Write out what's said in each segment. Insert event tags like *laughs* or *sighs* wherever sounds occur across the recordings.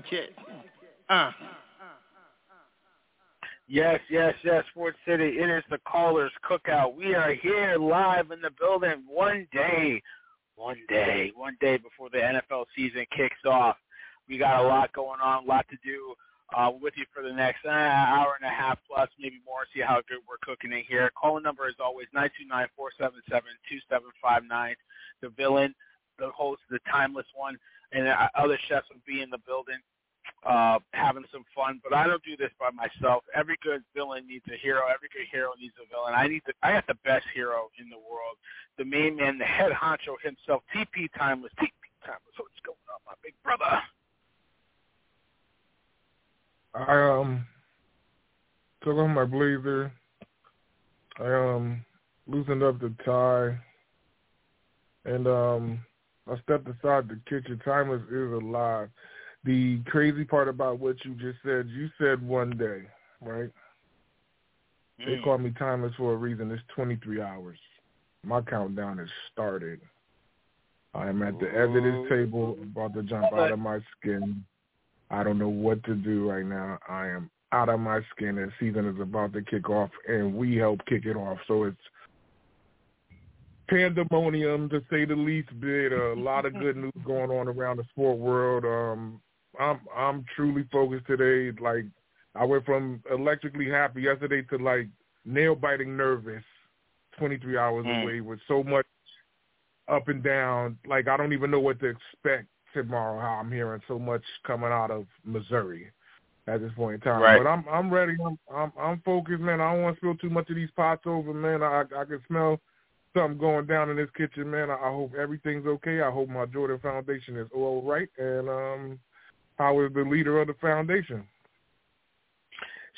Connecticut. Uh. Yes, yes, yes, Sports City. It is the Callers Cookout. We are here live in the building one day, one day, one day before the NFL season kicks off. We got a lot going on, a lot to do uh, with you for the next uh, hour and a half plus, maybe more. See how good we're cooking in here. Calling number is always nine two nine four seven seven two seven five nine. The villain, the host, the timeless one, and uh, other chefs would be in the building uh, having some fun. But I don't do this by myself. Every good villain needs a hero. Every good hero needs a villain. I need the, I got the best hero in the world, the main man, the head honcho himself, TP Tymeless. TP Tymeless. What's going on, my big brother? I um took off my blazer. I um loosened up the tie, and um I stepped aside the kitchen. Timeless is alive. The crazy part about what you just said, you said one day, right? Mm. They call me timeless for a reason. It's 23 hours. My countdown has started. I am at the edge of this table, about to jump out of my skin. I don't know what to do right now. I am out of my skin, and season is about to kick off, and we help kick it off. So it's pandemonium to say the least. Bit a *laughs* lot of good news going on around the sport world. Um, I'm I'm truly focused today. Like I went from electrically happy yesterday to like nail biting nervous. Twenty three hours Mm. away with so much up and down. Like I don't even know what to expect tomorrow. How I'm hearing so much coming out of Missouri at this point in time. Right. But I'm I'm ready. I'm I'm I'm focused, man. I don't want to spill too much of these pots over, man. I I can smell something going down in this kitchen, man. I, I hope everything's okay. I hope my Jordan Foundation is all right. And um, I was the leader of the foundation.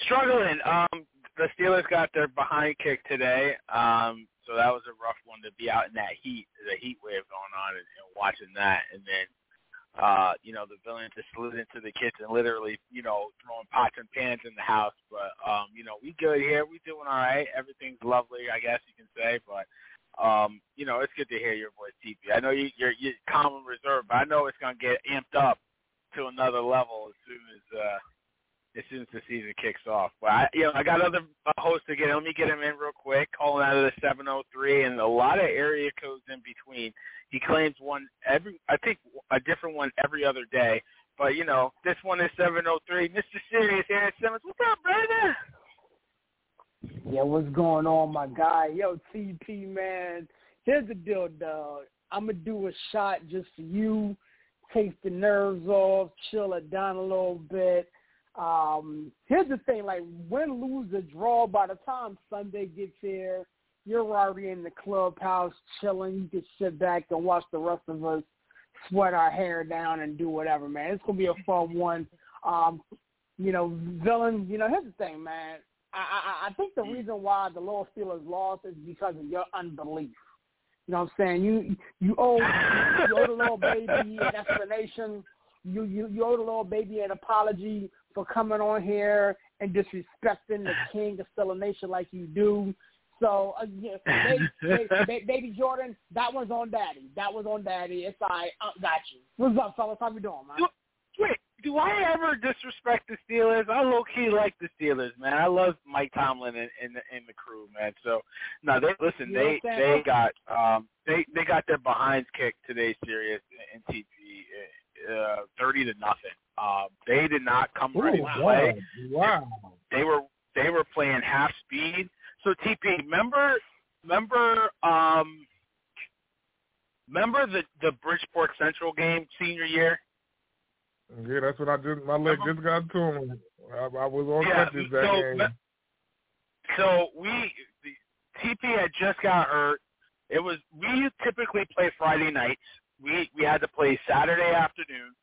Struggling. Um, the Steelers got their behind kick today. Um, so that was a rough one to be out in that heat, the heat wave going on, and, and watching that, and then. Uh, you know, the villain just slid into the kitchen, literally, you know, throwing pots and pans in the house. But um, you know, we good here. We doing all right. Everything's lovely, I guess you can say. But um, you know, it's good to hear your voice, TP. I know you, you're you're calm and reserved, but I know it's gonna get amped up to another level as soon as uh, as soon as the season kicks off. But I, you know, I got other uh, hosts to get. Let me get him in real quick. Calling out of the 703 and a lot of area codes in between. He claims one every, I think a different one every other day. But you know, this one is 703. Mr. Serious, Aaron Simmons. What's up, brother? Yeah, what's going on, my guy? Yo, TP, man. Here's the deal, dog. I'm going to do a shot just for you, take the nerves off, chill it down a little bit. Um, here's the thing, like, win, lose, or draw, by the time Sunday gets here, you're already in the clubhouse chilling. You can sit back and watch the rest of us sweat our hair down and do whatever, man. It's going to be a fun one. Um, you know, villain, you know, here's the thing, man. I, I, I think the reason why the Loyal Steelers lost is because of your unbelief. You know what I'm saying? You you owe you owe the little baby an explanation. You you you owe the little baby an apology for coming on here and disrespecting the king of Steeler Nation like you do. So, uh, yeah, baby, baby, *laughs* baby Jordan, that one's on Daddy. That was on Daddy. It's all right. Uh, got you. What's up, fellas? How you doing, man? Wait, do I ever disrespect the Steelers? I low key like the Steelers, man. I love Mike Tomlin and, and, the, and the crew, man. So no, they listen. You They they got um they they got their behinds kicked today, serious in TP, uh, thirty to nothing. Um, they did not come ready to Ooh, play. wow. They were they were playing half speed. So TP, remember remember um remember the the Bridgeport Central game senior year? Yeah, that's what I just. My leg just got torn. I, I was on Yeah, crutches that so, game. So we the TP had just got hurt. It was we typically play Friday nights. We we had to play Saturday afternoon.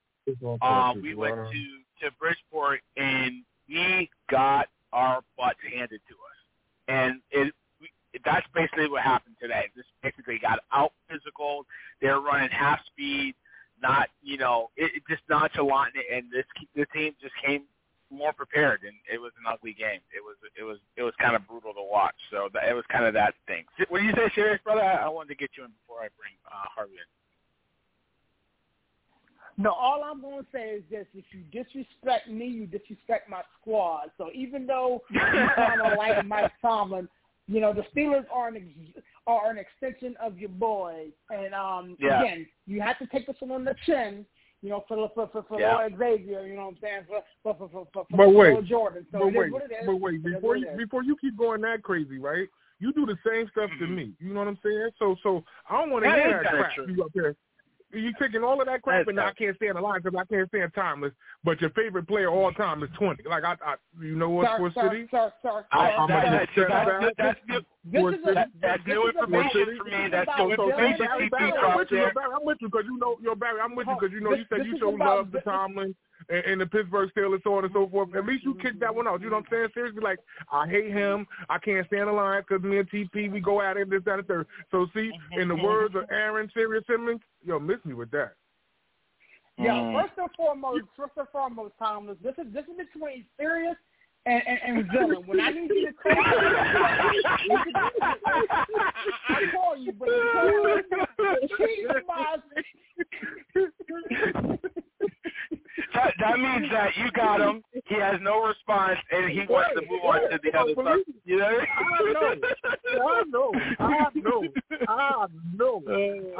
Um, we went to to Bridgeport and we got our butts handed to us, and it. we- That's basically what happened today. This basically got out physical. They're running half speed, not you know, it, it just nonchalant, and this the team just came more prepared, and it was an ugly game. It was it was it was kind of brutal to watch. So that, it was kind of that thing. What do you say, serious brother? I, I wanted to get you in before I bring uh, Harvey in. No, all I'm going to say is this: if you disrespect me, you disrespect my squad. So even though *laughs* you kind of like Mike Tomlin, you know the Steelers are an ex- are an extension of your boys. And um, Yeah. again, you have to take this one on the chin. You know, for for for, for Yeah. Lord Xavier, you know what I'm saying? For for for for, for, for But wait, Lord Jordan. So but it is wait, what it is. but wait, It is before what you it is. before you keep going that crazy, right? You do the same stuff to Mhm. me. You know what I'm saying? So so I don't want to That hear is that kinda crap. true. You up there. You taking all of that crap, and I can't stand the line because I can't stand timeless. But your favorite player all time is twenty. Like I, I you know what, sir, Sports sir, City? sir, sir, I, sir, I'm that, a sir, that, big that's, that's, that's new. This is a, That, that's new information for me. That's so So, so so thank you, Barry, Barry, I'm with you, there. Barry. I'm with you because you know, yo, Barry, I'm with you because you know This- you said you is show love to this Tomlin and, and the Pittsburgh Steelers, so on and so forth. At least you kicked that one out. You know what I'm saying? Seriously, like I hate him. I can't stand the line because me and TP we go at it this that and third. So see, in the words of Aaron Serious Simmons, yo, miss me with that. Yeah, Mm. first and foremost, first and foremost, Thomas, this is this is between serious and, and, and villain. When I need you to call, I, I call you, but he's my that, that means that you got him. He has no response, and he wants to move on to the other stuff. You know? I know. I know. I know. *laughs* Uh,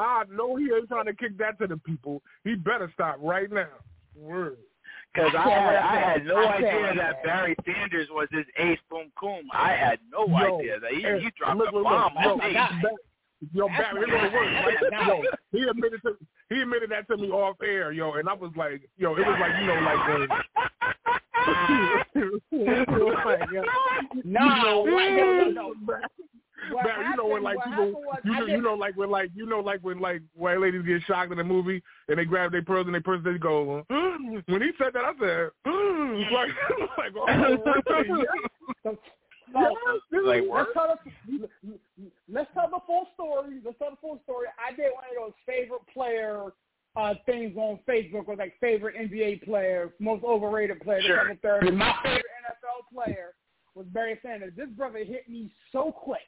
I know he ain't trying to kick that to the people. He better stop right now. Word. Because I I had I I had no I idea what that. Barry Sanders was his ace boom coom. I had no Yo, idea that he, hey, he dropped look, a look, bomb look, on yo, me. guy. Ba- Yo, Barry, my it was guy. worse, right? That's my guy. Yo, he admitted to he admitted that to me off air, yo, and I was like, yo, it was like you know, like uh, *laughs* when it was like, yo, Nah, you know, what- no, no, no. What Barry, you know when like people, was you know, you know, like when like you know, like when like white ladies get shocked in a movie and they grab their pearls and they purse they go. Mm. when he said that, I said, mm. *laughs* like, *laughs* like, oh, yeah. So, Like, let's tell the let's tell the full story. Let's tell the full story. I did one of those favorite player uh things on Facebook with like favorite NBA player, most overrated player, Sure. second, third. My favorite NFL player was Barry Sanders. This brother hit me so quick.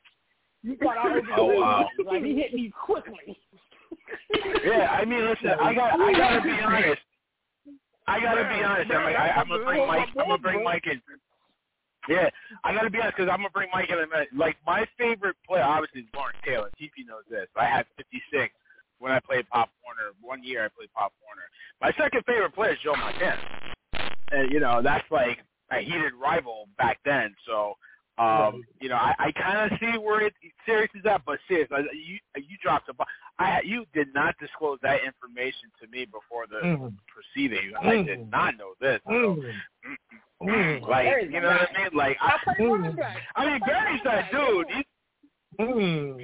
You thought I was *laughs* Oh, wow. like he hit me quickly. Yeah, I mean, listen, I got, I gotta be honest. I gotta be honest. I'm, I, I'm gonna bring Mike. I'm gonna bring Mike in. Yeah, I gotta be honest because I'm gonna bring Mike in a minute. Like my favorite player, obviously, is Lawrence Taylor. TP knows this. I had 56 when I played Pop Warner. One year I played Pop Warner. My second favorite player is Joe Montana. And you know that's like a heated rival back then. So um, you know I, I kind of see where it serious is at, but serious, I- you you dropped a. bo- I you did not disclose that information to me before the Mm. proceeding. I did Mm. not know this. Mm. Mm. Like Barry's you know what I mean? Like I, I played running back. I mean Barry's that dude. He, Mm.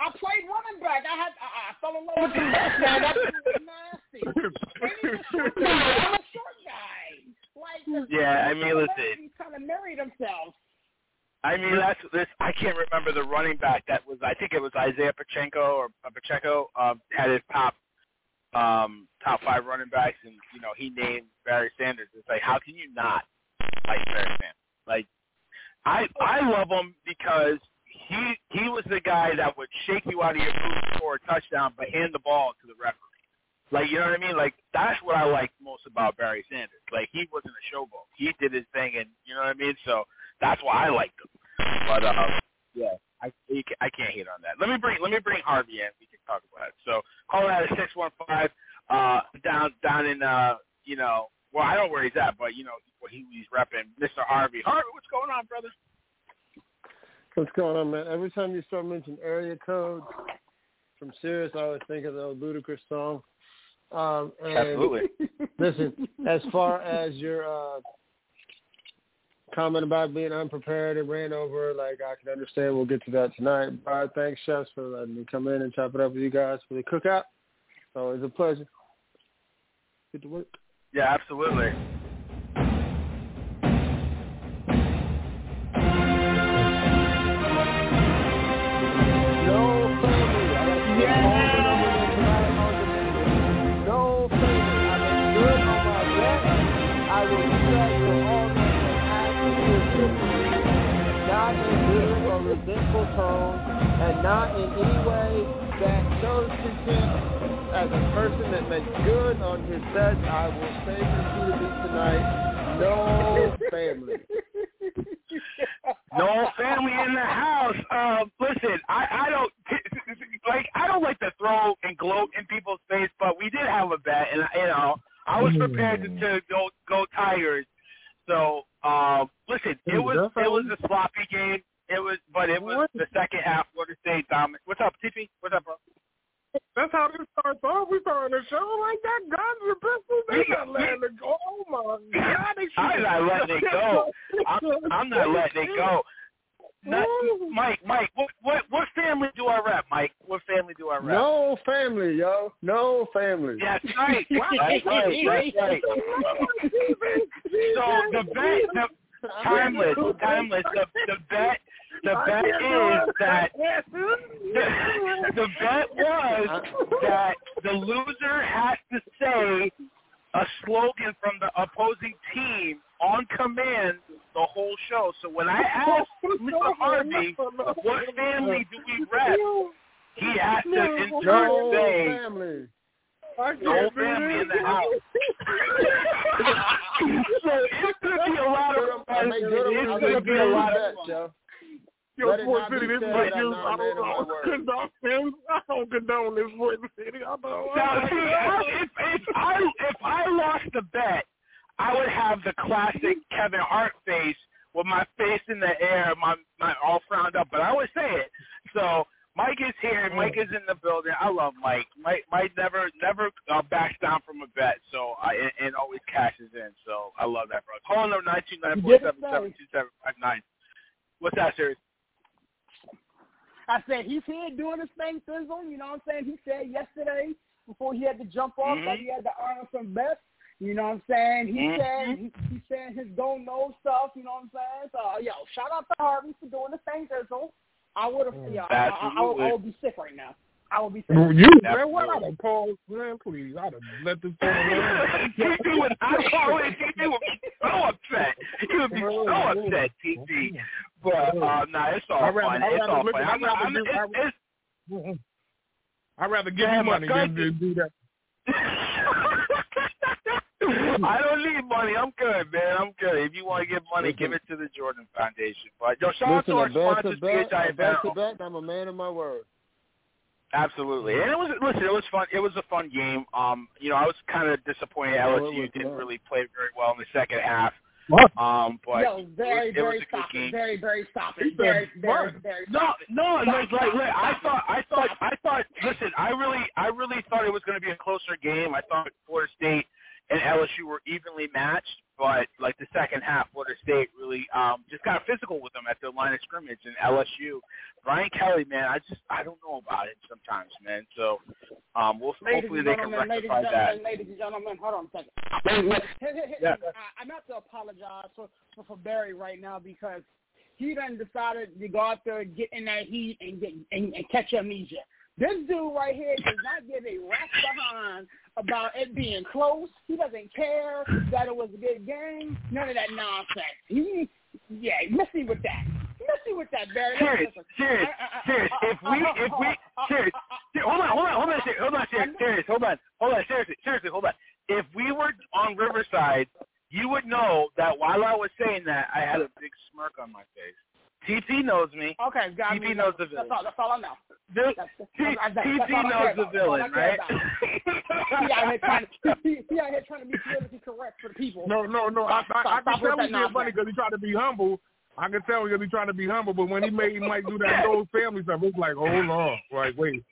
I played running back. I had I, I fell in love with *laughs* the left man. That was nasty. And he's a short guy. *laughs* I'm a short guy. Like Yeah, I mean, listen. He kind of married himself. I mean that's this. I can't remember the running back that was. I think it was Isaiah Pacheco or uh, Pacheco um, had his top um, top five running backs, and you know he named Barry Sanders. It's like how can you not like Barry Sanders? Like I I love him because he he was the guy that would shake you out of your boots for a touchdown, but hand the ball to the referee. Like you know what I mean? Like that's what I like most about Barry Sanders. Like he wasn't a showboat. He did his thing, and you know what I mean. So that's why I liked him. But uh, yeah, I I can't hate on that. Let me bring let me bring Harvey in. We can talk about it. So call out at six one five uh down down in uh you know well I don't know where he's at, but you know he, he's repping Mr. Harvey. Harvey, what's going on, brother? What's going on, man? Every time you start mentioning area codes from Serious, I always think of the Ludacris song. Um, and Absolutely. *laughs* listen, as far as your uh, comment about being unprepared and ran over, like I can understand. We'll get to that tonight. But thanks, chefs, for letting me come in and chop it up with you guys for the cookout. It's always a pleasure. Get to work. Yeah, absolutely. No family. I got not in bitter or resentful tone, and not in any way that shows contempt. As a person that makes good on his bets, I will say repeatedly tonight, no family. No family in the house. Um, listen, I, I don't like. I don't like to throw and gloat in people's face, but we did have a bet, and you know, I was prepared to, to go go Tigers. So, um, listen, it was it was a sloppy game. It was, but it was the second half. Florida State dominant. What's up, TP? What's up, bro? That's how this starts off. We starting the show like that. Guns and pistols. They not letting it go. Oh my God! *laughs* They I'm not letting it go. *laughs* I'm, I'm not letting it go. Not, Mike, Mike, what what what family do I rep, Mike? What family do I rep? No family, yo. No family. That's right. *laughs* That's right. That's right. So the bet, the timeless, timeless. The the bet, the bet is that *laughs* the, the bet was that the loser has to say a slogan from the opposing team on command the whole show. So when I asked *laughs* Mr. Harvey what family do we rep, he had to in turn say family. no family in the house. so it's gonna be a lot of I fun. make good It's gonna be a lot of bet, yo. Yo, Sport City, this said like you. I'm I not a man don't know. Condone him. I don't condone this Sport City. I don't. Now, see, if, if I if I lost the bet, I would have the classic Kevin Hart face with my face in the air, my my all frowned up. But I always say it. So Mike is here. Mike is in the building. I love Mike. Mike Mike never never uh, backs down from a bet. So I and, and always cashes in. So I love that, bro. Call number nine two nine four seven seven two seven five nine. What's that, Serious? I said he's here doing his thing, Sizzle. You know what I'm saying? He said yesterday before he had to jump off that Mhm. he had to earn some bets. You know what I'm saying? He Mhm. said he, he said his don't know stuff. You know what I'm saying? So yo, shout out to Harvey for doing the thing, Sizzle. I would have, yeah, I, I, I, I, would- I would be sick right now. I would be sick. You, man, what? I'd have paused, man. Please, I'd have let this thing alone. TP would I call it. TP would be so *laughs* upset. He would be so upset, TP. But uh, nah, it's all rather- fun. It's rather- all fun. I'd I'm, not- rather I'm, it's, I'd- it's, I'd rather give you money than do that. *laughs* I don't need money. I'm good, man. I'm good. If you want to give money, give it to the Jordan Foundation. But yo, shout out to our a bet to sponsors, bet, a PHI bet to Apparel. bet, I'm a man of my word. Absolutely, and it was listen. It was fun. It was a fun game. Um, you know, I was kind of disappointed it LSU didn't fun. really play very well in the second half. Um, but Yo, very, it was, it was very a good game. Very, very stopping. He Very, very, very No, stopping. no, Stop, like, like, like I thought, I thought, I thought. Listen, I really, I really thought it was going to be a closer game. I thought Florida State and LSU were evenly matched, but like the second half, Florida State really um just got physical with them at the line of scrimmage. And LSU, Brian Kelly, man, I just, I don't know about it sometimes, man. So, um, we'll Ladies hopefully they can gentlemen, ladies and that. gentlemen, ladies and gentlemen, hold on a second. Here, here, here. Yeah. I, I'm have to apologize for, for for Barry right now because he done decided to go out there and get in that heat and get and, and catch amnesia. This dude right here does not give a rat's behind about it being close. He doesn't care that it was a good game. None of that nonsense. He, yeah, messy with that. Messy with that, Barry. Serious, serious, serious. If we, if we, uh, uh, serious. Uh, hold on, hold on, hold on, serious, hold on, serious, serious. Hold on, hold on, seriously, seriously, hold on. If we were on Riverside, you would know that while I was saying that, I had a big smirk on my face. TP knows me. Okay, got TP me. knows the That's all, that's all I know. This, That's, that's, T- that's, that's, that's TP all I care knows the villain, That's all I care right? He out here trying to, *laughs* he, he out here trying to be politically correct for the people. No, no, no. I, I, I Stop can tell he's being funny because he tried to be humble. I can tell he's trying to be humble, but when he made Mike do that those family stuff, it's like, hold on, like wait,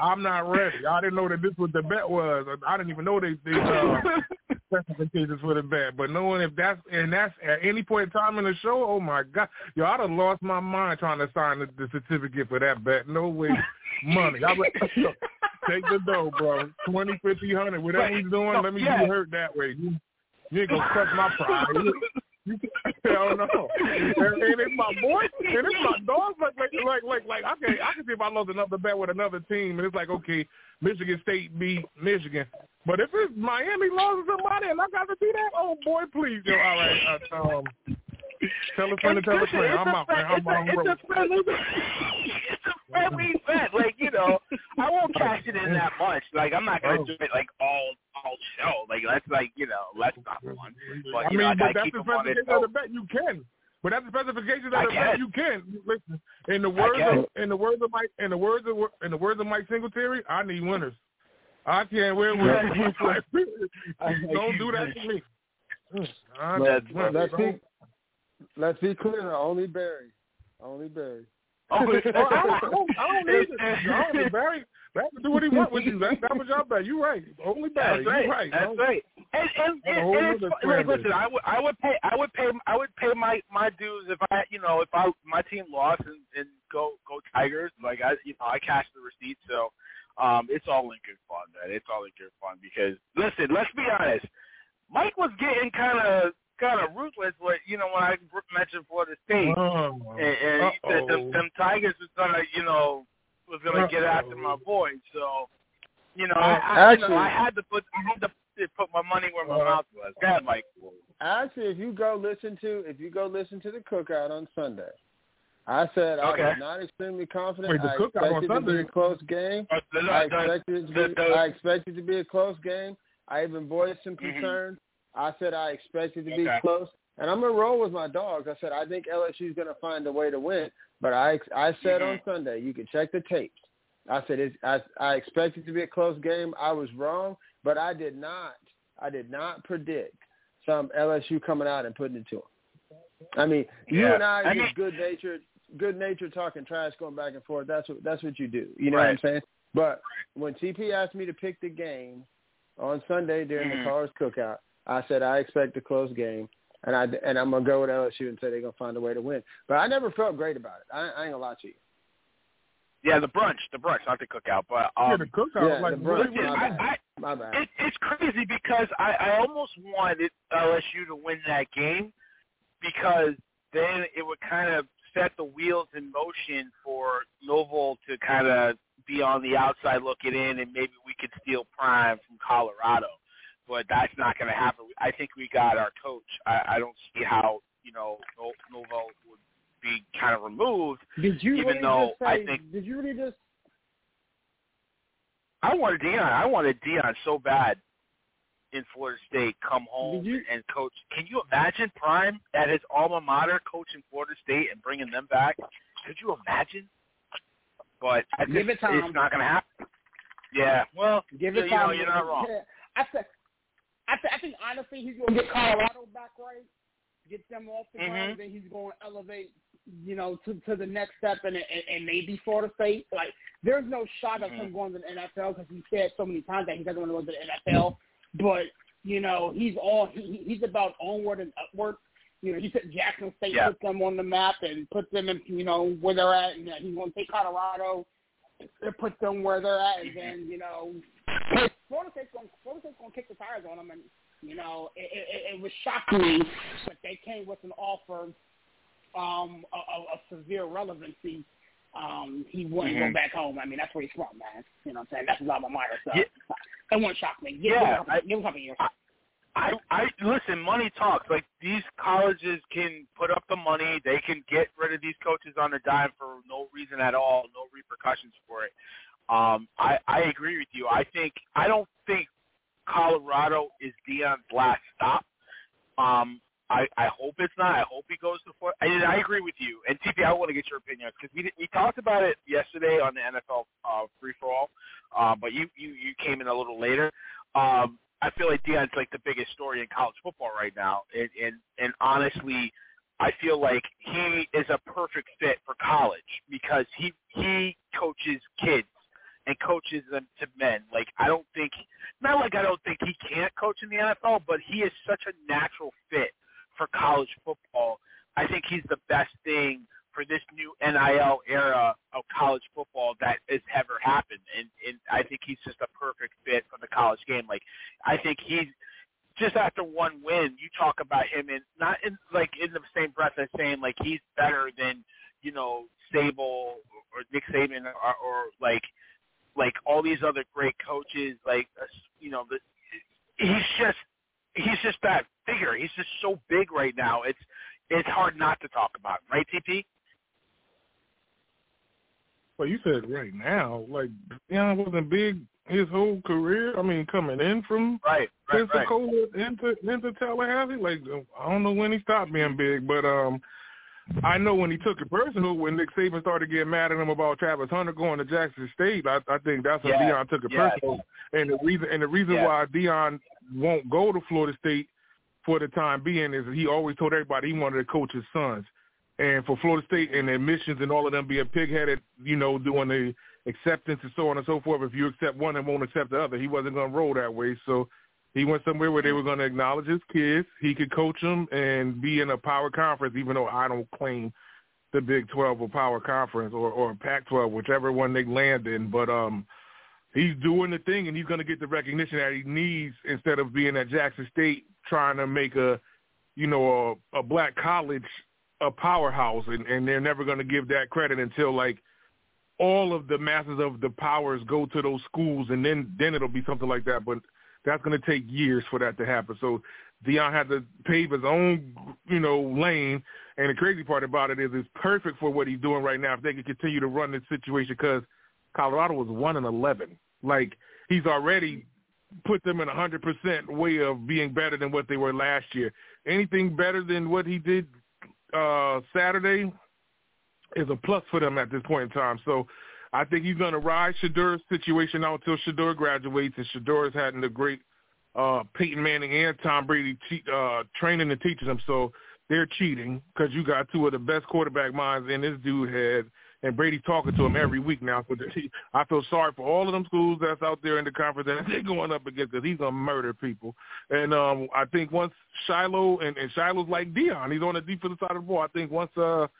I'm not ready. I didn't know that this was the bet was. I didn't even know they they uh, *laughs* specifications for the bet. But knowing if that's and that's at any point in time in the show, oh my god, yo, I'd have lost my mind trying to sign the, the certificate for that bet. No way, money. I would *laughs* take the dough, bro. Twenty, fifty, hundred, whatever he's doing. Let me Yeah. be hurt that way. You, you ain't gonna crush my pride. *laughs* *laughs* Hell no. And, and it's my boy, and it's my dog. Like, like, like, like, like, I can, I can see if I lost another bet with another team, and it's like, okay, Michigan State beat Michigan. But if it's Miami losing somebody and I got to do that, oh boy, please, yo, all right, uh, um, tell a friend to tell a friend. I'm out, man. I'm on road. *laughs* a friendly it's bet. Like, you know, I won't *laughs* oh, cash it in that much. Like I'm not gonna Oh. do it like all all show. Like that's like, you know, less not one. But I mean, know, I but that's keep the them on his specification of the bet. You can. But that's the specification of I the bet. You can. Listen, in the words of in the words of Mike in the words of in the words of Mike Singletary, I need winners. I can't win *laughs* winners. *laughs* Don't do that to me. Let's, let's be let's be clear. Only Barry. Only Barry. Oh, Oh, I don't, I don't, need it. I don't Barry. Barry can do what he wants with you. That, that was your bet. You right. Only Barry. That's right. You right. That's Don't- right. And and, and, and it's, like, listen, I would I would pay I would pay I would pay my my dues if I you know if I my team lost and, and go go Tigers like I you know I cashed the receipt so um it's all in good fun man it's all in good fun because listen let's be honest Mike was getting kind of kind of ruthless with you know when I mentioned Florida State Oh, and, and he said them, them Tigers was gonna you know was gonna get after my boy so. You know, I, I, you know, I had to put I had to put my money where my Uh, mouth was. Go ahead, Mike. Actually, if you go listen to if you go listen to the cookout on Sunday, I said I Okay. was not extremely confident. Wait, the I cookout on expected it to be a close game. Uh, the- I the- expected it to be. I expected it to be a close game. I even voiced some Mhm. concerns. I said I expected it to be Okay. close, and I'm gonna roll with my dogs. I said I think LSU's gonna find a way to win. But I I said on Mhm. Sunday you can check the tapes. I said it's, I I expected it to be a close game. I was wrong, but I did not. I did not predict some LSU coming out and putting it to them. I mean, you and I, I mean- good natured, good natured talking trash, going back and forth. That's what that's what you do. You know Right. what I'm saying? But when TP asked me to pick the game on Sunday during Mhm. the Callers Cookout, I said I expect a close game, and I and I'm gonna go with LSU and say they're gonna find a way to win. But I never felt great about it. I, I ain't gonna lie to you. Yeah, the brunch, the brunch, not the cookout, but um, yeah, the cookout. yeah, like, the brunch, really, my I, bad. I, My bad. it, it's crazy because I, I almost wanted LSU to win that game because then it would kind of set the wheels in motion for Norvell to kind of be on the outside looking in, and maybe we could steal prime from Colorado. But that's not going to happen. I think we got our coach. I, I don't see how you know No- Norvell would be kind of removed. Did you Even really though just say? I think- did you really just? I wanted Deion. I wanted Deion so bad in Florida State come home you- and coach. Can you imagine Prime at his alma mater coaching Florida State and bringing them back? Could you imagine? But I Give it time. it's not going to happen. Yeah, well, Give you, it you know, time. you're not wrong. I think, I, th- I think honestly, he's going to get Colorado back right, get them off the ground, then he's going to elevate, you know, to to the next step, and and, and maybe Florida State. Like, there's no shot of Mhm. him going to the NFL because he said so many times that he doesn't want to go to the NFL. But you know, he's on. He, he's about onward and upward. You know, he said Jackson State Yeah. put them on the map and put them in, you know, where they're at, and that he's going to take Colorado and put them where they're at, and then you know, Florida State's going, Florida State's going to kick the tires on them, and you know, it, it, it was shocking me that they came with an offer um, of, of severe relevancy um, he wouldn't Mhm. go back home. I mean, that's where he's from, man. You know what I'm saying? That's his alma mater. So Yeah. that wouldn't shock me. Give, Yeah, him a couple, I- give him a couple years. I, I listen. Money talks. Like these colleges can put up the money. They can get rid of these coaches on a dime for no reason at all, no repercussions for it. Um, I, I agree with you. I think I don't think Colorado is Deion's last stop. Um, I, I hope it's not. I hope he goes to Florida. And I agree with you. And TP, I want to get your opinion because we we talked about it yesterday on the NFL uh, free for all, uh, but you, you you came in a little later. Um, I feel like Deion's like the biggest story in college football right now, and and, and honestly, I feel like he is a perfect fit for college because he he coaches kids and coaches them to men. Like I don't think, not like I don't think he can't coach in the NFL, but he is such a natural fit for college football. I think he's the best thing for this new NIL era of college football that has ever happened, and and I think he's just a perfect fit for the college game. Like I think he's just after one win, you talk about him in not in like in the same breath as saying like he's better than you know Sable or Nick Saban or, or like like all these other great coaches. Like uh, you know, the, he's just he's just that figure. He's just so big right now. It's it's hard not to talk about, right, TP? Well, you said right now, like Deion wasn't big his whole career. I mean, coming in from Right, right, right. Pensacola into into Tallahassee, like I don't know when he stopped being big, but um, I know when he took it personal when Nick Saban started getting mad at him about Travis Hunter going to Jackson State. I, I think that's when Yeah, Deion took it yeah. personal, and the reason and the reason Yeah. why Deion won't go to Florida State for the time being is he always told everybody he wanted to coach his sons. And for Florida State and admissions and all of them being pig-headed, you know, doing the acceptance and so on and so forth, if you accept one and won't accept the other, he wasn't going to roll that way. So he went somewhere where they were going to acknowledge his kids. He could coach them and be in a power conference, even though I don't claim the Big 12 or power conference or, or Pac-12, whichever one they land in. But um, he's doing the thing, and he's going to get the recognition that he needs instead of being at Jackson State trying to make a, you know, a, a black college a powerhouse, and, and they're never going to give that credit until like all of the masses of the powers go to those schools, and then then it'll be something like that. But that's going to take years for that to happen. So Deion had to pave his own, you know, lane. And the crazy part about it is, it's perfect for what he's doing right now. If they can continue to run this situation, because Colorado was one and eleven, like he's already put them in a hundred percent way of being better than what they were last year. Anything better than what he did uh Saturday is a plus for them at this point in time. So I think he's going to ride Shedeur's situation out until Shedeur graduates, and Shedeur is having the great uh, Peyton Manning and Tom Brady te- uh, training and teaching them. So they're cheating because you got two of the best quarterback minds in this dude head, and Brady's talking to him every week now. So *laughs* I feel sorry for all of them schools that's out there in the conference that *laughs* they're going up against because he's to murder people. And um, I think once Shiloh, and, and Shiloh's like Deion, he's on the defensive side of the ball. I think once uh, –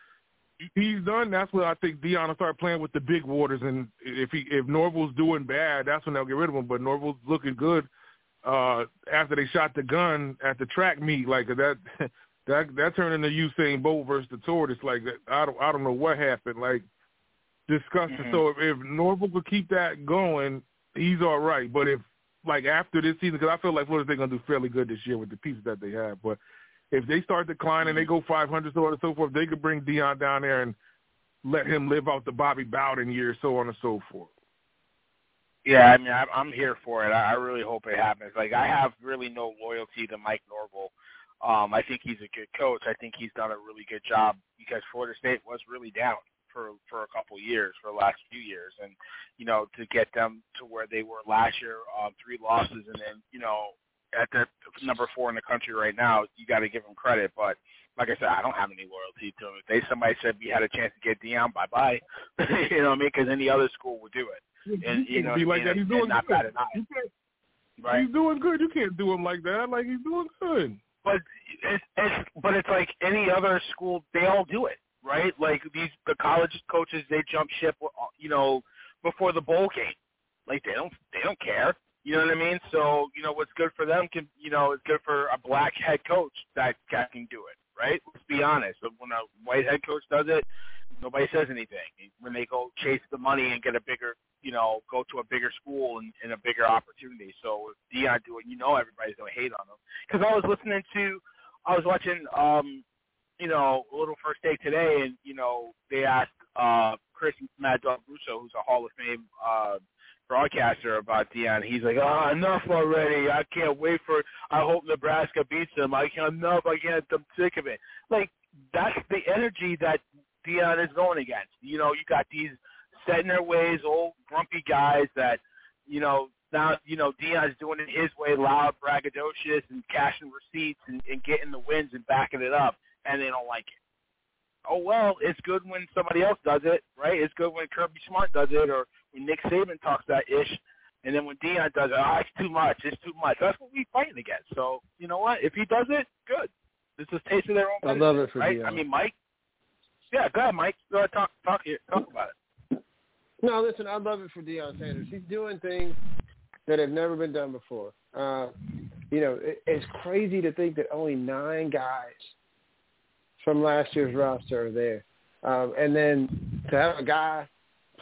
he's done, that's when I think Deion will start playing with the big waters. And if he if Norvell's doing bad, that's when they'll get rid of him. But Norvell's looking good uh, after they shot the gun at the track meet. Like that, *laughs* that that turned into Usain Bolt versus the tortoise. Like that, I don't I don't know what happened. Like disgusting. Mhm. So if, if Norvell could keep that going, he's all right. But if like after this season, because I feel like Florida State gonna do fairly good this year with the pieces that they have, but if they start declining, they go 500, so on and so forth, they could bring Deion down there and let him live out the Bobby Bowden years, so on and so forth. Yeah, I mean, I'm, I'm here for it. I, I really hope it happens. Like, I have really no loyalty to Mike Norvell. Um, I think he's a good coach. I think he's done a really good job because Florida State was really down for for a couple years, for the last few years, and you know, to get them to where they were last year, um, three losses, and then you know, at the number four in the country right now, you got to give them credit. But like I said, I don't have any loyalty to them. If they somebody said we had a chance to get Deion, bye bye. *laughs* you know what I mean? Because any other school would do it. And you know, be like and, that. He's doing not good. bad at You can't, right? He's doing good. You can't do him like that. Like he's doing good. But it's, it's but it's like any other school, they all do it, right? Like these the college coaches, they jump ship, uh, you know, before the bowl game. Like they don't they don't care. You know what I mean? So you know what's good for them can you know is good for a black head coach that that can do it, right? Let's be honest. But when a white head coach does it, Nobody says anything when they go chase the money and get a bigger, you know, go to a bigger school and, and a bigger opportunity. So if Deion do it, you know, everybody's gonna hate on him. Because I was listening to, I was watching, um, you know, a little First Take today, and you know, they asked uh, Chris Mad Dog Russo, who's a Hall of Fame uh, broadcaster, about Deion. He's like, "Ah, oh, enough already! I can't wait for. I hope Nebraska beats them. I can't enough. I can't. I'm sick of it." Like that's the energy that Deion is going against. You know, you got these set in their ways, old grumpy guys that, you know, now you know Deion's doing it his way, loud, braggadocious, and cashing receipts and, and getting the wins and backing it up, and they don't like it. Oh well, it's good when somebody else does it, right? It's good when Kirby Smart does it, or when Nick Saban talks that ish, and then when Deion does it, oh, it's too much, it's too much. That's what we fighting against. So you know what? If he does it, good. This is taste of their own. I love it for right? Deion. I mean, Mike. Yeah, go ahead, Mike. Go ahead, talk, talk, talk about it. No, listen, I love it for Deion Sanders. He's doing things that have never been done before. Uh, you know, it, it's crazy to think that only nine guys from last year's roster are there. Um, and then to have a guy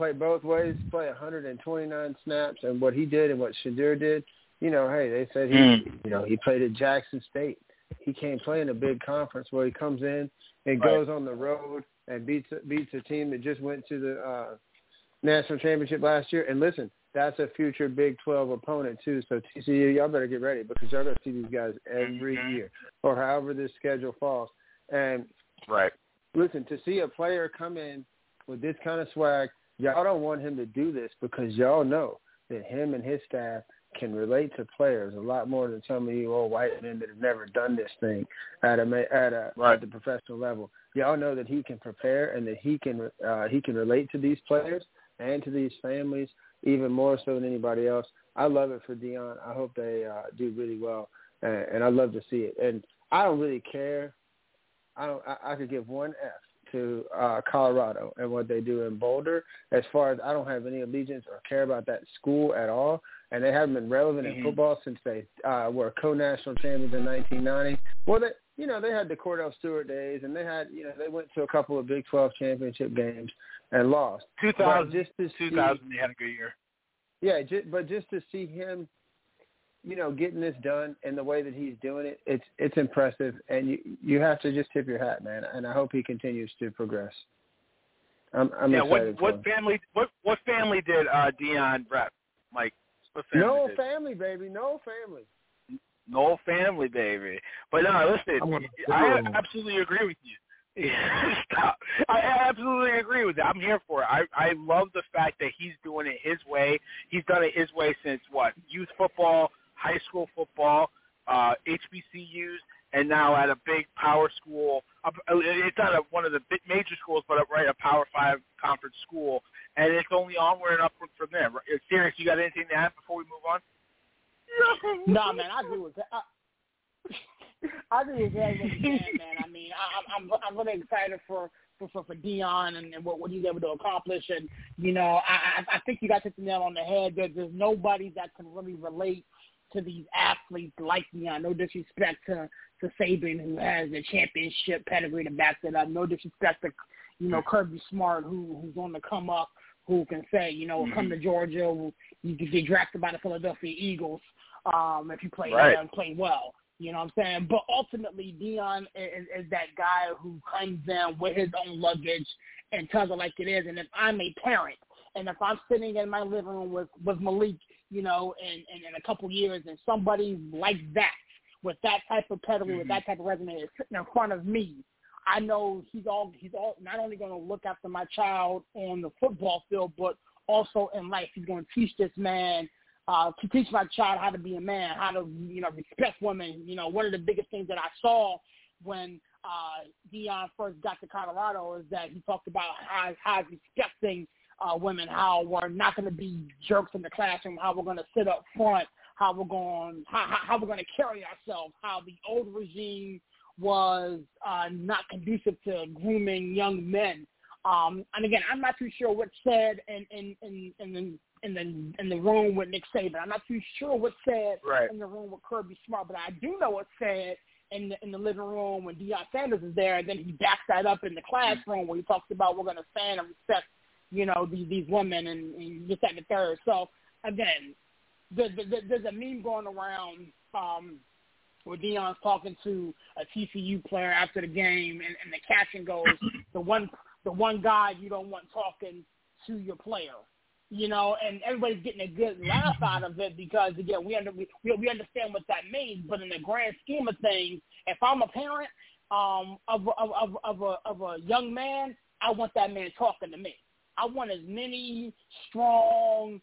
play both ways, play 129 snaps, and what he did and what Shedeur did, you know, hey, they said he, Mm. you know, he played at Jackson State. He can't play in a big conference where he comes in and Right. goes on the road and beats beats a team that just went to the uh, national championship last year. And listen, that's a future Big 12 opponent too. So TCU, y'all better get ready because y'all gonna see these guys every Mhm. year or however this schedule falls. And Right. listen, to see a player come in with this kind of swag, y'all don't want him to do this because y'all know that him and his staff can relate to players a lot more than some of you old white men that have never done this thing at a at a Right. at the professional level. Y'all know that he can prepare and that he can uh, he can relate to these players and to these families even more so than anybody else. I love it for Deion. I hope they uh, do really well, and, and I love to see it. And I don't really care. I don't. I, I could give one F to uh, Colorado and what they do in Boulder. As far as I don't have any allegiance or care about that school at all, and they haven't been relevant in Mhm. football since they uh, were co-national champions in 1990. Well, they, you know, they had the Kordell Stewart days, and they had, you know, they went to a couple of Big 12 championship games and lost. 2000, But just to see- 2000, they had a good year. Yeah, ju- but just to see him, you know, getting this done and the way that he's doing it, it's it's impressive, and you you have to just tip your hat, man. And I hope he continues to progress. I'm I'm yeah, excited. what what family what what family did uh Deion rep? Mike, family No did? family, baby. No family. no family, baby. But no, listen, I'm gonna I go. absolutely agree with you. *laughs* Stop. I absolutely agree with that. I'm here for it. I I love the fact that he's doing it his way. He's done it his way since what? Youth football, high school football, uh HBCUs, and now at a big power school. uh, It's not a, one of the big major schools, but a, right a Power Five conference school, and it's only onward and upward from there. Right? Serious, you got anything to add before we move on? nah, man, I agree with that. I, *laughs* I agree with that. You're man. I mean, I, I'm I'm really excited for for for, for Deion and, and what what he's able to accomplish. And you know, I I I think you got to hit the nail on the head. That there's nobody that can really relate to these athletes like Deion. No disrespect to to Saban, who has the championship pedigree to back it up. No disrespect to you know mm-hmm. Kirby Smart, who who's on the come up, who can say you know come to mm-hmm. Georgia, you could get drafted by the Philadelphia Eagles um, if you play Right. and play well. You know what I'm saying? But ultimately, Deion is, is that guy who comes in with his own luggage and tells it like it is. And if I'm a parent, and if I'm sitting in my living room with with Malik, you know, in in, in a couple years, and somebody like that with that type of pedigree, with that type of resume is sitting in front of me, I know he's all he's all not only going to look after my child on the football field, but also in life. He's going to teach this man uh, to teach my child how to be a man, how to you know respect women. You know, one of the biggest things that I saw when uh, Deion first got to Colorado is that he talked about how how respecting uh, women, how we're not going to be jerks in the classroom, how we're going to sit up front, how we're going how, how we're going to carry ourselves, how the old regime was uh, not conducive to grooming young men. Um, and again, I'm not too sure what's said in in in in the in the in the room with Nick Saban. I'm not too sure what's said Right. in the room with Kirby Smart, but I do know what's said in the, in the living room when Deion Sanders is there, and then he backs that up in the classroom where he talks about we're going to stand and respect, you know, these these women and, and just that and the third. So again, the, the, the, there's a meme going around um, where Deion's talking to a TCU player after the game, and, and the caption goes, *clears throat* "The one the one guy you don't want talking to your player." you know, and everybody's getting a good laugh out of it because again, we under, we we understand what that means. But in the grand scheme of things, if I'm a parent um, of of of of a of a young man, I want that man talking to me. I want as many strong.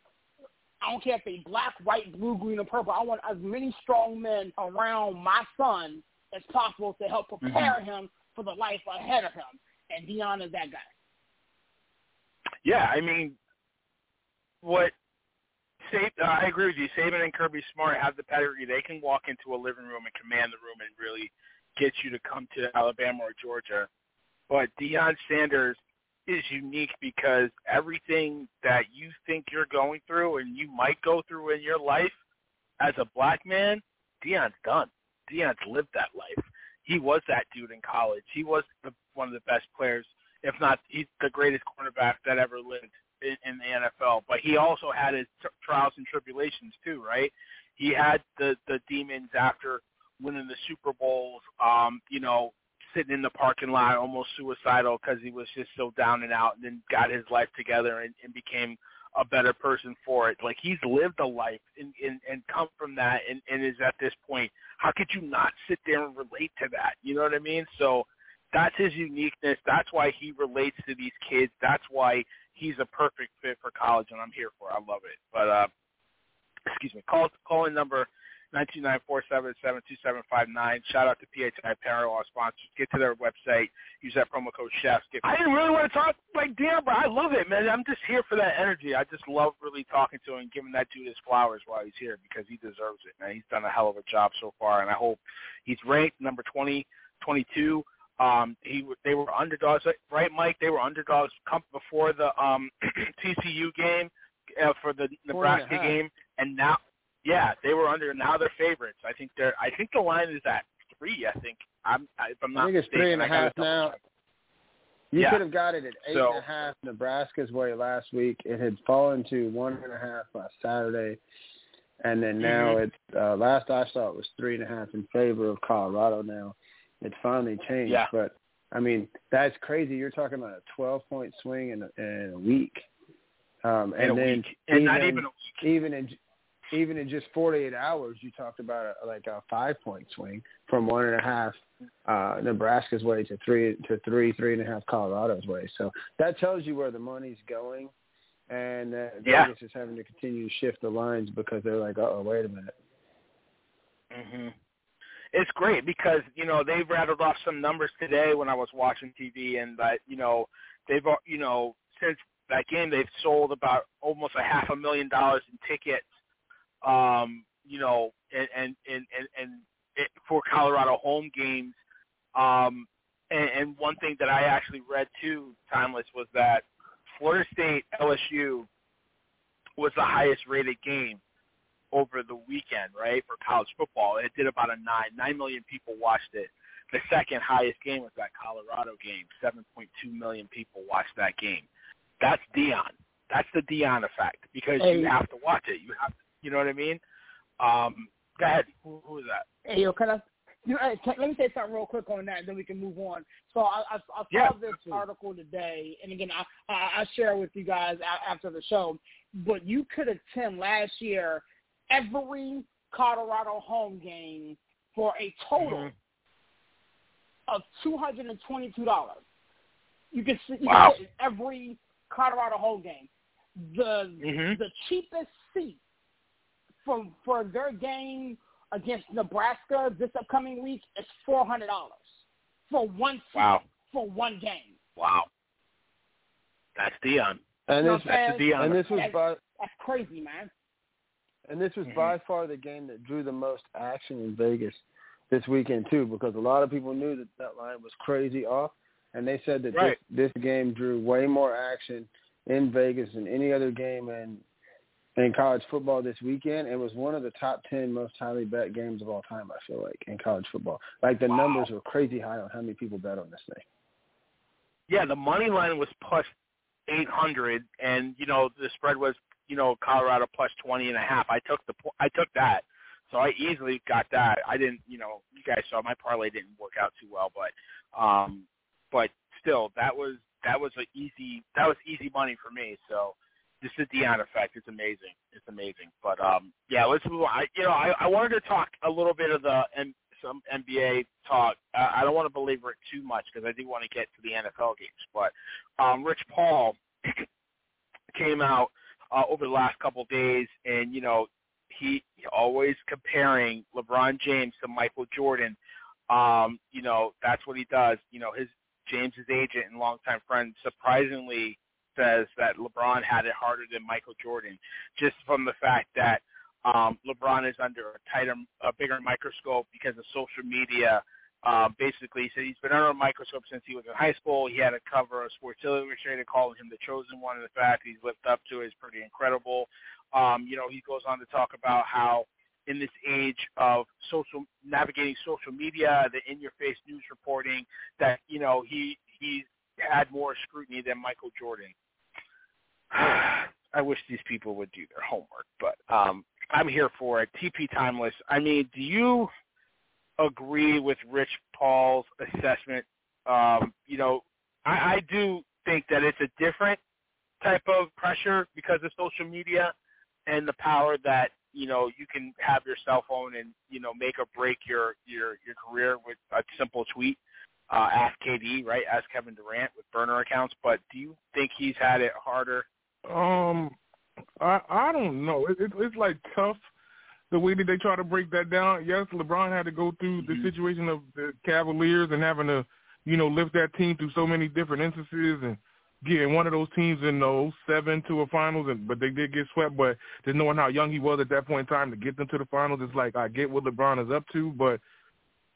I don't care if they black, white, blue, green, or purple. I want as many strong men around my son as possible to help prepare mm-hmm. him for the life ahead of him. And Deion is that guy. Yeah, I mean, what Saban, uh, I agree with you. Saban and Kirby Smart have the pedigree. They can walk into a living room and command the room and really get you to come to Alabama or Georgia. But Deion Sanders is unique because everything that you think you're going through and you might go through in your life as a black man, Deion's done. Deion's lived that life. He was that dude in college. He was the, one of the best players, if not he's the greatest cornerback that ever lived in, in the NFL, but he also had his t- trials and tribulations too, right? He had the the demons after winning the Super Bowls, um, you know, sitting in the parking lot, almost suicidal because he was just so down and out, and then got his life together and, and became a better person for it. Like he's lived a life and and, and come from that, and, and is at this point. How could you not sit there and relate to that? You know what I mean? So that's his uniqueness. That's why he relates to these kids. That's why he's a perfect fit for college, and I'm here for. it. I love it. But uh, excuse me, call calling number nine two nine four seven seven two seven five nine. Shout out to PHI Apparel, our sponsors. Get to their website. Use that promo code Chefs. Get, I didn't really want to talk like damn, but I love it, man. I'm just here for that energy. I just love really talking to him and giving that dude his flowers while he's here because he deserves it, man. He's done a hell of a job so far, and I hope he's ranked number twenty, twenty two. Um, he they were underdogs, right, Mike? They were underdogs come before the um, *clears throat* TCU game uh, for the Nebraska game, and now, yeah, they were under. Now they're favorites. I think they're. I think the line is at three. I think. I'm. If I'm not I think it's mistaken, three and a half now. You yeah. could have got it at eight so, and a half Nebraska's way last week. It had fallen to one and a half last Saturday, and then now mm-hmm. it's uh, last I saw it was three and a half in favor of Colorado now it finally changed. Yeah. But I mean, that's crazy. You're talking about a 12 point swing in a, in a week. Um, and then week. and even, not even a week. Even in even in just 48 hours, you talked about a, like a five point swing from one and a half uh, Nebraska's way to three to three, three and a half Colorado's way. So that tells you where the money's going, and uh, yeah. Vegas is having to continue to shift the lines because they're like, oh, wait a minute. Mhm it's great because you know they've rattled off some numbers today when I was watching TV, and that you know they've you know since that game they've sold about almost a half a million dollars in tickets, um, you know, and and and and, and it, for Colorado home games. Um, and, and one thing that I actually read too, Tymeless, was that Florida State LSU was the highest rated game over the weekend, right, for college football. It did about a nine. Nine million people watched it. The second highest game was that Colorado game. 7.2 million people watched that game. That's Deion. That's the Deion effect because hey. you have to watch it. You have, to, you know what I mean? Um, go ahead. Who, who is that? Hey, yo, can I? You know, can, let me say something real quick on that, and then we can move on. So I, I, I saw yeah, this absolutely. article today, and again, I, I, I share with you guys after the show. But you could attend last year every Colorado home game for a total mm-hmm. of two hundred and twenty-two dollars. You can see wow. every Colorado home game. The mm-hmm. the cheapest seat for for their game against Nebraska this upcoming week is four hundred dollars for one seat wow. for one game. Wow, that's Deion. And You know this, what I'm and this was That's- by That's crazy, man. And this was Mhm. by far the game that drew the most action in Vegas this weekend too, because a lot of people knew that that line was crazy off, and they said that Right. this this game drew way more action in Vegas than any other game in in college football this weekend. It was one of the top ten most highly bet games of all time. I feel like in college football, like the Wow. numbers were crazy high on how many people bet on this thing. Yeah, the money line was plus 800, and you know the spread was you know Colorado plus 20 and a half. I took the I took that, so I easily got that. I didn't, you know, you guys saw my parlay didn't work out too well, but um, but still that was that was a easy that was easy money for me. So this is the Deion effect. It's amazing. It's amazing. But um, yeah, let's move on. I, you know, I, I wanted to talk a little bit of the and some NBA talk. Uh, I don't want to belabor it too much because I do want to get to the NFL games. But um, Rich Paul *clears throat* came out uh, over the last couple of days, and you know, he always comparing LeBron James to Michael Jordan. Um, you know, that's what he does. You know, his James's agent and longtime friend surprisingly says that LeBron had it harder than Michael Jordan, just from the fact that um, LeBron is under a tighter, a bigger microscope because of social media. Uh, basically, he said he's been under a microscope since he was in high school. He had a cover of Sports Illustrated calling him the chosen one, and the fact that he's lived up to is pretty incredible. Um, you know, he goes on to talk about how in this age of social navigating social media, the in-your-face news reporting, that you know he he's had more scrutiny than Michael Jordan. I wish these people would do their homework, but um, I'm here for it. TP Tymeless. I mean, do you agree with Rich Paul's assessment? Um, you know, I, I do think that it's a different type of pressure because of social media and the power that you know you can have your cell phone and you know make or break your your your career with a simple tweet. Uh, ask KD, right? Ask Kevin Durant with burner accounts. But do you think he's had it harder? Um, I I don't know. It, it, it's like tough the way that they try to break that down. Yes, LeBron had to go through Mm-hmm. the situation of the Cavaliers and having to, you know, lift that team through so many different instances and getting one of those teams in those 07 to a finals, and but they did get swept. But just knowing how young he was at that point in time to get them to the finals, it's like I get what LeBron is up to, but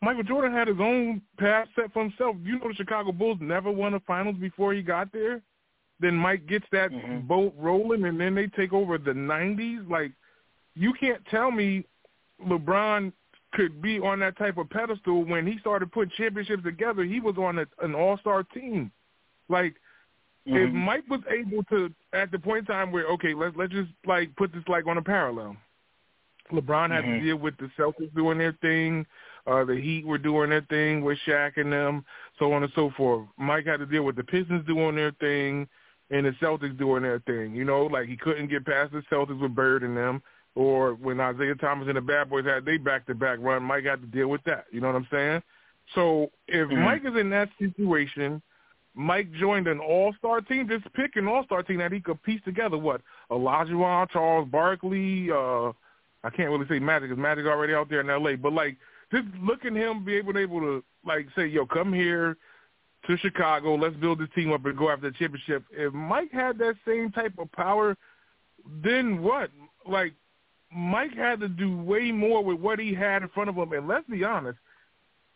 Michael Jordan had his own path set for himself. You know, the Chicago Bulls never won a finals before he got there. Then Mike gets that Mhm. boat rolling, and then they take over the '90s. Like, you can't tell me LeBron could be on that type of pedestal when he started putting championships together. He was on a, an all-star team. Like, if Mhm. Mike was able to, at the point in time where okay, let's let's just like put this like on a parallel. LeBron had Mhm. to deal with the Celtics doing their thing, uh, the Heat were doing their thing with Shaq and them, so on and so forth. Mike had to deal with the Pistons doing their thing and the Celtics doing their thing. You know, like he couldn't get past the Celtics with Bird and them, or when Isiah Thomas and the Bad Boys had they back to back run, Mike had to deal with that. You know what I'm saying? So if Mhm. Mike is in that situation, Mike joined an all-star team. Just pick an all-star team that he could piece together. What? Olajuwon, Charles Barkley. Uh, I can't really say Magic because Magic already out there in L.A. But like, just look at him be able, to, able to like say, "Yo, come here to Chicago. Let's build this team up and go after the championship." If Mike had that same type of power, then what? Like, Mike had to do way more with what he had in front of him. And let's be honest,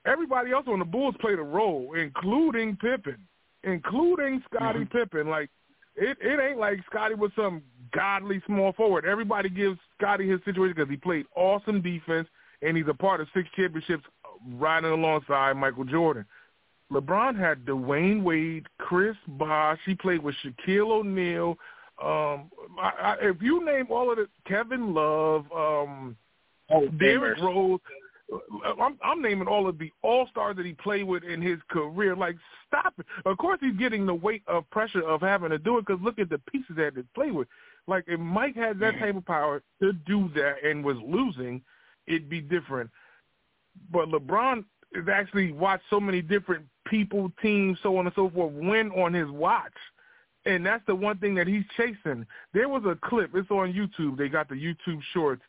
everybody else on the Bulls played a role, including Pippen, including Scottie Mhm. Pippen. Like it, it ain't like Scottie was some godly small forward. Everybody gives Scottie his situation because he played awesome defense and he's a part of six championships riding alongside Michael Jordan. LeBron had Dwyane Wade, Chris Bosh. He played with Shaquille O'Neal. Um, I, I, if you name all of the Kevin Love, um, Oh, Derrick Rose. I'm, I'm naming all of the all stars that he played with in his career. Like, stop it. Of course, he's getting the weight of pressure of having to do it because look at the pieces that he played with. Like, if Mike had that type of power to do that and was losing, it'd be different. But LeBron has actually watched so many different people, teams, so on and so forth, win on his watch. And that's the one thing that he's chasing. There was a clip. It's on YouTube. They got the YouTube shorts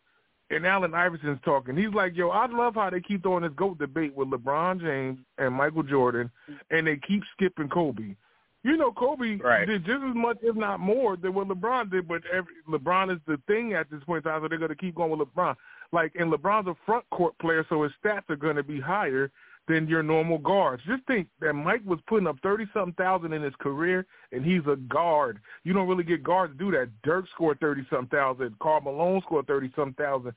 and Allen Iverson's talking. He's like, yo, I love how they keep throwing this GOAT debate with LeBron James and Michael Jordan, and they keep skipping Kobe. You know, Kobe Right. did just as much, if not more, than what LeBron did, but every, LeBron is the thing at this point in time, so they're going to keep going with LeBron. Like, and LeBron's a front court player, so his stats are going to be higher than your normal guards. Just think that Mike was putting up thirty something thousand in his career, and he's a guard. You don't really get guards to do that. Dirk scored thirty something thousand. Karl Malone scored thirty something thousand.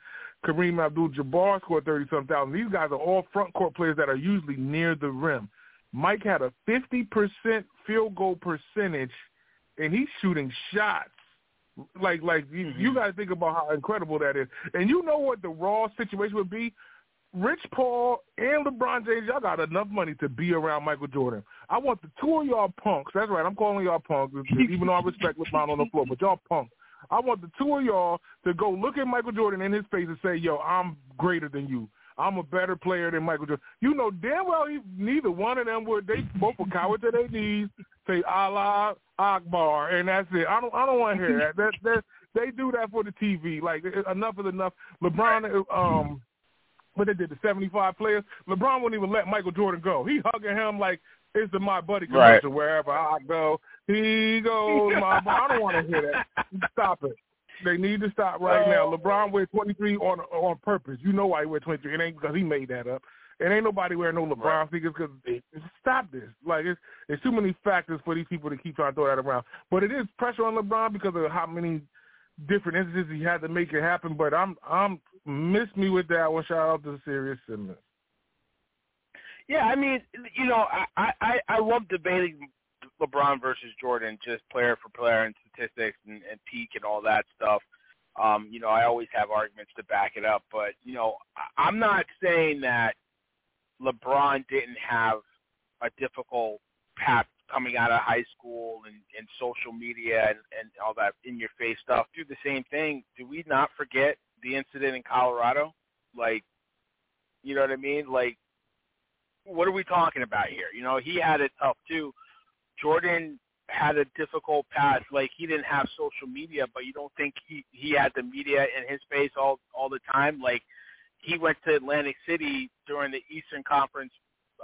Kareem Abdul-Jabbar scored thirty something thousand. These guys are all front court players that are usually near the rim. Mike had a fifty percent field goal percentage, and he's shooting shots. Like, like you, Mm-hmm. you got to think about how incredible that is. And you know what the raw situation would be? Rich Paul and LeBron James, y'all got enough money to be around Michael Jordan. I want the two of y'all punks. That's right. I'm calling y'all punks, even though I respect LeBron on the floor, but y'all punks. I want the two of y'all to go look at Michael Jordan in his face and say, "Yo, I'm greater than you. I'm a better player than Michael Jordan." You know damn well he, neither one of them would. They both were cower to their knees, say Allah Akbar, and that's it. I don't. I don't want to hear that. That that they do that for the TV. Like enough is enough. LeBron, um, what they did the 75 players. LeBron wouldn't even let Michael Jordan go. He hugging him like it's the My Buddy Right. commercial. Wherever I go, he goes my. I don't want to hear that. Stop it. They need to stop right now. Oh. LeBron wears 23 on on purpose. You know why he wears 23. It ain't because he made that up. It ain't nobody wearing no LeBron Right. sneakers because stop this. Like it's it's too many factors for these people to keep trying to throw that around. But it is pressure on LeBron because of how many different instances he had to make it happen. But I'm I'm miss me with that one. Shout out to Serious Simmons. Yeah, I mean, you know, I I I love debating LeBron versus Jordan, just player for player and statistics and, and peak and all that stuff. Um, you know, I always have arguments to back it up, but you know, I'm not saying that LeBron didn't have a difficult path coming out of high school and, and social media and, and all that in your face stuff. Do the same thing. Do we not forget the incident in Colorado? Like, you know what I mean? Like, what are we talking about here? You know, he had it tough too. Jordan had a difficult path. Like he didn't have social media, but you don't think he he had the media in his face all all the time. Like he went to Atlantic City during the Eastern Conference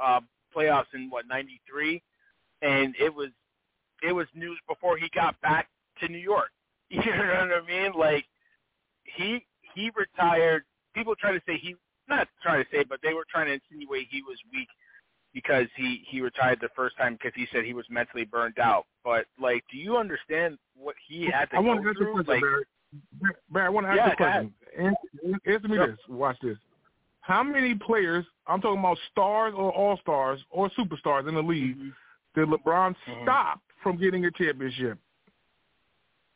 uh, playoffs in what '93, and it was it was news before he got back to New York. *laughs* You know what I mean? Like he he retired. People try to say he not trying to say, but they were trying to insinuate he was weak because he he retired the first time because he said he was mentally burned out. But like, do you understand what he had to I go want to ask through? question, Like, Barry. Barry, I want to ask Yeah, you a question. Answer, answer me Yep. this. Watch this. How many players, I'm talking about stars or all-stars or superstars in the league, mm-hmm. Did LeBron Mhm. stop from getting a championship?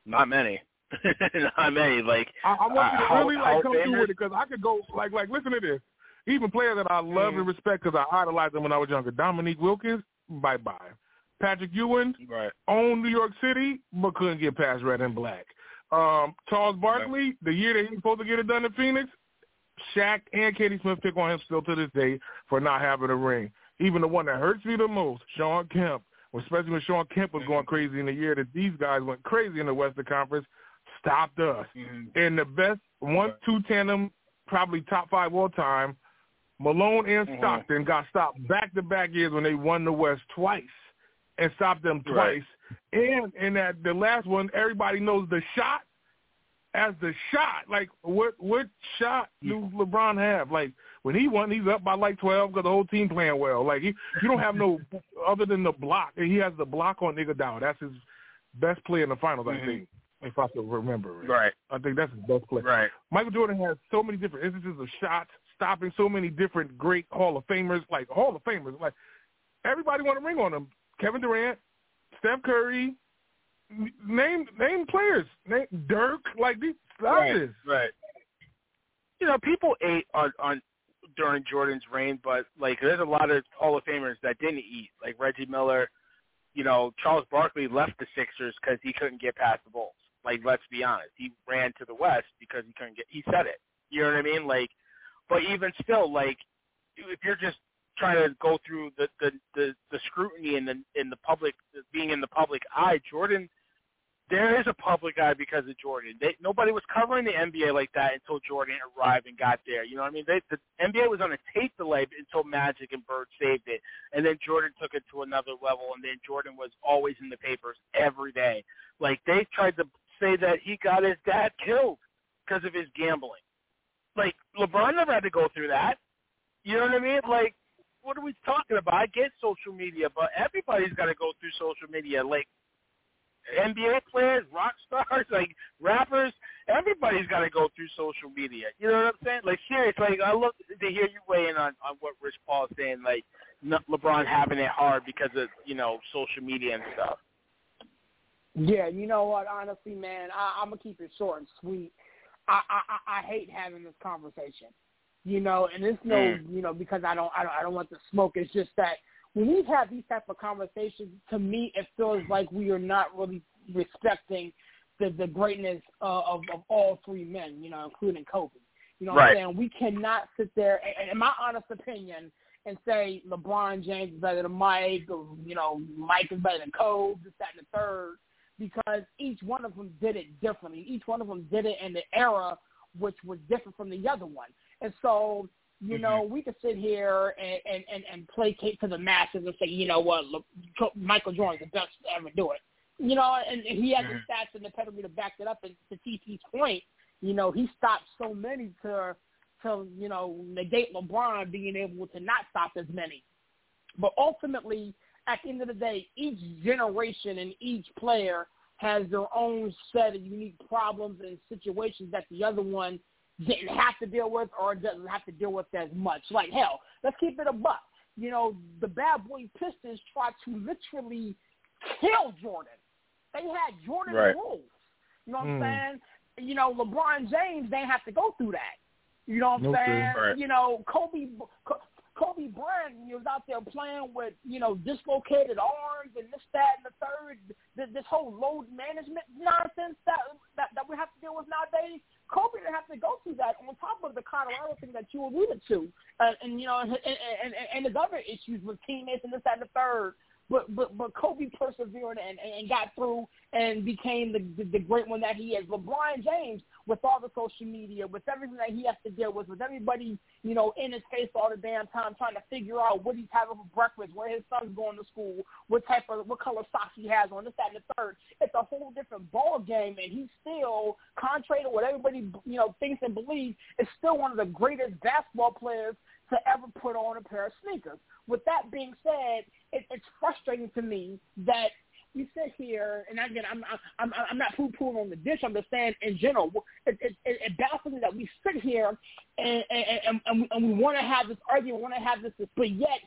not many, *laughs* not many. Like, I, I want you to Uh, really Hall like of come through with it because I could go like like listen to this. Even players that I love Mhm. and respect because I idolized them when I was younger. Dominique Wilkins, bye bye. Patrick Ewing right, owned New York City but couldn't get past red and black. Um, Charles Barkley, the year that he was supposed to get it done in Phoenix, Shaq and Kenny Smith pick on him still to this day for not having a ring. Even the one that hurts me the most, Shawn Kemp, especially when Shawn Kemp was going mm-hmm. crazy in the year that these guys went crazy in the Western Conference, stopped us. Mm-hmm. And the best one-two tandem, probably top five all time, Malone and Mhm. Stockton got stopped back-to-back years when they won the West twice and stopped them Right. twice. And in that the last one, everybody knows the shot as the shot. Like what what shot mm-hmm. do LeBron have? Like when he won, he's up by like twelve because the whole team playing well. Like he, you don't have no *laughs* other than the block. He has the block on nigga Iguodala. That's his best play in the finals, I Mhm. think, if I can remember. it. right, I think that's his best play. right. Michael Jordan has so many different instances of shots, stopping so many different great Hall of Famers, like Hall of Famers. Like everybody want to ring on him. Kevin Durant, Steph Curry, name name players, name Dirk. Like these, stop right, this. right. You know, people ate on on during Jordan's reign, but like, there's a lot of Hall of Famers that didn't eat, like Reggie Miller. You know, Charles Barkley left the Sixers because he couldn't get past the Bulls. Like, let's be honest, he ran to the West because he couldn't get. He said it. You know what I mean? Like, but even still, like, if you're just trying to go through the the the, the scrutiny and the in the public, being in the public eye, Jordan there is a public eye because of Jordan. They, nobody was covering the NBA like that until Jordan arrived and got there. You know what I mean? They, the NBA was on a tape delay until Magic and Bird saved it, and then Jordan took it to another level, and then Jordan was always in the papers every day. Like they tried to say that he got his dad killed because of his gambling. Like LeBron never had to go through that. You know what I mean? Like what are we talking about? I get social media, but everybody's got to go through social media. Like NBA players, rock *laughs* stars, like rappers, everybody's got to go through social media. You know what I'm saying? Like seriously, like I love to hear you weigh in on on what Rich Paul's saying. Like LeBron having it hard because of you know social media and stuff. Yeah, you know what? Honestly, man, I, I'm gonna keep it short and sweet. I, I I hate having this conversation, you know, and it's no, mm. you know, because I don't I don't I don't want the smoke. It's just that when we have these type of conversations, to me, it feels like we are not really respecting the the greatness uh, of of all three men, you know, including Kobe. You know what right. I'm saying? We cannot sit there, in my honest opinion, and say LeBron James is better than Mike, or you know, Mike is better than Kobe, this, that, and the third, because each one of them did it differently. Each one of them did it in the era which was different from the other one. And so you mm-hmm. know, we could sit here and, and, and, and placate to the masses and say, you know what, look, Michael Jordan's the best to ever do it. You know, and, and he has mm-hmm. the stats and the pedigree to back it up. And to TP's point, you know, he stopped so many to, to you know, negate LeBron being able to not stop as many. But ultimately, at the end of the day, each generation and each player has their own set of unique problems and situations that the other one didn't have to deal with or doesn't have to deal with as much. Like hell, let's keep it a buck. You know, the bad boy Pistons tried to literally kill Jordan. They had Jordan right. rules. You know what mm. I'm saying? You know, LeBron James, they have to go through that. You know what I'm okay. saying? Right. You know, Kobe Kobe Bryant was out there playing with, you know, dislocated arms and this, that, and the third. This, this whole load management nonsense that, that that we have to deal with nowadays. Kobe didn't have to go through that on top of the Colorado thing that you alluded to, uh, and you know, and, and, and, and his other issues with teammates and this, that, and the third but but but Kobe persevered and, and got through and became the, the the great one that he is. LeBron James, with all the social media, with everything that he has to deal with, with everybody you know in his face all the damn time, trying to figure out what he's having for breakfast, where his son's going to school, what type of what color socks he has on, this that and the third. It's a whole different ball game, and he's still, contrary to what everybody you know thinks and believes, is still one of the greatest basketball players to ever put on a pair of sneakers. With that being said, it, it's frustrating to me that we sit here, and again, I'm I'm I'm not poo-pooing on the dish. I'm just saying in general, it, it, it, it baffles me that we sit here and and, and, and we want to have this argument, want to have this, but yet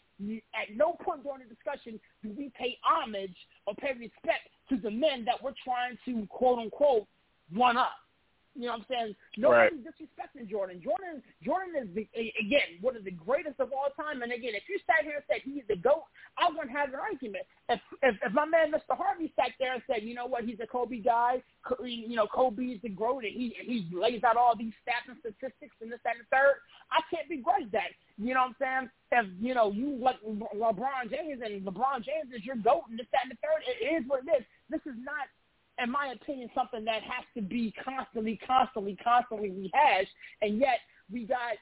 at no point during the discussion do we pay homage or pay respect to the men that we're trying to quote unquote one up. You know what I'm saying? Nobody's right. disrespecting Jordan. Jordan Jordan is the again one of the greatest of all time. And again, if you sat here and said he's the goat, I wouldn't have an argument. If if, if my man Mr. Harvey sat there and said, you know what, he's a Kobe guy. You know, Kobe is the goat, and he he lays out all these stats and statistics and this that, and the third. I can't begrudge that. You know what I'm saying? If you know you like LeBron James and LeBron James is your goat and this that and the third, it is what it is. This is not in my opinion, something that has to be constantly, constantly, constantly rehashed. And yet we got,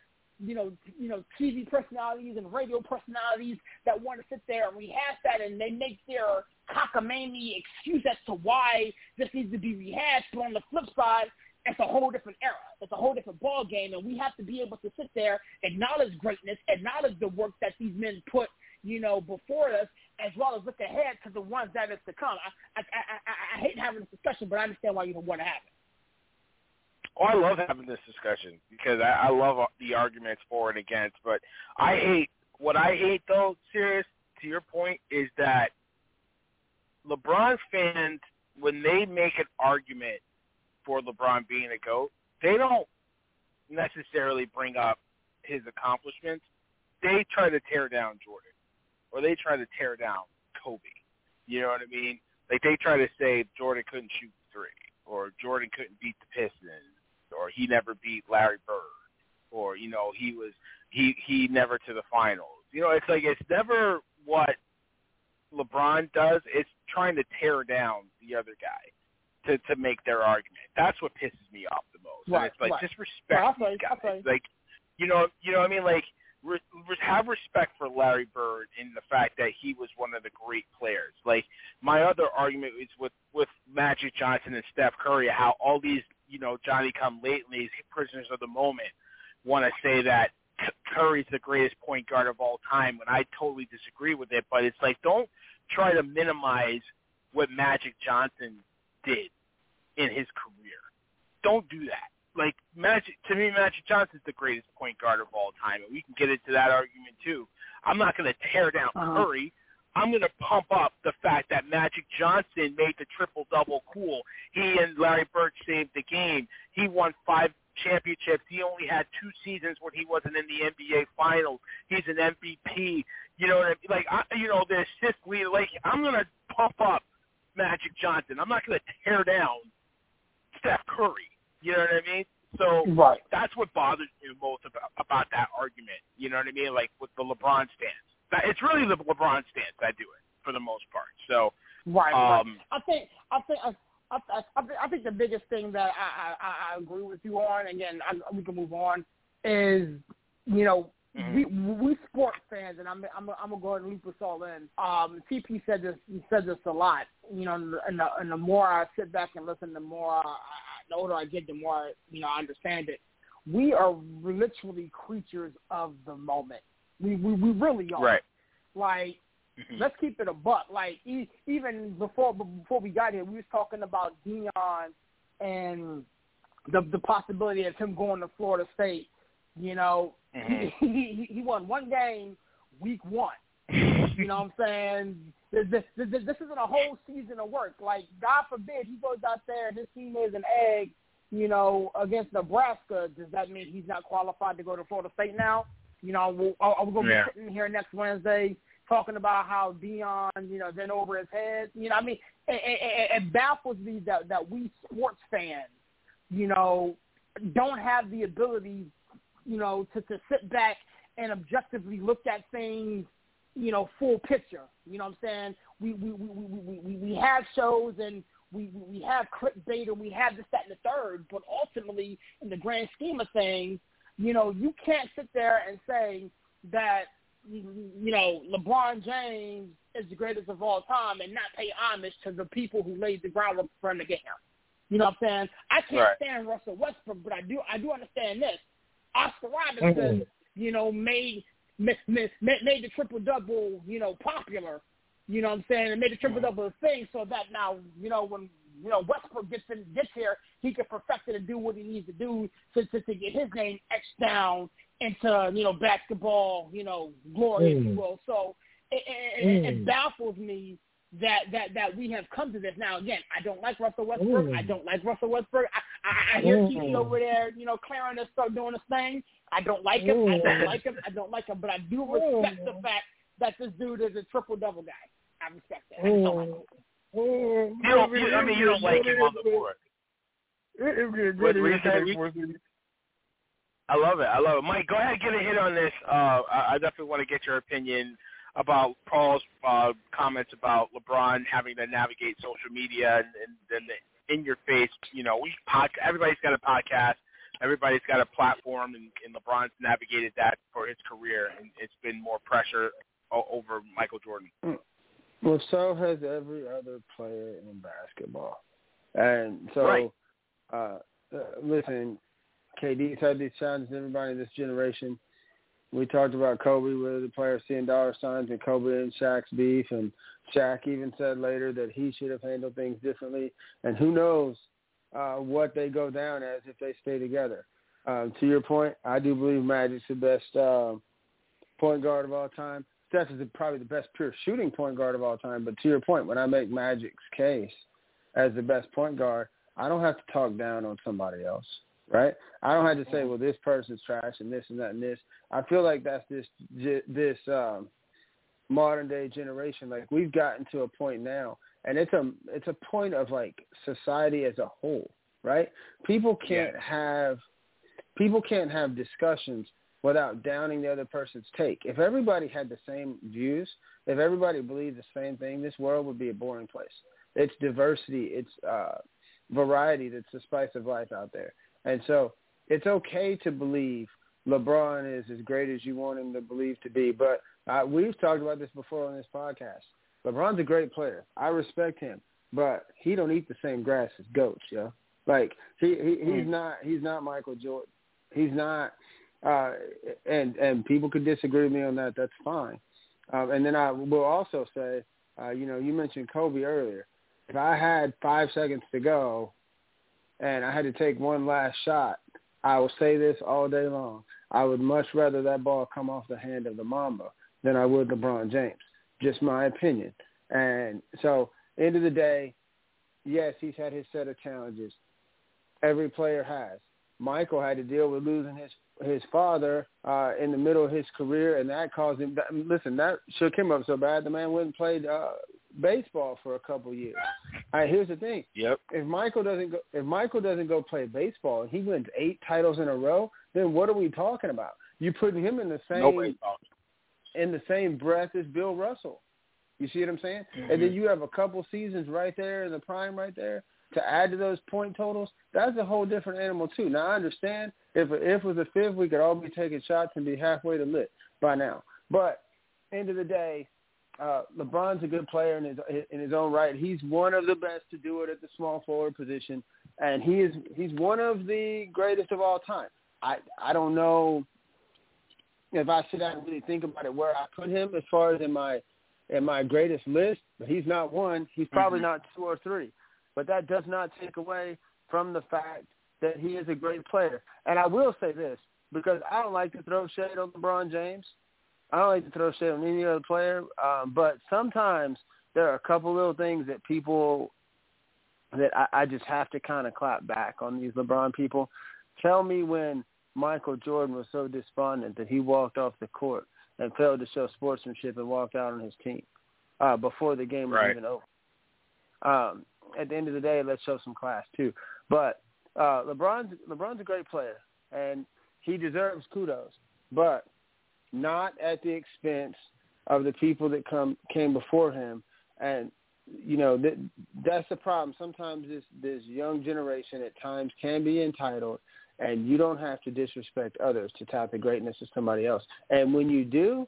you know, you know, TV personalities and radio personalities that want to sit there and rehash that, and they make their cockamamie excuse as to why this needs to be rehashed. But on the flip side, it's a whole different era. It's a whole different ball game, and we have to be able to sit there, acknowledge greatness, acknowledge the work that these men put, you know, before us, as well as look ahead to the ones that is to come. I, I, I, I hate having this discussion, but I understand why you don't want to have it. Oh, I love having this discussion because I, I love the arguments for and against. But I hate what I hate though. Serious to your point is that LeBron fans when they make an argument for LeBron being a goat, they don't necessarily bring up his accomplishments. They try to tear down Jordan or they try to tear down Kobe. You know what I mean? Like they try to say Jordan couldn't shoot three, or Jordan couldn't beat the Pistons, or he never beat Larry Bird, or you know he was he he never to the finals. You know, it's like it's never what LeBron does. It's trying to tear down the other guy to to make their argument. That's what pisses me off the most. Right, and it's like right. just respect these guys. Like you know, you know what I mean? Like re- have respect for Larry Bird in the fact that he was one of the great players. Like my other argument is with with Magic Johnson and Steph Curry, how all these you know Johnny come lately, prisoners of the moment, want to say that Curry's the greatest point guard of all time when I totally disagree with it. But it's like don't try to minimize what Magic Johnson did in his career. Don't do that. Like Magic to me, Magic Johnson's the greatest point guard of all time, and we can get into that argument too. I'm not going to tear down Uh-huh. Curry. I'm going to pump up the fact that Magic Johnson made the triple double cool. He and Larry Bird saved the game. He won five championships. He only had two seasons when he wasn't in the NBA Finals. He's an MVP. You know what I mean? Like, I, you know, there's just we like. I'm going to pump up Magic Johnson. I'm not going to tear down Steph Curry. You know what I mean? So Right. that's what bothers me most about, about that argument. You know what I mean? Like with the LeBron stance. That, it's really the LeBron stance that do it for the most part. So Right. right. um, I think I think I, I, I, I think the biggest thing that I, I, I agree with you on, again, I, we can move on, is you know Mhm. we we sports fans, and I'm I'm I'm gonna go ahead and loop us all in. Um, TP said this he said this a lot. You know, and the, and the more I sit back and listen, the more I, I, the older I get, the more I, you know I understand it. We are literally creatures of the moment. We we, we really are. right. Like Mhm. let's keep it a buck. Like e- even before before we got here, we was talking about Deion and the the possibility of him going to Florida State. You know, Mhm. *laughs* he, he he won one game week one. *laughs* You know what I'm saying? This, this, this, this isn't a whole season of work. Like, God forbid he goes out there and his team is an egg, you know, against Nebraska. Does that mean he's not qualified to go to Florida State now? You know, we'll, are are we going to Yeah. be sitting here next Wednesday talking about how Deion, you know, then over his head? You know, I mean, it, it, it baffles me that, that we sports fans, you know, don't have the ability, you know, to, to sit back and objectively look at things you know, full picture. You know what I'm saying? We we we we we, we, we have shows and we we we have clickbait and we have this, that, and the third. But ultimately, in the grand scheme of things, you know, you can't sit there and say that you know LeBron James is the greatest of all time and not pay homage to the people who laid the groundwork for him to get here. You know what I'm saying? I can't Right. stand Russell Westbrook, but I do I do understand this. Oscar mm-hmm. Robertson, you know, made made, made, made the triple double, you know, popular. You know what I'm saying? And made the triple double a thing so that now, you know, when you know Westbrook gets in, gets here, he can perfect it and do what he needs to do to to, to get his name etched down into you know basketball, you know, glory, if you mm. will. So it, it, it, it mm. baffles me that that that we have come to this. Now again, I don't like Russell Westbrook. I mm. don't like Russell Westbrook. I, I, I hear mm. TV over there, you know, clearing this stuff, doing this thing. I don't like him. I don't like him. I mm. don't like him. But I do respect the fact that this dude is a triple double guy. I respect that. I don't like him. You don't, you, I mean, you don't like him on the court. It, it'd be a What good were you saying? for us I love it. I love it. Mike, go ahead, get a hit on this. Uh, I, I definitely want to get your opinion about Paul's uh, comments about LeBron having to navigate social media and, and, and the in your face. You know, we pod, everybody's got a podcast. Everybody's got a platform, and, and LeBron's navigated that for his career, and it's been more pressure o- over Michael Jordan. Well, so has every other player in basketball. And so, Right. uh, uh, listen, KD's had these challenges, everybody in this generation. We talked about Kobe with the players seeing dollar signs and Kobe and Shaq's beef, and Shaq even said later that he should have handled things differently. And who knows uh, what they go down as if they stay together. Um, to your point, I do believe Magic's the best uh, point guard of all time. Steph is probably the best pure shooting point guard of all time. But to your point, when I make Magic's case as the best point guard, I don't have to talk down on somebody else, right? I don't have to say, well, this person's trash and this and that and this. I feel like that's this this um, modern day generation. Like we've gotten to a point now, and it's a it's a point of like society as a whole, right? People can't have people can't have discussions without downing the other person's take. If everybody had the same views, if everybody believed the same thing, this world would be a boring place. It's diversity, it's uh, variety that's the spice of life out there. And so it's okay to believe LeBron is as great as you want him to believe to be. But uh, we've talked about this before on this podcast. LeBron's a great player. I respect him, but he don't eat the same grass as goats, yo. Like he, he he's not he's not Michael Jordan. He's not uh, and and people could disagree with me on that. That's fine. Um, and then I will also say, uh, you know, you mentioned Kobe earlier. If I had five seconds to go, and I had to take one last shot, I will say this all day long. I would much rather that ball come off the hand of the Mamba than I would LeBron James. Just my opinion. And so, end of the day, yes, he's had his set of challenges. Every player has. Michael had to deal with losing his his father uh, in the middle of his career, and that caused him. That, listen, that shook him up so bad. The man went and played uh, baseball for a couple years. All right, here's the thing. Yep. If Michael doesn't go, if Michael doesn't go play baseball and he wins eight titles in a row, then what are we talking about? You putting him in the same Nobody in the same breath as Bill Russell. You see what I'm saying? Mm-hmm. And then you have a couple seasons right there in the prime right there to add to those point totals. That's a whole different animal too. Now I understand if if it was a fifth, we could all be taking shots and be halfway to lit by now. But end of the day, uh, LeBron's a good player in his in his own right. He's one of the best to do it at the small forward position, and he is he's one of the greatest of all time. I I don't know if I sit down and really think about it where I put him as far as in my in my greatest list, but he's not one. He's probably Mhm. not two or three. But that does not take away from the fact that he is a great player. And I will say this because I don't like to throw shade on LeBron James. I don't like to throw shade on any other player, um, but sometimes there are a couple little things that people that I, I just have to kind of clap back on these LeBron people. Tell me when Michael Jordan was so despondent that he walked off the court and failed to show sportsmanship and walked out on his team uh, before the game was Right. even over. Um, at the end of the day, let's show some class too. But uh, LeBron's LeBron's a great player, and he deserves kudos, but not at the expense of the people that come came before him. And you know that that's the problem. Sometimes this this young generation at times can be entitled, and you don't have to disrespect others to tout the greatness of somebody else. And when you do,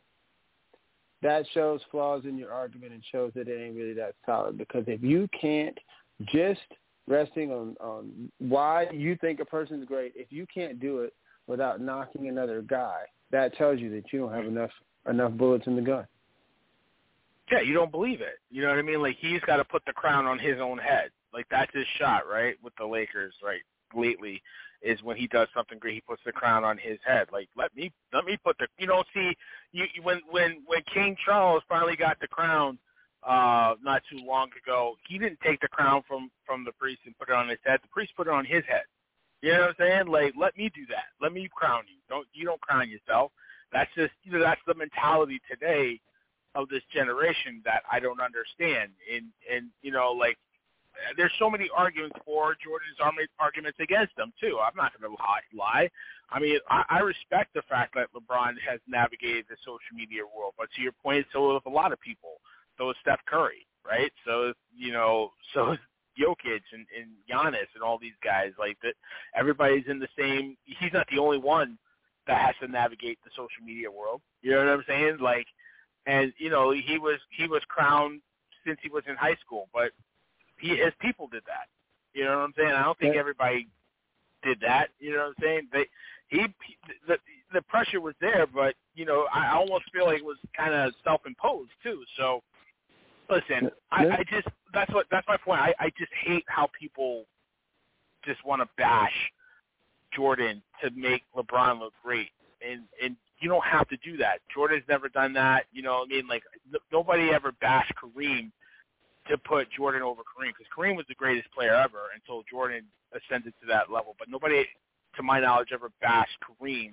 that shows flaws in your argument and shows that it ain't really that solid. Because if you can't just resting on on why you think a person's great, if you can't do it without knocking another guy, that tells you that you don't have enough enough bullets in the gun. Yeah, you don't believe it. You know what I mean? Like he's got to put the crown on his own head. Like that's his shot, right? With the Lakers, right? Lately, is when he does something great, he puts the crown on his head. Like let me let me put the you know see you when when when King Charles finally got the crown uh not too long ago, he didn't take the crown from from the priest and put it on his head. The priest put it on his head. You know what I'm saying? Like let me do that. Let me crown you. Don't you don't crown yourself. That's just you know that's the mentality today of this generation that I don't understand. And and you know like there's so many arguments for Jordan's arguments against them too. I'm not going to lie. lie. I mean, I, I respect the fact that LeBron has navigated the social media world, but to your point, so have a lot of people. So is Steph Curry, right? So you know, *laughs* so Jokic and, and Giannis and all these guys. Like that, everybody's in the same. He's not the only one that has to navigate the social media world. You know what I'm saying? Like, and you know, he was he was crowned since he was in high school, but he his people did that. You know what I'm saying? I don't think everybody did that. You know what I'm saying? They he the the pressure was there, but you know I almost feel like it was kind of self-imposed too. So listen, I, I just that's what that's my point. I I just hate how people just want to bash Jordan to make LeBron look great, and and you don't have to do that. Jordan's never done that. You know what I mean? Like n- nobody ever bashed Kareem to put Jordan over Kareem because Kareem was the greatest player ever until Jordan ascended to that level. But nobody, to my knowledge, ever bashed Kareem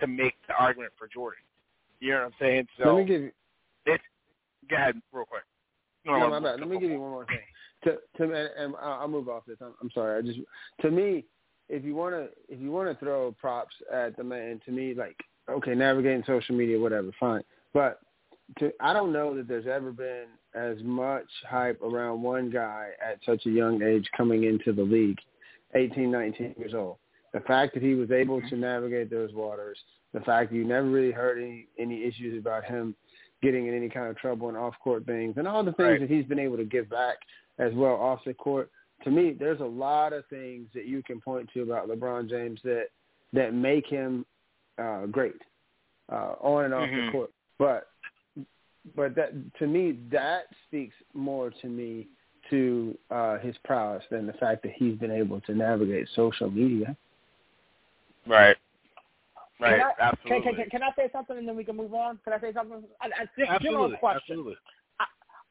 to make the argument for Jordan. You know what I'm saying? So Let me give you it's go ahead real quick. No, my bad. Let me give you one more thing. To to and, and I'll I'll move off this. I'm, I'm sorry. I just to me, if you want to if you want to throw props at the man, to me, like okay, navigating social media, whatever, fine. But to I don't know that there's ever been as much hype around one guy at such a young age coming into the league, 18, 19 years old. The fact that he was able to navigate those waters, the fact that you never really heard any any issues about him getting in any kind of trouble and off court things and all the things Right. that he's been able to give back as well off the court. To me, there's a lot of things that you can point to about LeBron James that that make him uh, great uh, on and off Mhm. the court. But but that to me that speaks more to me to uh, his prowess than the fact that he's been able to navigate social media. Right. Right. Can I, Absolutely. Can, can, can I say something and then we can move on? Can I say something? I, I, general Absolutely. question. Absolutely.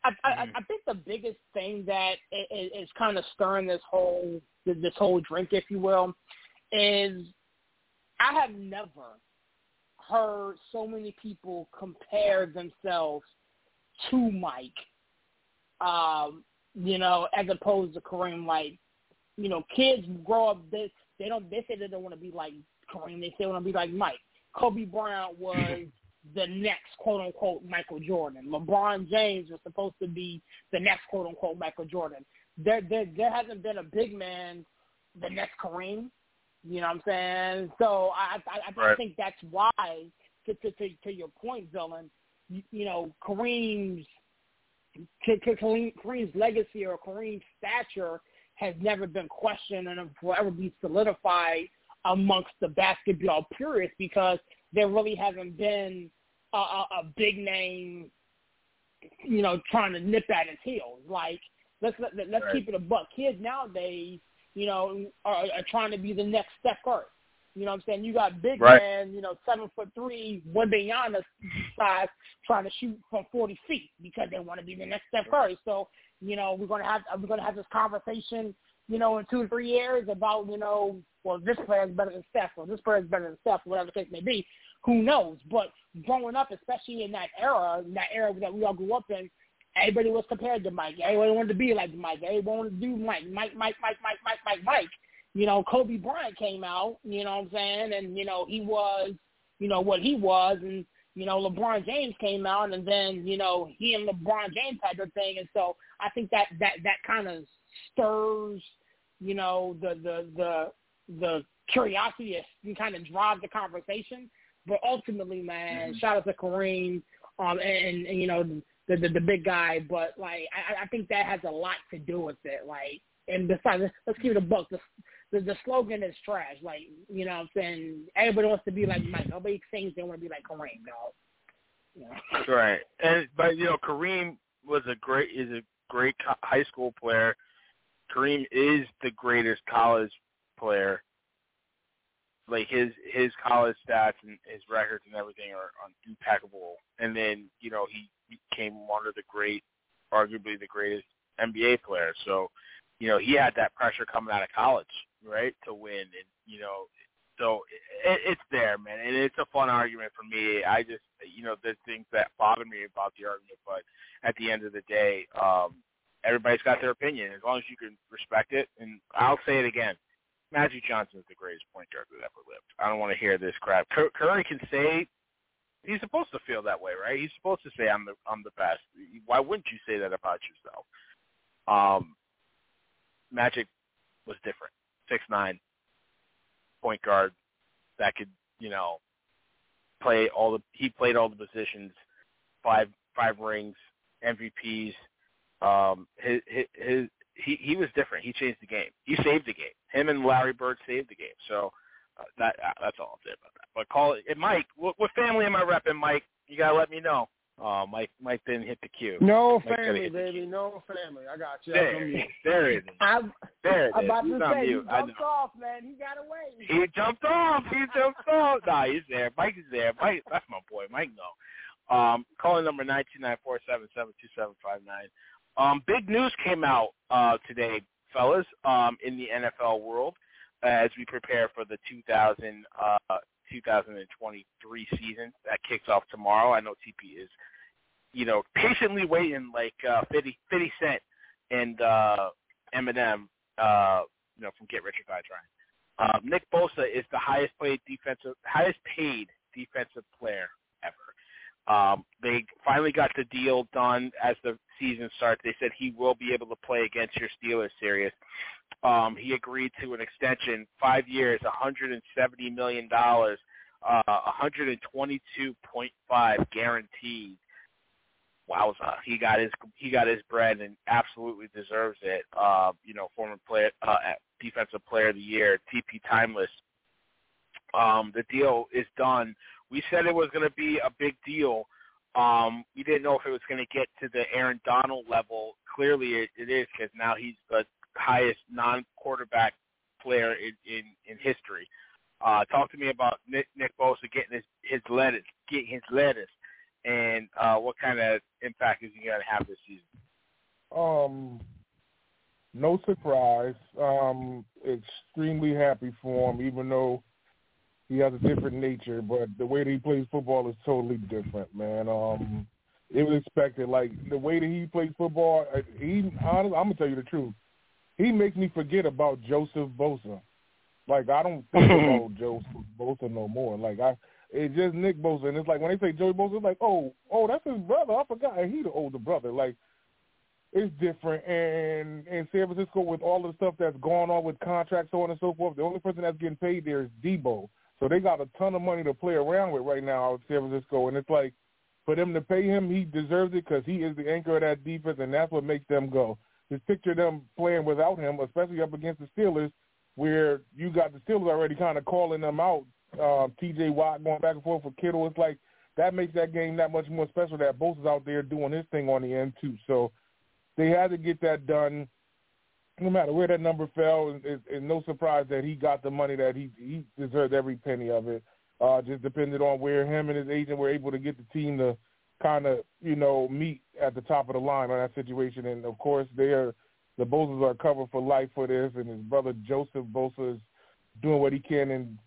I, I, Mhm. I think the biggest thing that is, is kind of stirring this whole this whole drink, if you will, is I have never heard so many people compare themselves to Mike, um, you know, as opposed to Kareem. Like, you know, kids grow up they they don't they say they don't want to be like Kareem. They say want to be like Mike. Kobe Bryant *laughs* was the next quote unquote Michael Jordan. LeBron James was supposed to be the next quote unquote Michael Jordan. There there there hasn't been a big man the next Kareem. You know what I'm saying? So I I, I Right. think that's why to to to, to your point, Dylan. You, you know Kareem's K- Kareem, Kareem's legacy or Kareem's stature has never been questioned and will ever be solidified amongst the basketball purists because there really hasn't been a, a, a big name, you know, trying to nip at his heels. Like let's let, let's Right. keep it a buck. Kids nowadays, you know, are, are trying to be the next Steph Curry. You know what I'm saying? You got big Right. man, you know, seven foot three, one Wembanyama size, trying to shoot from 40 feet because they want to be the next Steph Curry. So, you know, we're gonna have we're gonna have this conversation, you know, in two or three years about, you know, well, this player is better than Steph, or this player is better than Steph, whatever the case may be. Who knows? But growing up, especially in that era, in that era that we all grew up in, everybody was compared to Mike. Everybody wanted to be like Mike. Everybody wanted to do Mike, Mike, Mike, Mike, Mike, Mike, Mike, Mike. You know, Kobe Bryant came out, you know what I'm saying, and you know he was, you know what he was, and you know LeBron James came out, and then you know he and LeBron James type of thing, and so I think that that that kind of stirs, you know, the the the the curiosity and kind of drives the conversation. But ultimately, man, shout out to Kareem, um, and, and you know the, the the big guy. But like, I, I think that has a lot to do with it. Like, and besides, let's keep it a buck. The, the the slogan is trash. Like, you know, what I'm saying everybody wants to be like Mike. Nobody thinks they want to be like Kareem, dog. You know? Right. And but you know, Kareem was a great is a great high school player. Kareem is the greatest college player. Like his his college stats and his records and everything are impeccable. And then you know he became one of the great, arguably the greatest NBA player. So you know he had that pressure coming out of college, right, to win. And you know so it, it's there, man, and it's a fun argument for me. I just, you know, there's things that bother me about the argument, but at the end of the day, um, everybody's got their opinion. As long as you can respect it, and I'll say it again, Magic Johnson is the greatest point guard that ever lived. I don't want to hear this crap. Curry can say he's supposed to feel that way, right? He's supposed to say I'm the I'm the best. Why wouldn't you say that about yourself? Um, Magic was different. Six nine, point guard that could, you know, play all the he played all the positions, five five rings, MVPs. Um his his, his he he was different. He changed the game. He saved the game. Him and Larry Bird saved the game. So uh, that uh, that's all I'll say about that. But call it, and Mike, what, what family am I repping, Mike? You gotta let me know. Oh, Mike, Mike didn't hit the cue. No Mike family, baby. No family. I got you. There, *laughs* there it is. I'm, There it I'm is. about He's to on say he mute. I know. jumped off, man. He got away. He jumped off. He jumped off. Nah, he's there. Mike is there. Mike, that's my boy. Mike, no. Um, calling number nine two nine four seven seven two seven five nine. Um, big news came out uh, today, fellas, um, in the NFL world as we prepare for the 2000, uh, 2023 season that kicks off tomorrow. I know TP is, you know, patiently waiting like uh, 50, 50 Cent and uh, Eminem, uh, you know, from Get Rich or Die Trying. Um, Nick Bosa is the highest paid defensive, highest paid defensive player. Um, they finally got the deal done as the season starts. They said he will be able to play against your Steelers Serious. Um, he agreed to an extension, five years, $170 million, uh, 122.5 guaranteed. Wowza, he got his he got his bread and absolutely deserves it. Uh, you know, former player, uh, defensive player of the year, TP Tymeless um, the deal is done. We said it was going to be a big deal. Um, we didn't know if it was going to get to the Aaron Donald level. Clearly, it, it is because now he's the highest non-quarterback player in in, in history. Uh, talk to me about Nick, Nick Bosa getting his his lettuce, getting his lettuce, and uh, what kind of impact is he going to have this season? Um, no surprise. Um, extremely happy for him, even though he has a different nature. But the way that he plays football is totally different, man. Um, it was expected. Like the way that he plays football, uh, he. Honestly, I'm gonna tell you the truth. He makes me forget about Joseph Bosa. Like I don't think *laughs* about Joseph Bosa no more. Like I, it's just Nick Bosa, and it's like when they say Joey Bosa, it's like, oh, oh, that's his brother. I forgot he the older brother. Like it's different. And in San Francisco, with all of the stuff that's going on with contracts, so on and so forth, the only person that's getting paid there is Deebo. So they got a ton of money to play around with right now out San Francisco, and it's like for them to pay him, he deserves it because he is the anchor of that defense, and that's what makes them go. Just picture them playing without him, especially up against the Steelers, where you got the Steelers already kind of calling them out. Uh, T.J. Watt going back and forth for Kittle. It's like that makes that game that much more special that Bosa's out there doing his thing on the end too. So they had to get that done. No matter where that number fell, it's, it's no surprise that he got the money that he he deserved every penny of it. Uh, just depended on where him and his agent were able to get the team to kind of you know meet at the top of the line on that situation. And of course, they are the Bosas are covered for life for this, and his brother Joseph Bosa is doing what he can in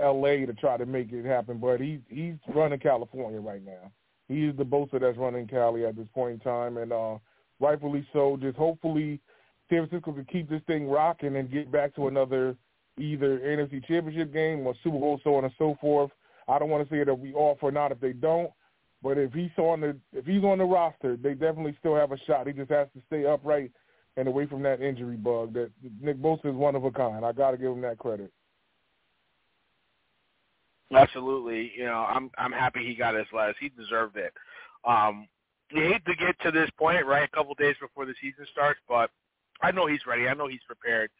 L.A. to try to make it happen. But he's he's running California right now. He's the Bosa that's running Cali at this point in time, and uh, rightfully so. Just hopefully San Francisco can keep this thing rocking and get back to another either NFC Championship game or Super Bowl, so on and so forth. I don't want to say that we all for not if they don't, but if he's on the if he's on the roster, they definitely still have a shot. He just has to stay upright and away from that injury bug. That Nick Bosa is one of a kind. I got to give him that credit. Absolutely, you know, I'm I'm happy he got his last. He deserved it. Um, you hate to get to this point, right? A couple days before the season starts, but I know he's ready. I know he's prepared.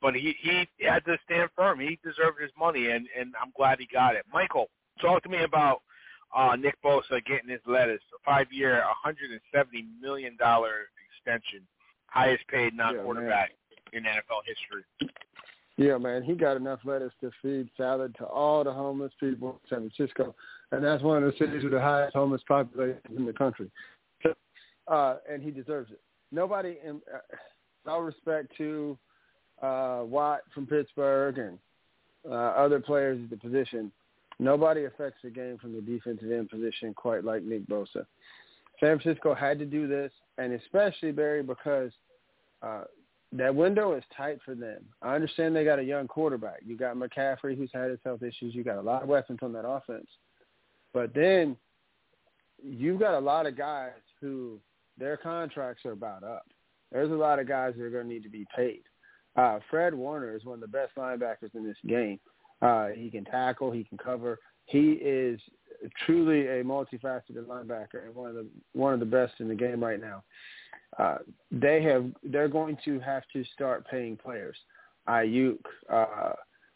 But he he had to stand firm. He deserved his money, and and I'm glad he got it. Michael, talk to me about uh, Nick Bosa getting his lettuce, a five-year, 170 million dollar extension, highest paid non-quarterback yeah, in NFL history. Yeah, man, he got enough lettuce to feed salad to all the homeless people in San Francisco, and that's one of the cities with the highest homeless population in the country. Uh, and he deserves it. Nobody, in, uh, all respect to uh, Watt from Pittsburgh and uh, other players at the position, nobody affects the game from the defensive end position quite like Nick Bosa. San Francisco had to do this, and especially Barry because uh, that window is tight for them. I understand they got a young quarterback. You got McCaffrey who's had his health issues. You got a lot of weapons on that offense. But then you've got a lot of guys who their contracts are about up. There's a lot of guys that are going to need to be paid. Uh, Fred Warner is one of the best linebackers in this game. Uh, he can tackle. He can cover. He is truly a multifaceted linebacker and one of the one of the best in the game right now uh, they have they're going to have to start paying players. Aiyuk, uh,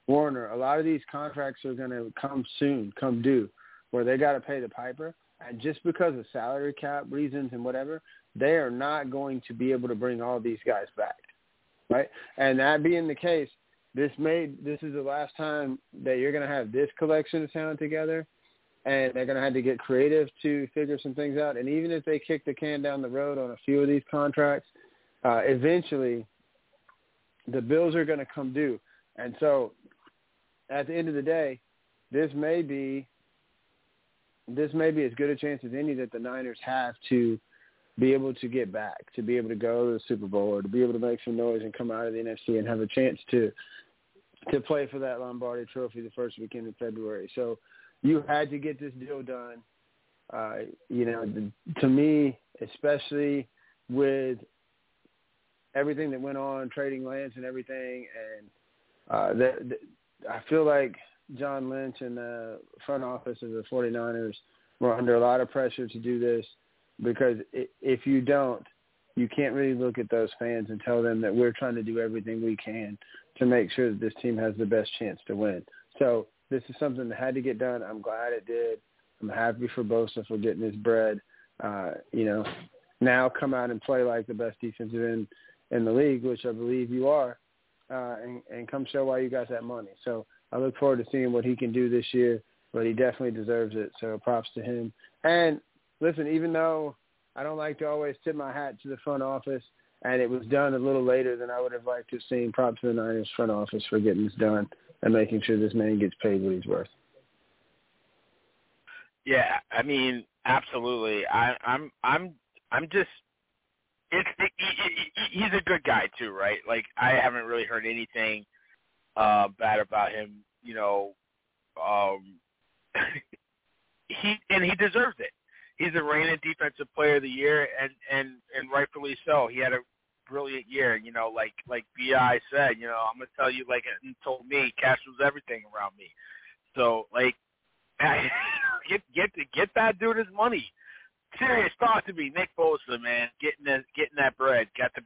Warner, a lot of these contracts are going to come soon, come due, where they got to pay the piper. Just because of salary cap reasons and whatever, they are not going to be able to bring all these guys back, right? And that being the case, this may this is the last time that you're going to have this collection of talent together and they're going to have to get creative to figure some things out. And even if they kick the can down the road on a few of these contracts, uh, eventually the bills are going to come due. And so at the end of the day, this may be this may be as good a chance as any that the Niners have to be able to get back, to be able to go to the Super Bowl or to be able to make some noise and come out of the NFC and have a chance to to play for that Lombardi trophy the first weekend in February. So you had to get this deal done. Uh, you know, to me, especially with everything that went on, trading Lance and everything, and uh, that, that I feel like John Lynch and the front office of the 49ers were under a lot of pressure to do this because if you don't, you can't really look at those fans and tell them that we're trying to do everything we can to make sure that this team has the best chance to win. So this is something that had to get done. I'm glad it did. I'm happy for Bosa for getting his bread. Uh, you know, now come out and play like the best defensive end in the league, which I believe you are, uh, and, and come show why you got that money. So I look forward to seeing what he can do this year, but he definitely deserves it. So props to him. And listen, even though I don't like to always tip my hat to the front office, and it was done a little later than I would have liked to have seen. Props to the Niners front office for getting this done and making sure this man gets paid what he's worth. Yeah, I mean, absolutely. I, I'm, I'm, I'm just. It's it, he, he's a good guy too, right? Like I haven't really heard anything uh bad about him. You know, um, *laughs* he and he deserves it. He's a reigning defensive player of the year, and and and rightfully so. He had a brilliant year. You know, like like Bi said. You know, I'm gonna tell you, like and told me, cash was everything around me. So like, *laughs* get get get that dude his money. Serious, talk to me, Nick Bosa, man, getting that getting that bread. Got the.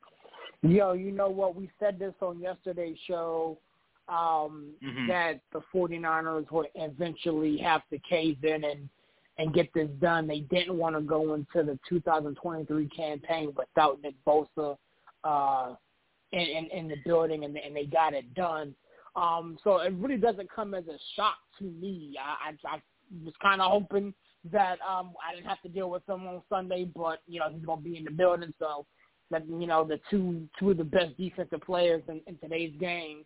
Yo, you know what? We said this on yesterday's show um, Mhm. that the 49ers would eventually have to cave in and and get this done. They didn't want to go into the 2023 campaign without Nick Bosa uh, in, in, in the building, and, and they got it done. Um, so it really doesn't come as a shock to me. I, I, I was kind of hoping that um, I didn't have to deal with him on Sunday, but you know he's going to be in the building, so that you know the two two of the best defensive players in, in today's game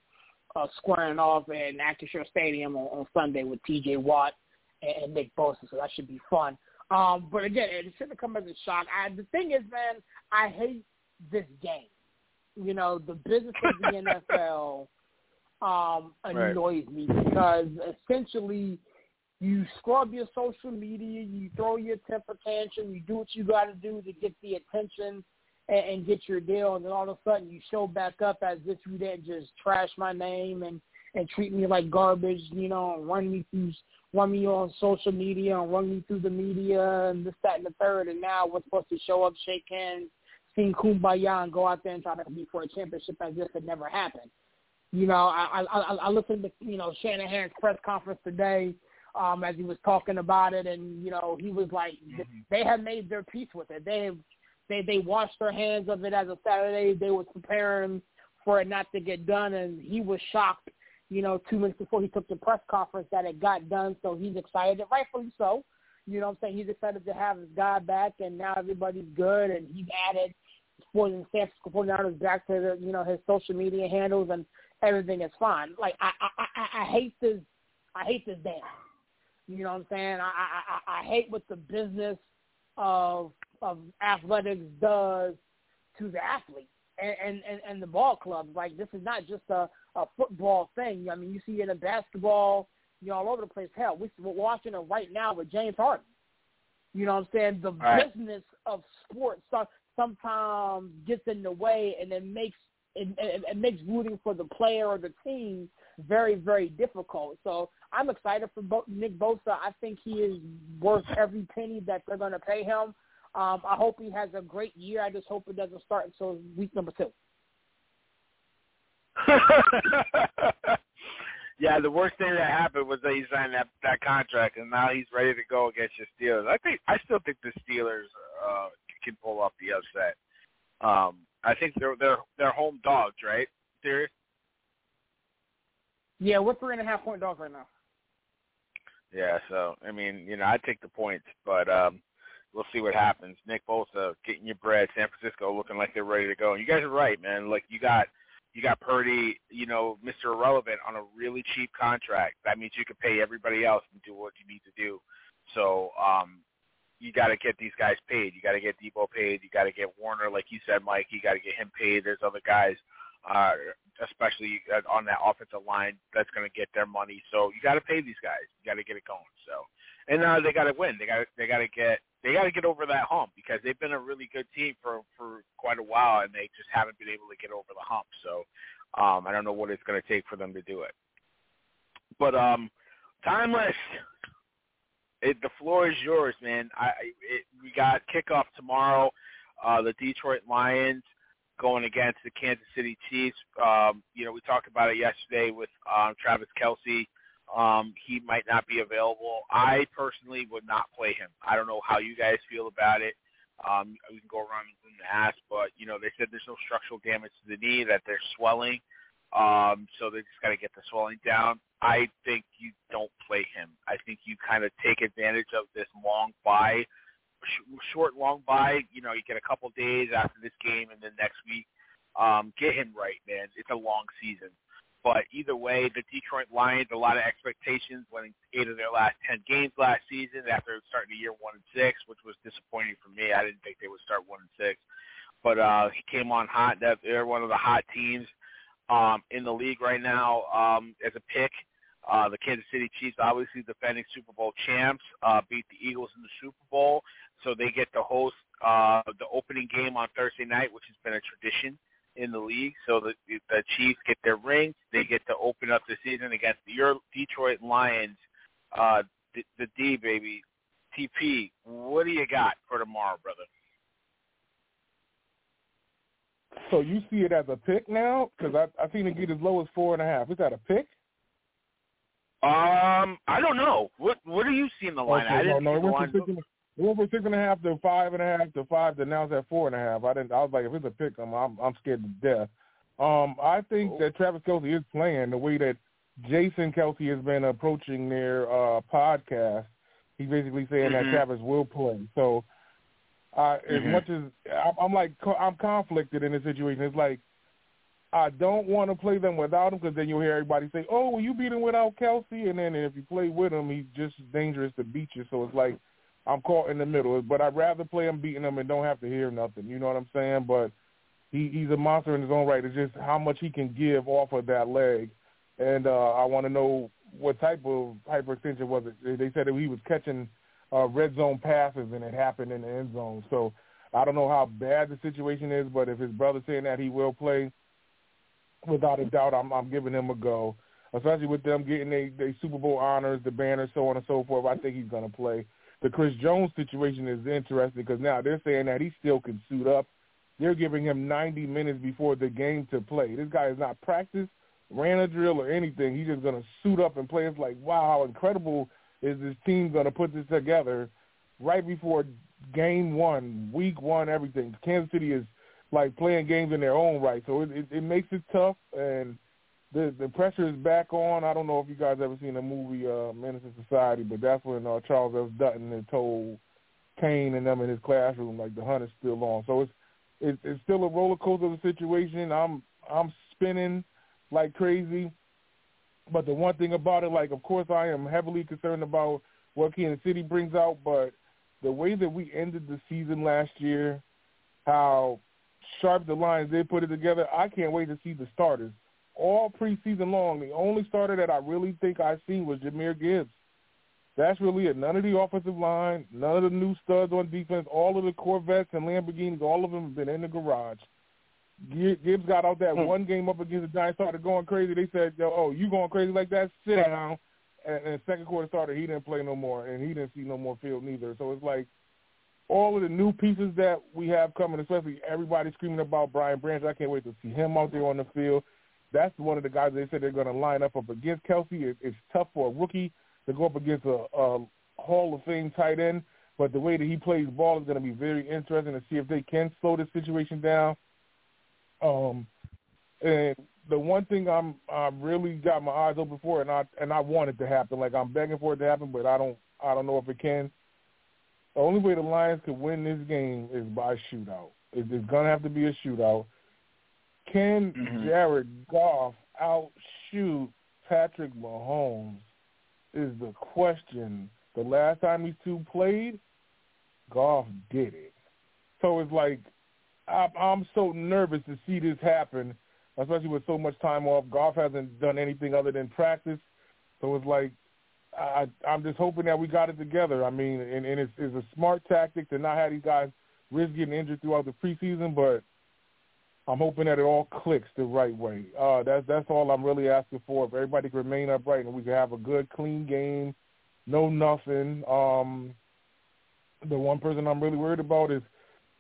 uh, squaring off in Acrisure Stadium on, on Sunday with T.J. Watt and, and Nick Bosa, so that should be fun. Um, but again, it shouldn't come as a shock. I, the thing is, man, I hate this game. You know, the business of the *laughs* NFL um, Right. annoys me because essentially you scrub your social media, you throw your temper tantrum, you do what you got to do to get the attention and, and get your deal, and then all of a sudden you show back up as if you didn't just trash my name and and treat me like garbage, you know, and run me through run me on social media and run me through the media and this, that, and the third, and now we're supposed to show up, shake hands, sing kumbaya, and go out there and try to compete for a championship as if it never happened. You know, I I, I listened to you know Shanahan's press conference today um, as he was talking about it, and you know he was like they have made their peace with it. They have they they washed their hands of it as a Saturday. They was preparing for it not to get done, and he was shocked. You know, two minutes before he took the press conference that it got done, so he's excited, rightfully so. You know what I'm saying? He's excited to have his guy back, and now everybody's good, and he's added Sports and San Francisco 49ers back to the, you know his social media handles, and everything is fine. Like I I I, I hate this I hate this dance. You know what I'm saying? I I I I hate what the business of of athletics does to the athlete and and and, and the ball clubs. Like this is not just a a football thing. I mean, you see it in basketball, you know, all over the place. Hell, we- we're watching it right now with James Harden. You know what I'm saying? The Right. business of sports sometimes gets in the way, and it makes it, it, it makes rooting for the player or the team very, very difficult. So I'm excited for Bo- Nick Bosa. I think he is worth every penny that they're going to pay him. Um, I hope he has a great year. I just hope it doesn't start until week number two. *laughs* yeah, the worst thing that happened was that he signed that that contract, and now he's ready to go against the Steelers. I think I still think the Steelers uh, can pull off the upset. Um, I think they're they're they're home dogs, right? Serious? Yeah, we're three and a half point dogs right now. Yeah. So I mean, you know, I take the points, but um, we'll see what happens. Nick Bosa getting your bread. San Francisco looking like they're ready to go. And you guys are right, man. Like you got you got Purdy, you know, Mr. Irrelevant on a really cheap contract. That means you can pay everybody else and do what you need to do. So um, you got to get these guys paid. You got to get Deebo paid. You got to get Warner, like you said, Mike. You got to get him paid. There's other guys, uh, especially uh, on that offensive line, that's going to get their money. So you got to pay these guys. You got to get it going. So, and uh, they got to win. They got they got to get they got to get over that hump because they've been a really good team for for quite a while, and they just haven't been able to get over the hump. So, um, I don't know what it's going to take for them to do it. But um, Tymeless. It, the floor is yours, man. I it, we got kickoff tomorrow. Uh, the Detroit Lions going against the Kansas City Chiefs. Um, you know, we talked about it yesterday with um, Travis Kelce um, he might not be available. I personally would not play him. I don't know how you guys feel about it. Um, we can go around and ask, but you know they said there's no structural damage to the knee, that they're swelling, um, so they just got to get the swelling down. I think you don't play him. I think you kind of take advantage of this long bye, sh- short long bye. You know, you get a couple days after this game, and then next week, um, get him right, man. It's a long season. But either way, the Detroit Lions, a lot of expectations, winning eight of their last ten games last season after starting the year one and six, which was disappointing for me. I didn't think they would start one and six, but uh, he came on hot. They're one of the hot teams um, in the league right now um, as a pick. Uh, the Kansas City Chiefs, obviously defending Super Bowl champs, uh, beat the Eagles in the Super Bowl, so they get to host uh, the opening game on Thursday night, which has been a tradition in the league. So the the Chiefs get their ring. They get to open up the season against the your Detroit Lions. Uh, the, the D baby, TP. What do you got for tomorrow, brother? So you see it as a pick now? Because I I seen it get as low as four and a half. Is that a pick? Um, I don't know. What what are you seeing the line? Okay, I didn't no, no, see the line. It went from six and a half to five and a half to five to now it's at four and a half. I didn't. I was like, if it's a pick, I'm I'm, I'm scared to death. Um, I think Oh. that Travis Kelce is playing the way that Jason Kelce has been approaching their uh, podcast. He's basically saying Mhm. that Travis will play. So, uh, as Mhm. much as I'm, I'm like I'm conflicted in this situation. It's like I don't want to play them without him because then you'll hear everybody say, "Oh, well, you beat him without Kelce," and then if you play with him, he's just dangerous to beat you. So it's like I'm caught in the middle. But I'd rather play him beating him and don't have to hear nothing. You know what I'm saying? But he, he's a monster in his own right. It's just how much he can give off of that leg, and uh, I want to know what type of hyperextension was it. They said that he was catching uh, red zone passes and it happened in the end zone. So I don't know how bad the situation is, but if his brother's saying that he will play, without a doubt, I'm, I'm giving him a go. Especially with them getting they Super Bowl honors, the banners, so on and so forth. I think he's going to play. The Chris Jones situation is interesting because now they're saying that he still can suit up. They're giving him 90 minutes before the game to play. This guy has not practiced, ran a drill, or anything. He's just going to suit up and play. It's like, wow, how incredible is this team going to put this together right before game one, week one, everything. Kansas City is like playing games in their own right, so it, it, it makes it tough, and the the pressure is back on. I don't know if you guys ever seen the movie uh, Menace to Society, but that's when uh, Charles F. Dutton had told Caine and them in his classroom like the hunt is still on. So it's it's, it's still a roller coaster of a situation. I'm I'm spinning like crazy, but the one thing about it, like of course I am heavily concerned about what Kansas City brings out, but the way that we ended the season last year, how sharp the Lions did put it together. I can't wait to see the starters. All preseason long, the only starter that I really think I've seen was Jahmyr Gibbs. That's really it. None of the offensive line, none of the new studs on defense, all of the Corvettes and Lamborghinis, all of them have been in the garage. Gibbs got out that hmm. one game up against the Giants, started going crazy. They said, Yo, "Oh, you going crazy like that? Sit down." And, and second quarter started, he didn't play no more, and he didn't see no more field neither. So it's like all of the new pieces that we have coming, especially everybody screaming about Brian Branch. I can't wait to see him out there on the field. That's one of the guys they said they're going to line up up against Kelce. It, it's tough for a rookie to go up against a, a Hall of Fame tight end, but the way that he plays ball is going to be very interesting to see if they can slow the situation down. Um, and the one thing I'm I really got my eyes open for, and I and I want it to happen. Like I'm begging for it to happen, but I don't I don't know if it can. The only way the Lions could win this game is by shootout. It- It's going to have to be a shootout. Can Mhm. Jared Goff outshoot Patrick Mahomes is the question. The last time these two played, Goff did it. So it's like I, I'm so nervous to see this happen, especially with so much time off. Goff hasn't done anything other than practice, so it's like I, I'm just hoping that we got it together. I mean, and, and it's, it's a smart tactic to not have these guys risk getting injured throughout the preseason, but I'm hoping that it all clicks the right way. Uh, that's that's all I'm really asking for. If everybody can remain upright and we can have a good, clean game, no nothing. Um, the one person I'm really worried about is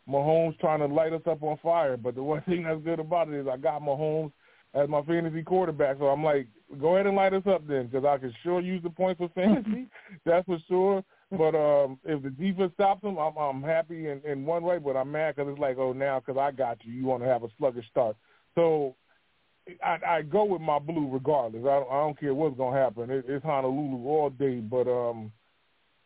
Mahomes trying to light us up on fire. But the *laughs* one thing that's good about it is I got Mahomes as my fantasy quarterback. So I'm like, go ahead and light us up then, because I can sure use the points for *laughs* fantasy. that's for sure. But um, if the defense stops them, I'm, I'm happy in, in one way, but I'm mad because it's like, oh, now because I got you, you want to have a sluggish start. So I, I go with my blue regardless. I, I don't care what's gonna happen. It, it's Honolulu all day, but um,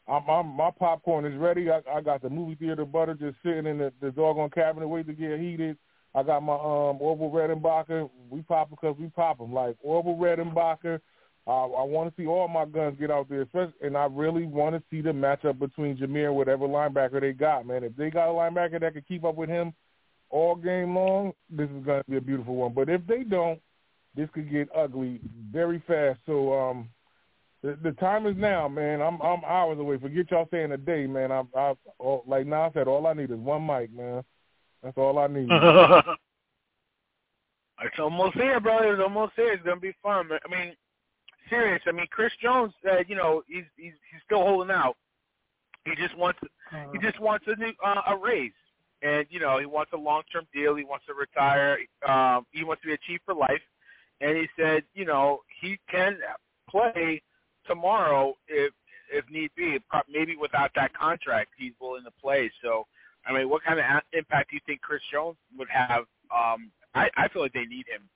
I'm, I'm my popcorn is ready. I, I got the movie theater butter just sitting in the, the doggone cabinet waiting to get heated. I got my um Orville Redenbacher. We pop because we pop them. Like Orville Redenbacher, uh, I want to see all my guns get out there, and I really want to see the matchup between Jahmyr and whatever linebacker they got. Man, if they got a linebacker that can keep up with him all game long, this is going to be a beautiful one. But if they don't, this could get ugly very fast. So um, the, the time is now, man. I'm I'm hours away. Forget y'all saying a day, man. I I all, like Nas said, all I need is one mic, man. That's all I need. *laughs* it's almost here, brother. It's almost here. It's gonna be fun. Man. I mean, Serious. I mean, Chris Jones said, you know, he's he's he's still holding out. He just wants he just wants a new uh, a raise, and you know, he wants a long term deal. He wants to retire. Um, he wants to be a chief for life, and he said, you know, he can play tomorrow if if need be. Maybe without that contract, he's willing to play. So I mean, what kind of impact do you think Chris Jones would have? Um, I, I feel like they need him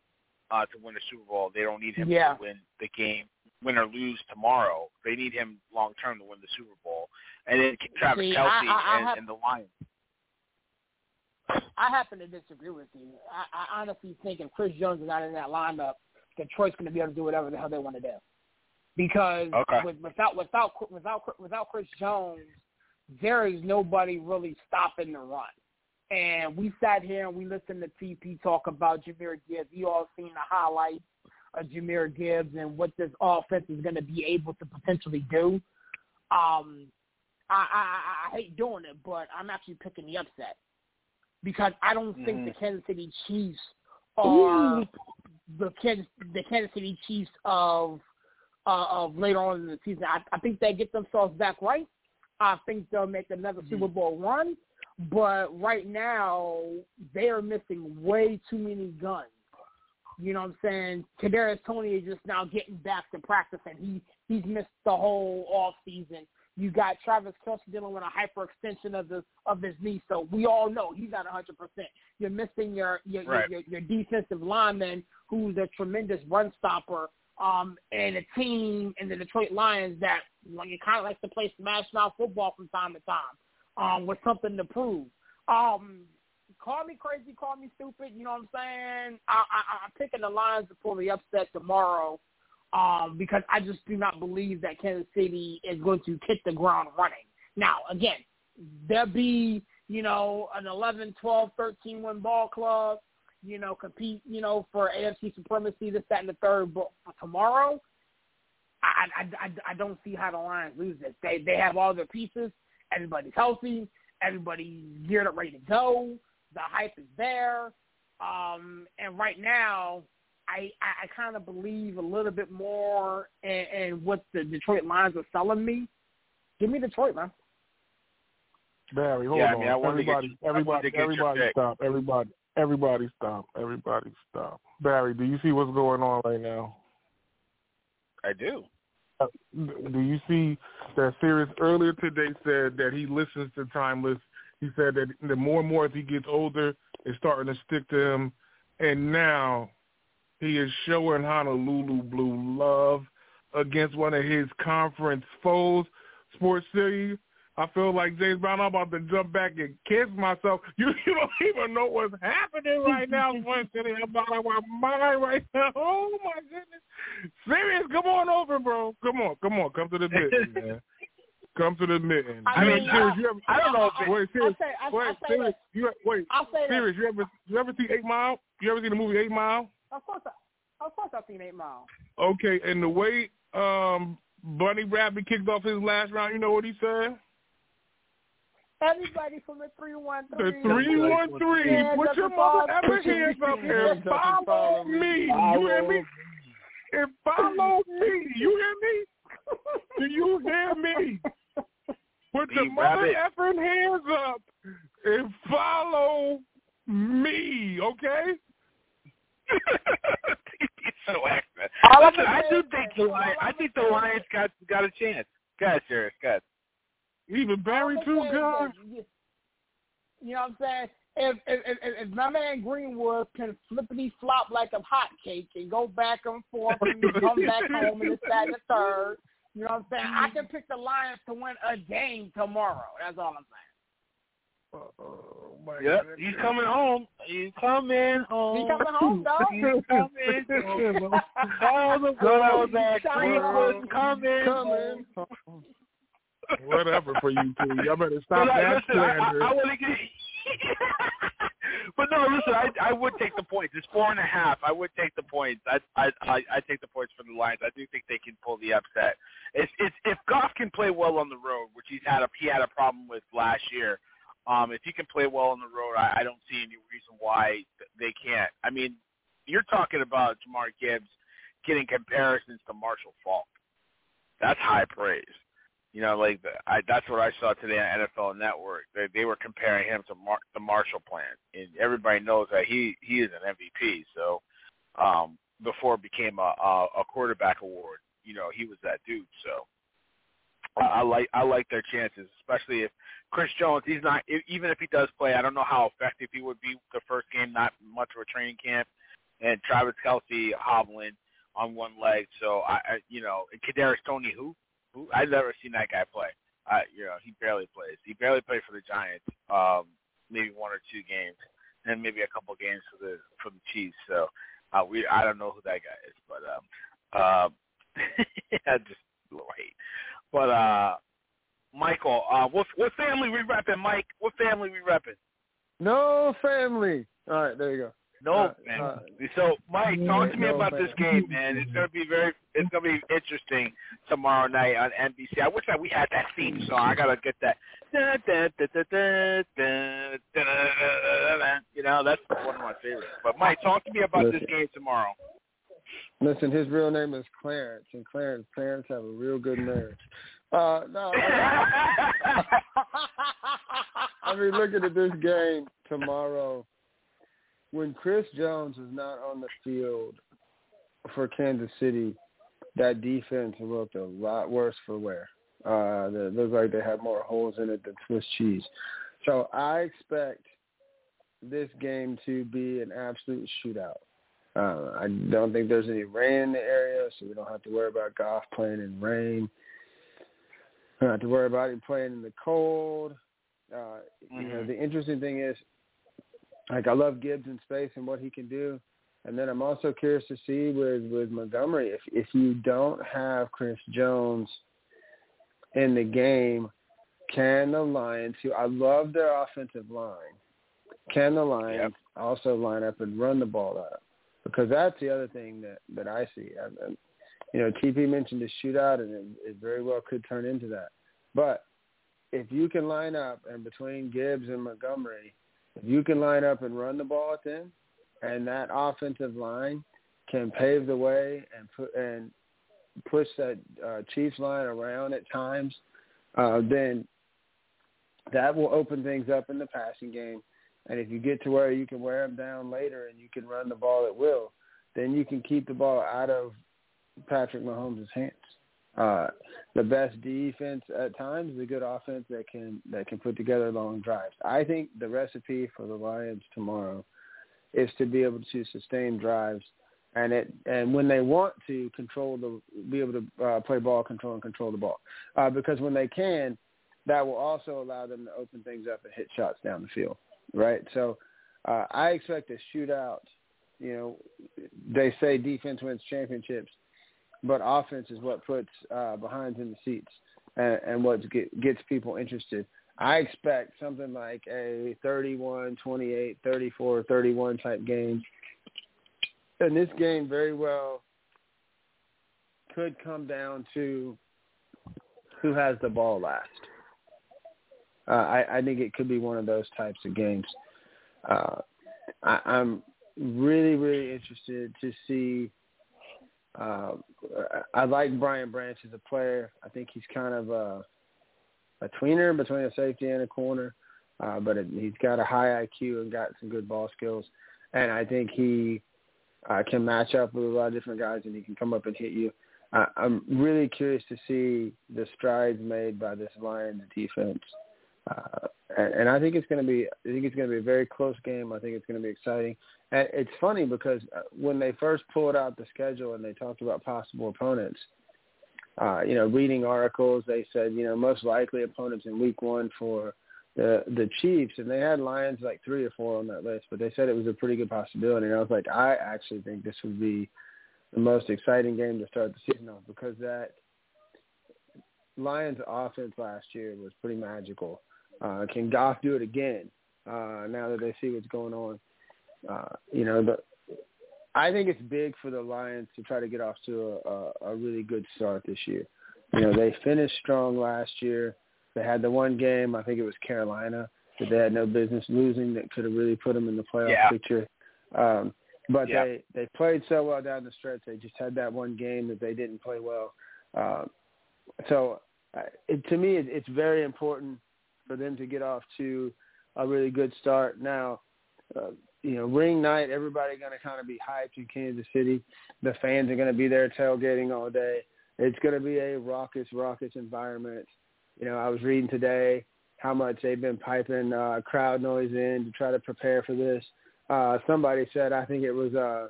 uh, to win the Super Bowl. They don't need him yeah. to win the game, win or lose tomorrow. They need him long term to win the Super Bowl. And then Travis See, Kelce I, I, I and, have, and the Lions. I happen to disagree with you. I, I honestly think if Chris Jones is not in that lineup, Detroit's going to be able to do whatever the hell they want to do. Because okay. with, without without without without Chris Jones, there is nobody really stopping the run. And we sat here and we listened to TP talk about Jahmyr Gibbs. You all seen the highlights of Jahmyr Gibbs and what this offense is going to be able to potentially do. Um, I, I, I hate doing it, but I'm actually picking the upset because I don't mm-hmm. think the Kansas City Chiefs are the Kansas, the Kansas City Chiefs of uh, of later on in the season. I, I think they get themselves back right. I think they'll make another mm-hmm. Super Bowl run. But right now, they are missing way too many guns. You know what I'm saying? Kadarius Toney is just now getting back to practice, and he he's missed the whole off season. You got Travis Kelce dealing with a hyperextension of the of his knee, so we all know he's not 100. percent You're missing your your, right. your your defensive lineman, who's a tremendous run stopper, um, and a team in the Detroit Lions that like, it kind of likes to play smash mouth football from time to time, um, with something to prove. Um, call me crazy, call me stupid. You know what I'm saying? I, I, I'm picking the Lions to pull the upset tomorrow, um, because I just do not believe that Kansas City is going to hit the ground running. Now, again, there'll be you know an 11, 12, 13 win ball club you know, compete, you know, for AFC supremacy, this, that, and the third. But tomorrow, I, I, I, I don't see how the Lions lose this. They they have all their pieces. Everybody's healthy. Everybody's geared up, ready to go. The hype is there. Um, and right now, I I, I kind of believe a little bit more in, in what the Detroit Lions are selling me. Give me Detroit, man. Barry, hold yeah, on. I mean, I everybody, get, everybody, everybody, stop. Everybody, Everybody stop. Everybody stop. Barry, do you see what's going on right now? I do. Uh, do you see that Serious earlier today said that he listens to Tymeless? He said that the more and more as he gets older, it's starting to stick to him. And now he is showing Honolulu Blue love against one of his conference foes, Sports City. I feel like James Brown. I'm about to jump back and kiss myself. *laughs* You, you don't even know what's happening right now. I'm out of my mind right now. *laughs* Oh my goodness, Serious. Come on over, bro. Come on, come on. Come to the mitten, man. Come to the mitten. I mean, Serious, you ever, I don't know. Wait, Serious. I'll say, I'll, wait, I'll say Serious. You, wait, say Serious. You ever, you ever see Eight Mile? You ever see the movie Eight Mile? Of course, I, of course, I've seen Eight Mile. Okay, and the way um Bunny Rabbit kicked off his last round, you know what he said? Everybody from the three one three. The three one three. Put your mother ever hands up and follow me. You hear me? And follow me. You hear me? Do you hear me? Put your mother effing hands up and follow me, okay? no accent. I'm Listen, I do think the Lions, I think the Lions got got a chance. Go ahead, Serious. Go ahead. Even Barry too, saying is God. You you know what I'm saying? If if, if if my man Greenwood can flippity flop like a hotcake and go back and forth and come back *laughs* home in the second third, you know what I'm saying? I can pick the Lions to win a game tomorrow. That's all I'm saying. Oh my Yep, goodness. he's coming home. He's coming home. He coming home, though. He's coming home. *laughs* All the girls at Greenwood's coming. Coming. Whatever for you two. Y'all better *laughs* stop But, uh, that listen, I, slander. I, I want to get. *laughs* but no, listen. I I would take the points. It's four and a half. I would take the points. I I I, I take the points for the Lions. I do think they can pull the upset. It's it's if Goff can play well on the road, which he's had a he had a problem with last year. Um, if he can play well on the road, I, I don't see any reason why they can't. I mean, you're talking about Jamar Gibbs getting comparisons to Marshall Faulk. That's high praise. You know, like the, I, that's what I saw today on NFL Network. They, they were comparing him to Mar- the Marshall Plan, and everybody knows that he he is an MVP. So um, before it became a, a, a quarterback award, you know, he was that dude. So I, like I like their chances, especially if Chris Jones. He's not even if he does play. I don't know how effective he would be the first game. Not much of a training camp, and Travis Kelce hobbling on one leg. So I, I you know, and Kadarius Toney, who who I've never seen that guy play. Uh, you know, he barely plays. He barely played for the Giants. Um, maybe one or two games, and maybe a couple games for the for the Chiefs. So uh, we I don't know who that guy is, but um, *laughs* uh, just a little hate. But uh, Michael, uh, what what family we repping, Mike? What family we repping? No family. All right, there you go. No, uh, man. Uh, so, Mike, talk to me no, about man. this game, man. It's gonna be very, it's gonna be interesting tomorrow night on NBC. I wish that we had that theme song. I gotta get that. You know, that's one of my favorites. But Mike, talk to me about Listen. this game tomorrow. Listen, his real name is Clarence, and Clarence parents have a real good marriage. Uh, no, I mean, *laughs* looking at this game tomorrow when Chris Jones is not on the field for Kansas City, that defense looked a lot worse for wear. Uh, it looked like they had more holes in it than Swiss cheese. So I expect this game to be an absolute shootout. Uh, I don't think there's any rain in the area, so we don't have to worry about Goff playing in rain. We don't have to worry about him playing in the cold. Uh, You know, Mhm. the interesting thing is, like, I love Gibbs in space and what he can do, and then I'm also curious to see with with Montgomery if if you don't have Chris Jones in the game, can the Lions, who I love their offensive line, can the Lions also line up and run the ball up? Because that's the other thing that that I see. I, I, you know, TP mentioned a shootout, and it, it very well could turn into that. But if you can line up and between Gibbs and Montgomery, if you can line up and run the ball at them, and that offensive line can pave the way and put and push that uh, Chiefs line around at times, uh, then that will open things up in the passing game. And if you get to where you can wear them down later and you can run the ball at will, then you can keep the ball out of Patrick Mahomes' hands. Uh, the best defense at times is a good offense that can that can put together long drives. I think the recipe for the Lions tomorrow is to be able to sustain drives and it and when they want to control the be able to uh, play ball control and control the ball uh, because when they can that will also allow them to open things up and hit shots down the field right? So uh, I expect a shootout. You know they say defense wins championships but offense is what puts uh, behinds in the seats and, and what get, gets people interested I expect something like a 31, 28, 34, 31 type game. And this game very well could come down to who has the ball last. Uh, I, I think it could be one of those types of games. Uh, I, I'm really, really interested to see. Uh, I like Brian Branch as a player. I think he's kind of a a tweener between a safety and a corner, uh, but it, he's got a high IQ and got some good ball skills. And I think he uh, can match up with a lot of different guys, and he can come up and hit you. Uh, I'm really curious to see the strides made by this Lions defense, uh, and, and I think it's going to be. I think it's going to be a very close game. I think it's going to be exciting. And it's funny because uh, when they first pulled out the schedule and they talked about possible opponents, uh, you know, reading articles, they said, you know, most likely opponents in week one for the the Chiefs, and they had Lions like three or four on that list, but they said it was a pretty good possibility. And I was like, I actually think this would be the most exciting game to start the season off because that Lions offense last year was pretty magical. Uh, can Goff do it again? Uh, now that they see what's going on, uh, you know, the, I think it's big for the Lions to try to get off to a, a, a really good start this year. You know, they finished strong last year. They had the one game, I think it was Carolina, that they had no business losing that could have really put them in the playoff yeah. picture. Um, but yeah. they they played so well down the stretch. They just had that one game that they didn't play well. Uh, so uh, it, to me, it, it's very important for them to get off to a really good start. Now, uh, you know, ring night, everybody going to kind of be hyped in Kansas City. The fans are going to be there tailgating all day. It's going to be a raucous, raucous environment. You know, I was reading today how much they've been piping uh, crowd noise in to try to prepare for this. Uh, somebody said, I think it was uh,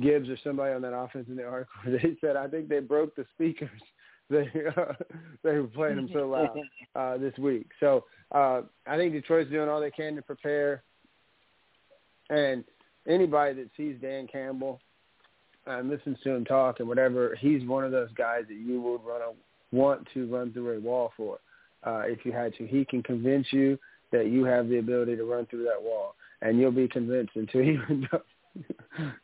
Gibbs or somebody on that offense in the article. *laughs* They said, I think they broke the speakers. They uh, *laughs* they were playing them so loud *laughs* uh, this week. So uh, I think Detroit's doing all they can to prepare. And anybody that sees Dan Campbell and listens to him talk and whatever, he's one of those guys that you would run a, want to run through a wall for uh, if you had to. He can convince you that you have the ability to run through that wall, and you'll be convinced until you *laughs* end up,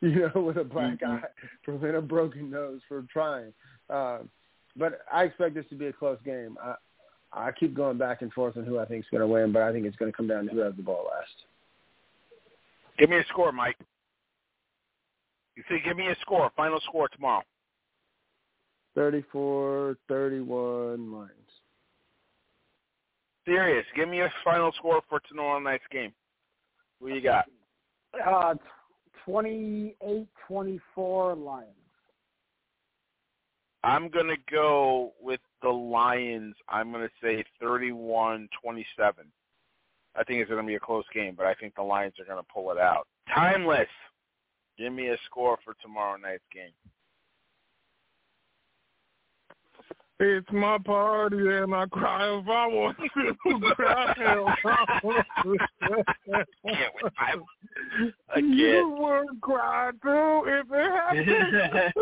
you know, with a black mm-hmm. eye from a broken nose for trying. Uh, but I expect this to be a close game. I, I keep going back and forth on who I think is going to win, but I think it's going to come down to who has the ball last. Give me a score, Mike. You say give me a score, final score tomorrow. Thirty-four, thirty-one Lions. Serious. Give me a final score for tomorrow night's game. What you got? Uh, 28-24 Lions. I'm going to go with the Lions. I'm going to say 31-27. I think it's going to be a close game, but I think the Lions are going to pull it out. Tymeless. Give me a score for tomorrow night's game. It's my party and I cry if I want *laughs* to cry. I You would cry too if it happened.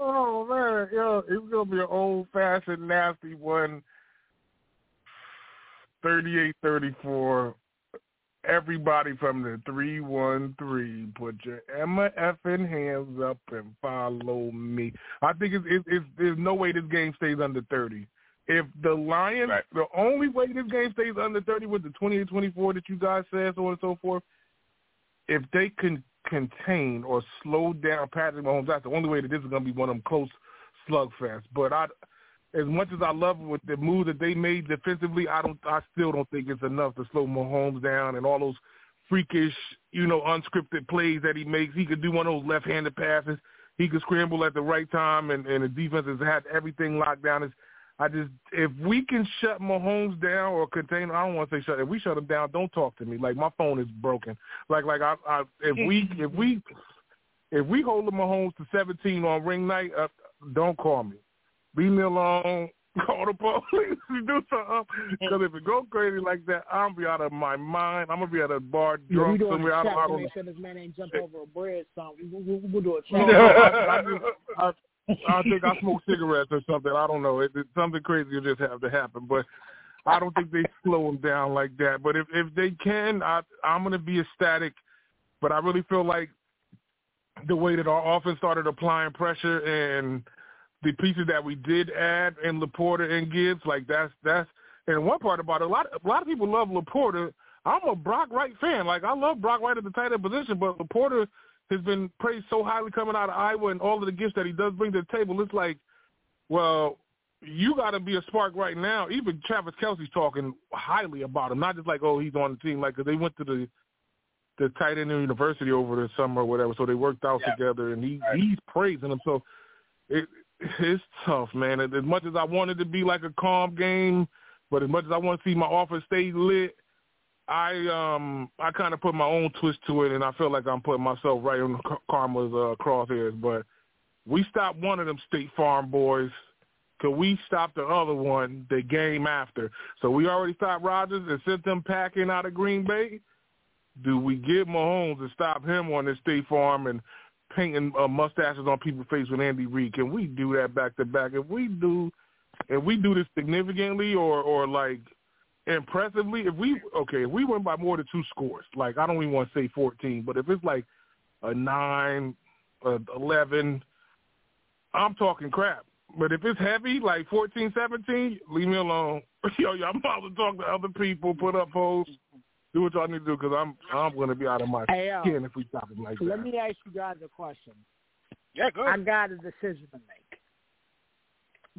oh man, yo, it's gonna be an old fashioned nasty one. Thirty-eight, thirty-four. Everybody from the three one three, put your Emma effing hands up and follow me. I think it's, it's, it's there's no way this game stays under thirty. If the Lions, Right. the only way this game stays under thirty with the twenty eight twenty four that you guys said, so on and so forth, if they can contain or slow down Patrick Mahomes, that's the only way that this is going to be one of them close slugfests. But I, as much as I love with the move that they made defensively, I don't, I still don't think it's enough to slow Mahomes down and all those freakish, you know, unscripted plays that he makes. He could do one of those left-handed passes. He could scramble at the right time, and, and the defense has had everything locked down. It's, I just, if we can shut Mahomes down or contain, I don't want to say shut. If we shut him down, don't talk to me. Like my phone is broken. Like, like I, I if we, if we, if we hold the Mahomes to 17 on ring night, uh, don't call me. Leave me alone. *laughs* Call the police. Do something. Because if it goes crazy like that, I'm gonna be out of my mind. I'm gonna be at a bar Yeah, we drunk doing somewhere. a I check don't, I to don't make sure this man ain't jump over a bread something. We, we, we'll do a *laughs* No, check. I, I, just, I, I think I smoke cigarettes or something. I don't know. It, it, something crazy will just have to happen. But I don't think they slow him down like that. But if if they can, I I'm gonna be ecstatic. But I really feel like the way that our offense started applying pressure and the pieces that we did add in LaPorta and Gibbs, like that's that's and one part about it, a lot a lot of people love LaPorta. I'm a Brock Wright fan. Like I love Brock Wright at the tight end position, but LaPorta has been praised so highly coming out of Iowa and all of the gifts that he does bring to the table. It's like, well, you got to be a spark right now. Even Travis Kelce's talking highly about him, not just like, oh, he's on the team. Like, 'cause they went to the the tight end university over the summer or whatever, so they worked out Yeah. together, and he Right. he's praising him. So it it's tough, man. As much as I wanted to be like a calm game, but as much as I want to see my office stay lit, I um I kind of put my own twist to it, and I feel like I'm putting myself right on Karma's uh, crosshairs. But we stopped one of them State Farm boys. Could we stop the other one the game after? So we already stopped Rodgers and sent them packing out of Green Bay. Do we get Mahomes and stop him on this State Farm and painting uh, mustaches on people's face with Andy Reid? Can we do that back to back? If we do, if we do this significantly or or like impressively, if we okay, if we win by more than two scores, like I don't even want to say fourteen, but if it's like a nine, a eleven, I'm talking crap. But if it's heavy, like fourteen, seventeen, leave me alone. *laughs* Yo, I'm about to talk to other people, put up posts, do what y'all need to do, because I'm I'm going to be out of my Hey, yo, skin if we stop it like let that. me ask you guys a question. Yeah, good. I got a decision to make.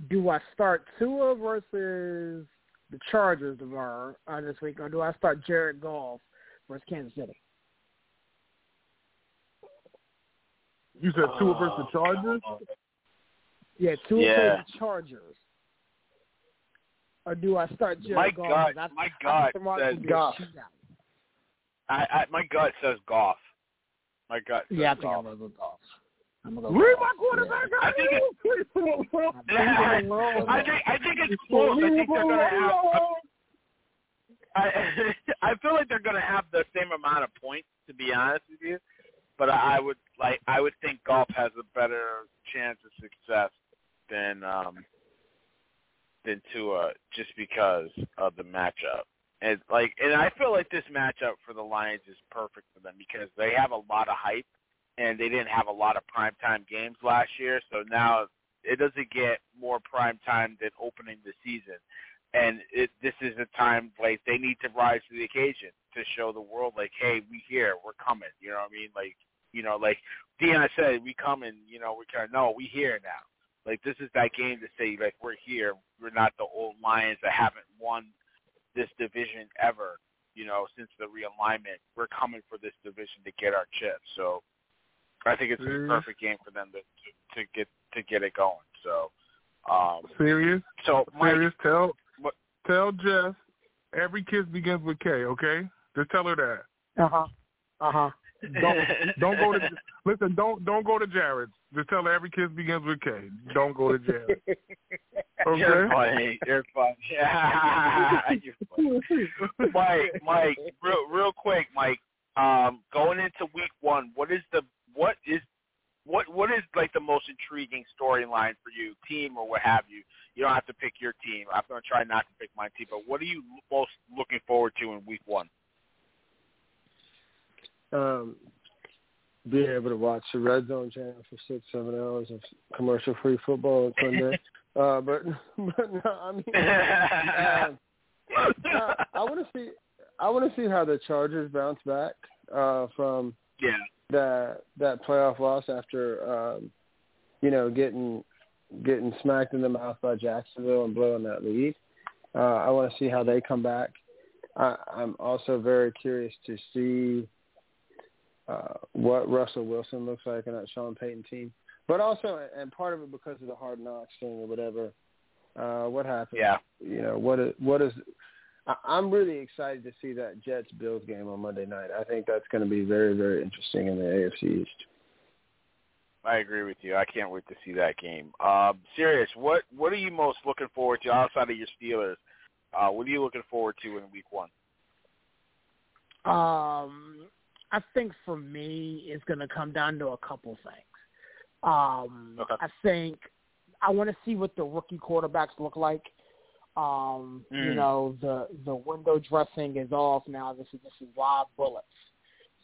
Do I start Tua versus the Chargers tomorrow uh, this week, or do I start Jared Goff versus Kansas City? You said Tua versus the Chargers? Yeah, Tua Yeah. plays the Chargers. Or do I start Jared My Goff? gut- That's- my I think gut says gonna be a Goff. shootout. I, I my gut says Goff. My gut. Says Yeah, I think Goff. I'm gonna go Goff. I'm gonna go. Where's Goff. my quarterback? I think Yeah. *laughs* I think I think it's close. I think they're gonna have. I *laughs* I feel like they're gonna have the same amount of points, to be honest with you. But I would like I would think Goff has a better chance of success than um than Tua just because of the matchup. And like and I feel like this matchup for the Lions is perfect for them because they have a lot of hype and they didn't have a lot of primetime games last year, so now it doesn't get more prime time than opening the season. And it, this is a time like they need to rise to the occasion to show the world like, hey, we here, we're coming. You know what I mean? Like, you know, like Deion said, we coming. You know, we kind of no, we here now. Like this is that game to say like we're here. We're not the old Lions that haven't won this division ever. You know, since the realignment, we're coming for this division to get our chip. So I think it's Serious? a perfect game for them to to, to get to get it going. So, um, Serious? so Mike, Serious? Tell, What- tell Jess every kiss begins with K, okay? Just tell her that. Uh huh. Uh huh. Don't *laughs* don't go to listen. Don't don't go to Jared. Just tell her every kiss begins with K. Don't go to Jared. *laughs* You're Okay. funny. You're funny. *laughs* You're funny. Mike, Mike, real real quick, Mike. Um, going into week one, what is the what is what what is like the most intriguing storyline for you, team or what have you? You don't have to pick your team. I'm gonna try not to pick my team, but what are you most looking forward to in week one? Um, being able to watch the Red Zone channel for six, seven hours of commercial-free football on Sunday. *laughs* uh, but, *laughs* but no, I mean, uh, I want to see. I want to see how the Chargers bounce back uh, from yeah, that that playoff loss after um, you know getting getting smacked in the mouth by Jacksonville and blowing that lead. Uh, I want to see how they come back. I, I'm also very curious to see uh, what Russell Wilson looks like in that Sean Payton team, but also and part of it because of the hard knocks thing or whatever. Uh, what happened? yeah. You know what is what is I- I'm really excited to see that Jets Bills game on Monday night. I think that's going to be very, very interesting in the AFC East. I agree with you. I can't wait to see that game. Um, serious, what what are you most looking forward to outside of your Steelers? Uh, what are you looking forward to in Week One? Um, I think for me, it's going to come down to a couple things. Um, Okay. I think I want to see what the rookie quarterbacks look like. Um, You Mm. know, the the window dressing is off now. This is this is live bullets,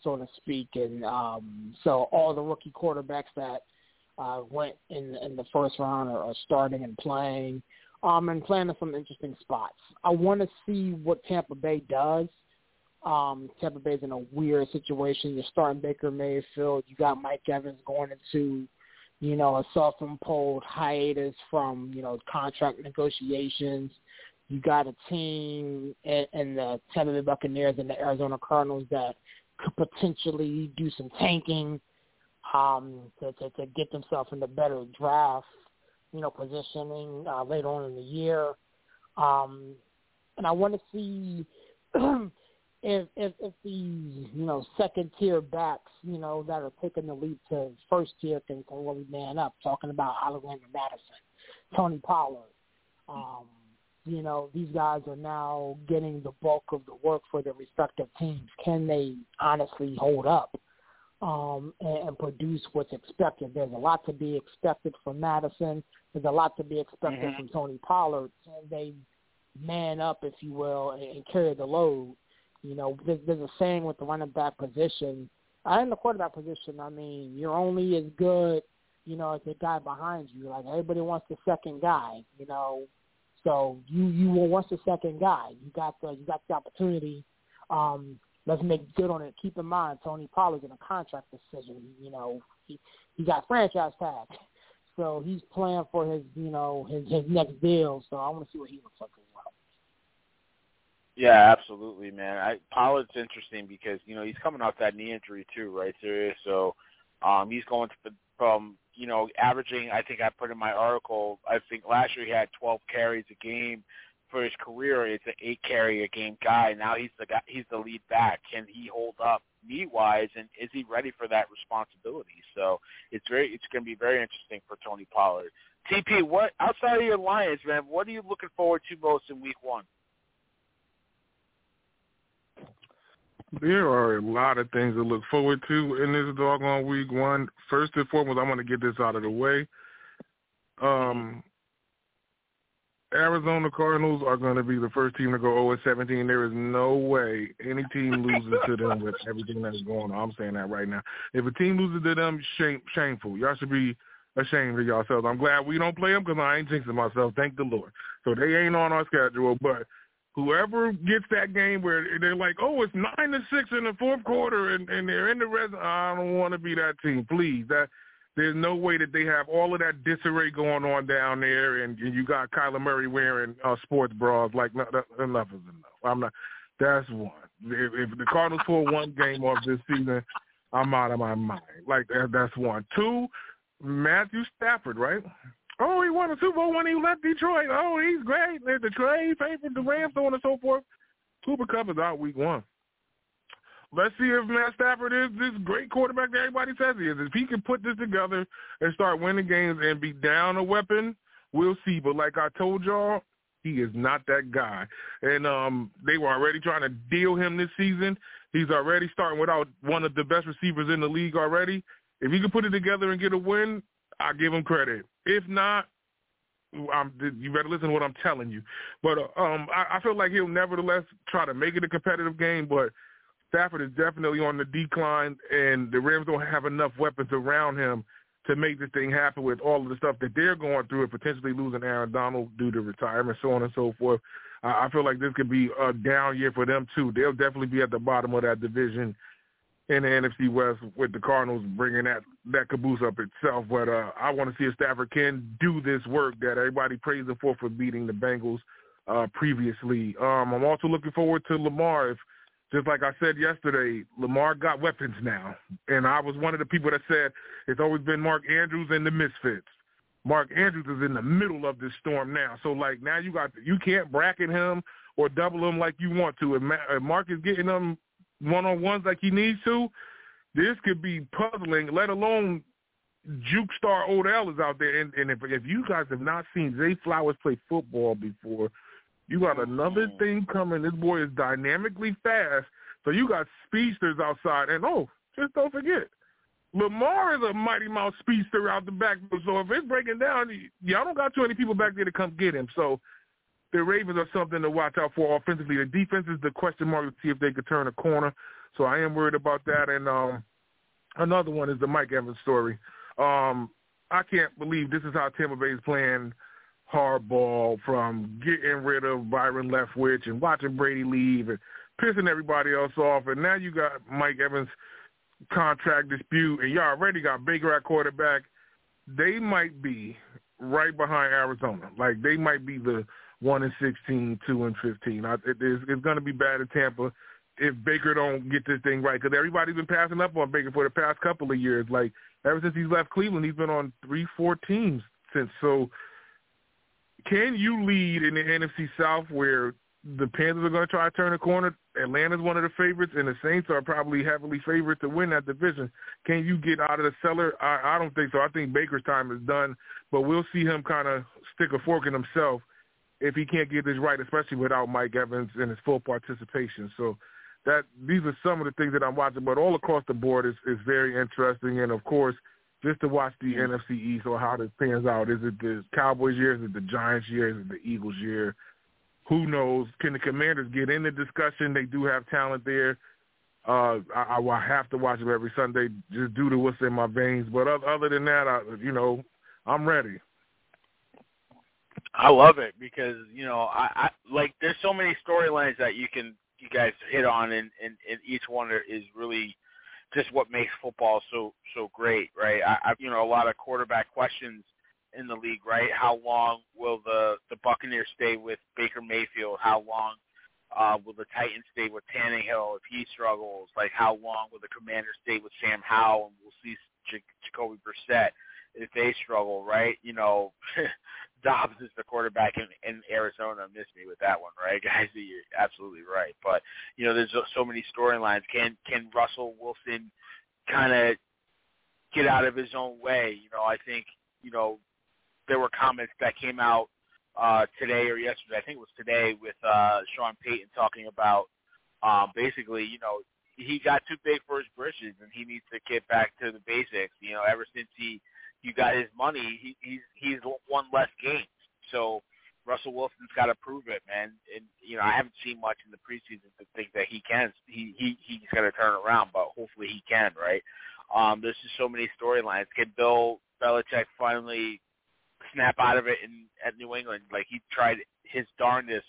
so to speak, and um, so all the rookie quarterbacks that uh, went in in the first round are, are starting and playing, um, and playing in some interesting spots. I want to see what Tampa Bay does. Um, Tampa Bay's in a weird situation. You're starting Baker Mayfield. You got Mike Evans going into, you know, a self-imposed hiatus from, you know, contract negotiations. You got a team in, in the Tampa Bay Buccaneers and the Arizona Cardinals that could potentially do some tanking um, to, to, to get themselves in the better draft, you know, positioning uh, later on in the year. Um, and I want to see *clears throat* if, if if these you know second tier backs you know that are taking the leap to first tier can, can really man up. Talking about Alexander Mattison, Tony Pollard. Um, you know these guys are now getting the bulk of the work for their respective teams. Can they honestly hold up um, and, and produce what's expected? There's a lot to be expected from Mattison. There's a lot to be expected Mhm. from Tony Pollard. Can they man up, if you will, and, and carry the load? You know, there's, a saying with the running back position. In the quarterback position, I mean, you're only as good, you know, as the guy behind you. Like everybody wants the second guy, you know. So you you will want the second guy. You got the you got the opportunity. Um, let's make good on it. Keep in mind, Tony Pollard's in a contract decision. You know, he he got franchise tag, *laughs* so he's playing for his you know his his next deal. So I want to see what he looks like. Yeah, absolutely, man. I Pollard's interesting because you know he's coming off that knee injury too, right? Serious. So um, he's going to from you know averaging. I think I put in my article. I think last year he had 12 carries a game. For his career, it's an eight carry a game guy. Now he's the guy. He's the lead back. Can he hold up knee wise, and is he ready for that responsibility? So it's very. It's going to be very interesting for Tony Pollard. TP, what outside of your Lions, man? What are you looking forward to most in Week One? There are a lot of things to look forward to in this doggone week one. First and foremost, I want to get this out of the way. Um, Arizona Cardinals are going to be the first team to go 0 17. There is no way any team loses to them with everything that's going on. I'm saying that right now. If a team loses to them, shame, shameful. Y'all should be ashamed of yourselves. I'm glad we don't play them because I ain't jinxing myself. Thank the Lord. So they ain't on our schedule, but whoever gets that game where they're like, oh, it's nine to six in the fourth quarter, and, and they're in the red. I don't want to be that team. Please, that there's no way that they have all of that disarray going on down there, and, and you got Kyler Murray wearing uh, sports bras. Like no, no, enough is enough. I'm not. That's one. If, if the Cardinals pull one game off this season, I'm out of my mind. Like that, that's one. Two, Matthew Stafford, right? Oh, he won a Super Bowl when he left Detroit. Oh, he's great. They're the trade favorite, the Rams, so on and so forth. Cooper Kupp is out week one. Let's see if Matt Stafford is this great quarterback that everybody says he is. If he can put this together and start winning games and be down a weapon, we'll see. But like I told y'all, he is not that guy. And um, they were already trying to deal him this season. He's already starting without one of the best receivers in the league already. If he can put it together and get a win, I give him credit. If not, I'm, you better listen to what I'm telling you. But uh, um, I, I feel like he'll nevertheless try to make it a competitive game. But Stafford is definitely on the decline, and the Rams don't have enough weapons around him to make this thing happen with all of the stuff that they're going through and potentially losing Aaron Donald due to retirement, so on and so forth. I, I feel like this could be a down year for them too. They'll definitely be at the bottom of that division in the NFC West with the Cardinals bringing that that caboose up itself. But uh, I want to see if Stafford can do this work that everybody praised him for for beating the Bengals uh, previously. Um, I'm also looking forward to Lamar. If, just like I said yesterday, Lamar got weapons now, and I was one of the people that said it's always been Mark Andrews and the Misfits. Mark Andrews is in the middle of this storm now, so like now you got you can't bracket him or double him like you want to. And Mark is getting them one on ones like he needs to, this could be puzzling. Let alone Juke Star Odell is out there, and, and if if you guys have not seen Zay Flowers play football before, you got another mm-hmm. thing coming. This boy is dynamically fast, so you got speedsters outside, and oh, just don't forget. Lamar is a mighty mouse speedster out the back. So if it's breaking down, y'all don't got too many people back there to come get him. So the Ravens are something to watch out for offensively. The defense is the question mark to see if they could turn a corner. So I am worried about that. And um, another one is the Mike Evans story. Um, I can't believe this is how Tampa Bay is playing hardball from getting rid of Byron Leftwich and watching Brady leave and pissing everybody else off. And now you got Mike Evans contract dispute, and you already got Baker at quarterback. they might be right behind Arizona. Like they might be the one and 16, two and fifteen. I, it, it's, it's going to be bad in Tampa if Baker don't get this thing right because everybody's been passing up on Baker for the past couple of years. Like ever since he's left Cleveland, he's been on three, four teams since. So, can you lead in the NFC South where the Panthers are going to try to turn a corner? Atlanta's one of the favorites, and the Saints are probably heavily favored to win that division. Can you get out of the cellar? I, I don't think so. I think Baker's time is done, but we'll see him kind of stick a fork in himself if he can't get this right, especially without Mike Evans and his full participation. So that these are some of the things that I'm watching, but all across the board is is very interesting. And of course, just to watch the mm-hmm. NFC East or how this pans out. Is it the Cowboys year? Is it the Giants year? Is it the Eagles year? Who knows? Can the Commanders get in the discussion? They do have talent there. Uh, I, I have to watch them every Sunday just due to what's in my veins. But other than that, I, you know, I'm ready. I love it because you know I, I like there's so many storylines that you can you guys hit on, and, and, and each one is really just what makes football so so great, right? I, I you know a lot of quarterback questions in the league, right? How long will the the Buccaneers stay with Baker Mayfield? How long uh, will the Titans stay with Tannehill if he struggles? Like how long will the Commanders stay with Sam Howell? And we'll see J- Jacoby Brissett if they struggle, right? You know, *laughs* Dobbs is the quarterback in, in Arizona. Miss me with that one, right, *laughs* guys? You're absolutely right. But you know, there's so many storylines. Can can Russell Wilson kind of get out of his own way? You know, I think you know there were comments that came out uh, today or yesterday. I think it was today with uh, Sean Payton talking about um, basically, you know, he got too big for his britches and he needs to get back to the basics. You know, ever since he you got his money, he, he's he's won less games. So Russell Wilson's got to prove it, man. And you know, I haven't seen much in the preseason to think that he can. He he he's got to turn around, but hopefully he can, right? Um, there's just so many storylines. Can Bill Belichick finally snap out of it in at New England? Like he tried his darndest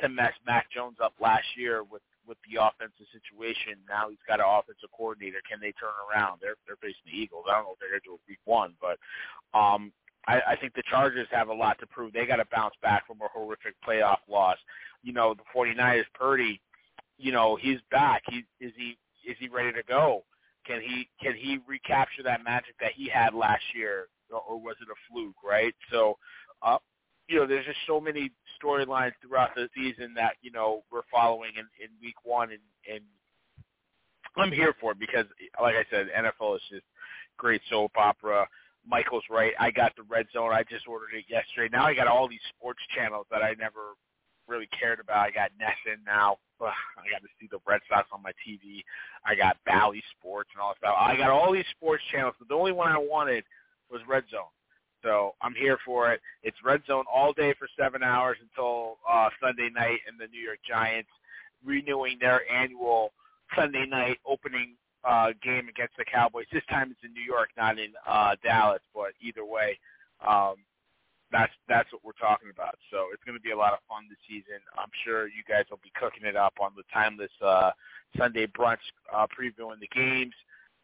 to mess Mac Jones up last year with with the offensive situation. Now he's got an offensive coordinator. Can they turn around? They're they're facing the Eagles. I don't know if they're going to do it week one, but um, I, I think the Chargers have a lot to prove. They got to bounce back from a horrific playoff loss. You know, the 49ers, Purdy, you know, he's back. He is he is he ready to go? Can he can he recapture that magic that he had last year, or was it a fluke? Right. So, uh, you know, there's just so many storylines throughout the season that you know we're following in, in week one, and, and I'm here for it because, like I said, NFL is just great soap opera. Michael's right. I got the Red Zone. I just ordered it yesterday. Now I got all these sports channels that I never really cared about. I got NESN now. Ugh, I got to see the Red Sox on my TV. I got Bally Sports and all that stuff. I got all these sports channels, but the only one I wanted was Red Zone. So I'm here for it. It's Red Zone all day for seven hours until uh, Sunday night, and the New York Giants renewing their annual Sunday night opening uh, game against the Cowboys. This time it's in New York, not in uh, Dallas. But either way, um, that's that's what we're talking about. So it's going to be a lot of fun this season. I'm sure you guys will be cooking it up on the Tymeless uh, Sunday brunch, uh, previewing the games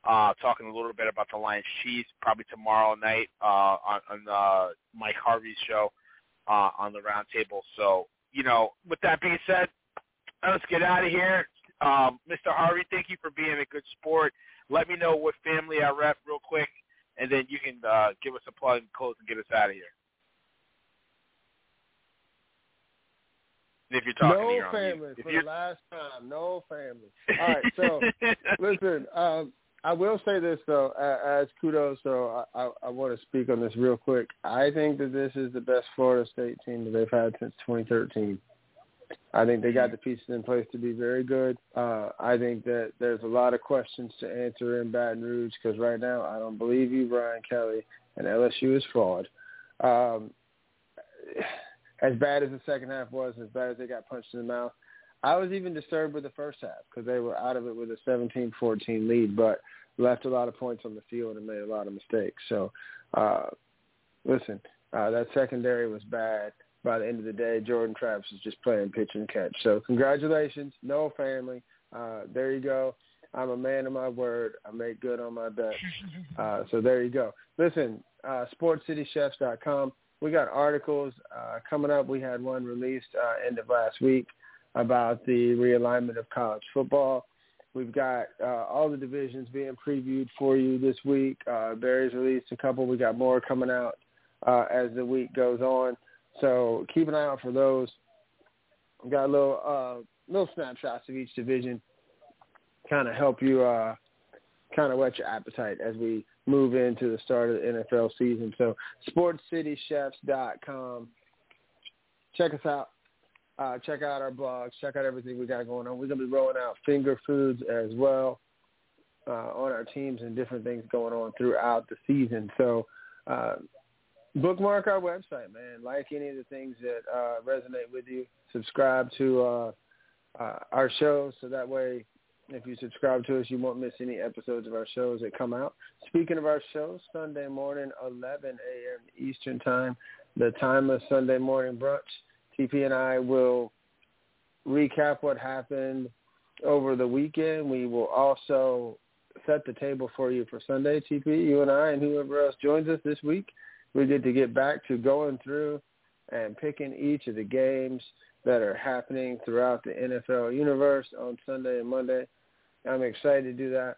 uh, talking a little bit about the Lions Chiefs probably tomorrow night uh, on, on uh, Mike Harvey's show uh, on the roundtable. So, you know, with that being said, let's get out of here. Um, Mr. Harvey, thank you for being a good sport. Let me know what family I rep real quick, and then you can uh, give us a plug and close and get us out of here. If you're talking no to your family for the last time. No family. *laughs* All right, so listen. Um, I will say this though, as kudos. So I, I, I want to speak on this real quick. I think that this is the best Florida State team that they've had since 2013. I think they got the pieces in place to be very good. Uh, I think that there's a lot of questions to answer in Baton Rouge because right now I don't believe you, Brian Kelly, and LSU is fraud. Um, *sighs* as bad as the second half was, as bad as they got punched in the mouth, I was even disturbed with the first half because they were out of it with a 17-14 lead, but left a lot of points on the field and made a lot of mistakes. So, uh, listen, uh, that secondary was bad. By the end of the day, Jordan Travis is just playing pitch and catch. So, congratulations, no family. Uh, there you go. I'm a man of my word. I make good on my bet. *laughs* Uh, so there you go. Listen, uh, sportscitychefs.com. We got articles uh, coming up. We had one released uh, end of last week about the realignment of college football. We've got uh, all the divisions being previewed for you this week. Uh, Barry's released a couple. We got more coming out uh, as the week goes on. So keep an eye out for those. We've got a little uh, little snapshots of each division, kind of help you uh, kind of whet your appetite as we move into the start of the NFL season. So sportscitychefs.com. Check us out. Uh, check out our blogs. Check out everything we got going on. We're going to be rolling out finger foods as well uh, on our teams and different things going on throughout the season. So uh, bookmark our website, man. Like any of the things that uh, resonate with you. Subscribe to uh, uh, our show so that way if you subscribe to us, you won't miss any episodes of our shows that come out. Speaking of our shows, Sunday morning, 11 a.m. Eastern Time, the time of Sunday morning brunch. TP and I will recap what happened over the weekend. We will also set the table for you for Sunday, TP. You and I and whoever else joins us this week, we get to get back to going through and picking each of the games that are happening throughout the NFL universe on Sunday and Monday. I'm excited to do that.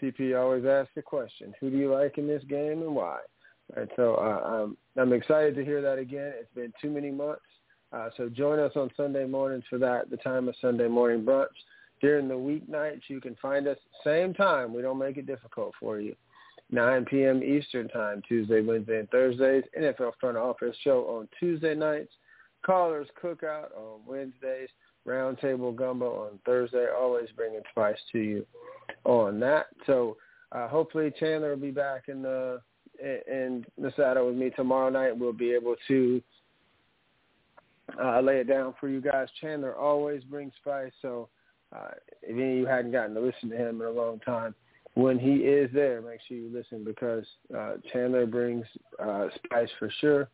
TP always asks the question, who do you like in this game and why? And so uh, I'm, I'm excited to hear that again. It's been too many months. Uh, so join us on Sunday mornings for that, the time of Sunday morning brunch. During the weeknights, you can find us same time. We don't make it difficult for you. 9 p.m. Eastern Time, Tuesday, Wednesday, and Thursdays. NFL Front Office Show on Tuesday nights. Callers Cookout on Wednesdays. Roundtable Gumbo on Thursday. Always bringing spice to you on that. So uh, hopefully Chandler will be back in the in the saddle with me tomorrow night. We'll be able to uh, lay it down for you guys. Chandler always brings spice. So uh, if any of you hadn't gotten to listen to him in a long time, when he is there, make sure you listen because uh, Chandler brings uh, spice for sure.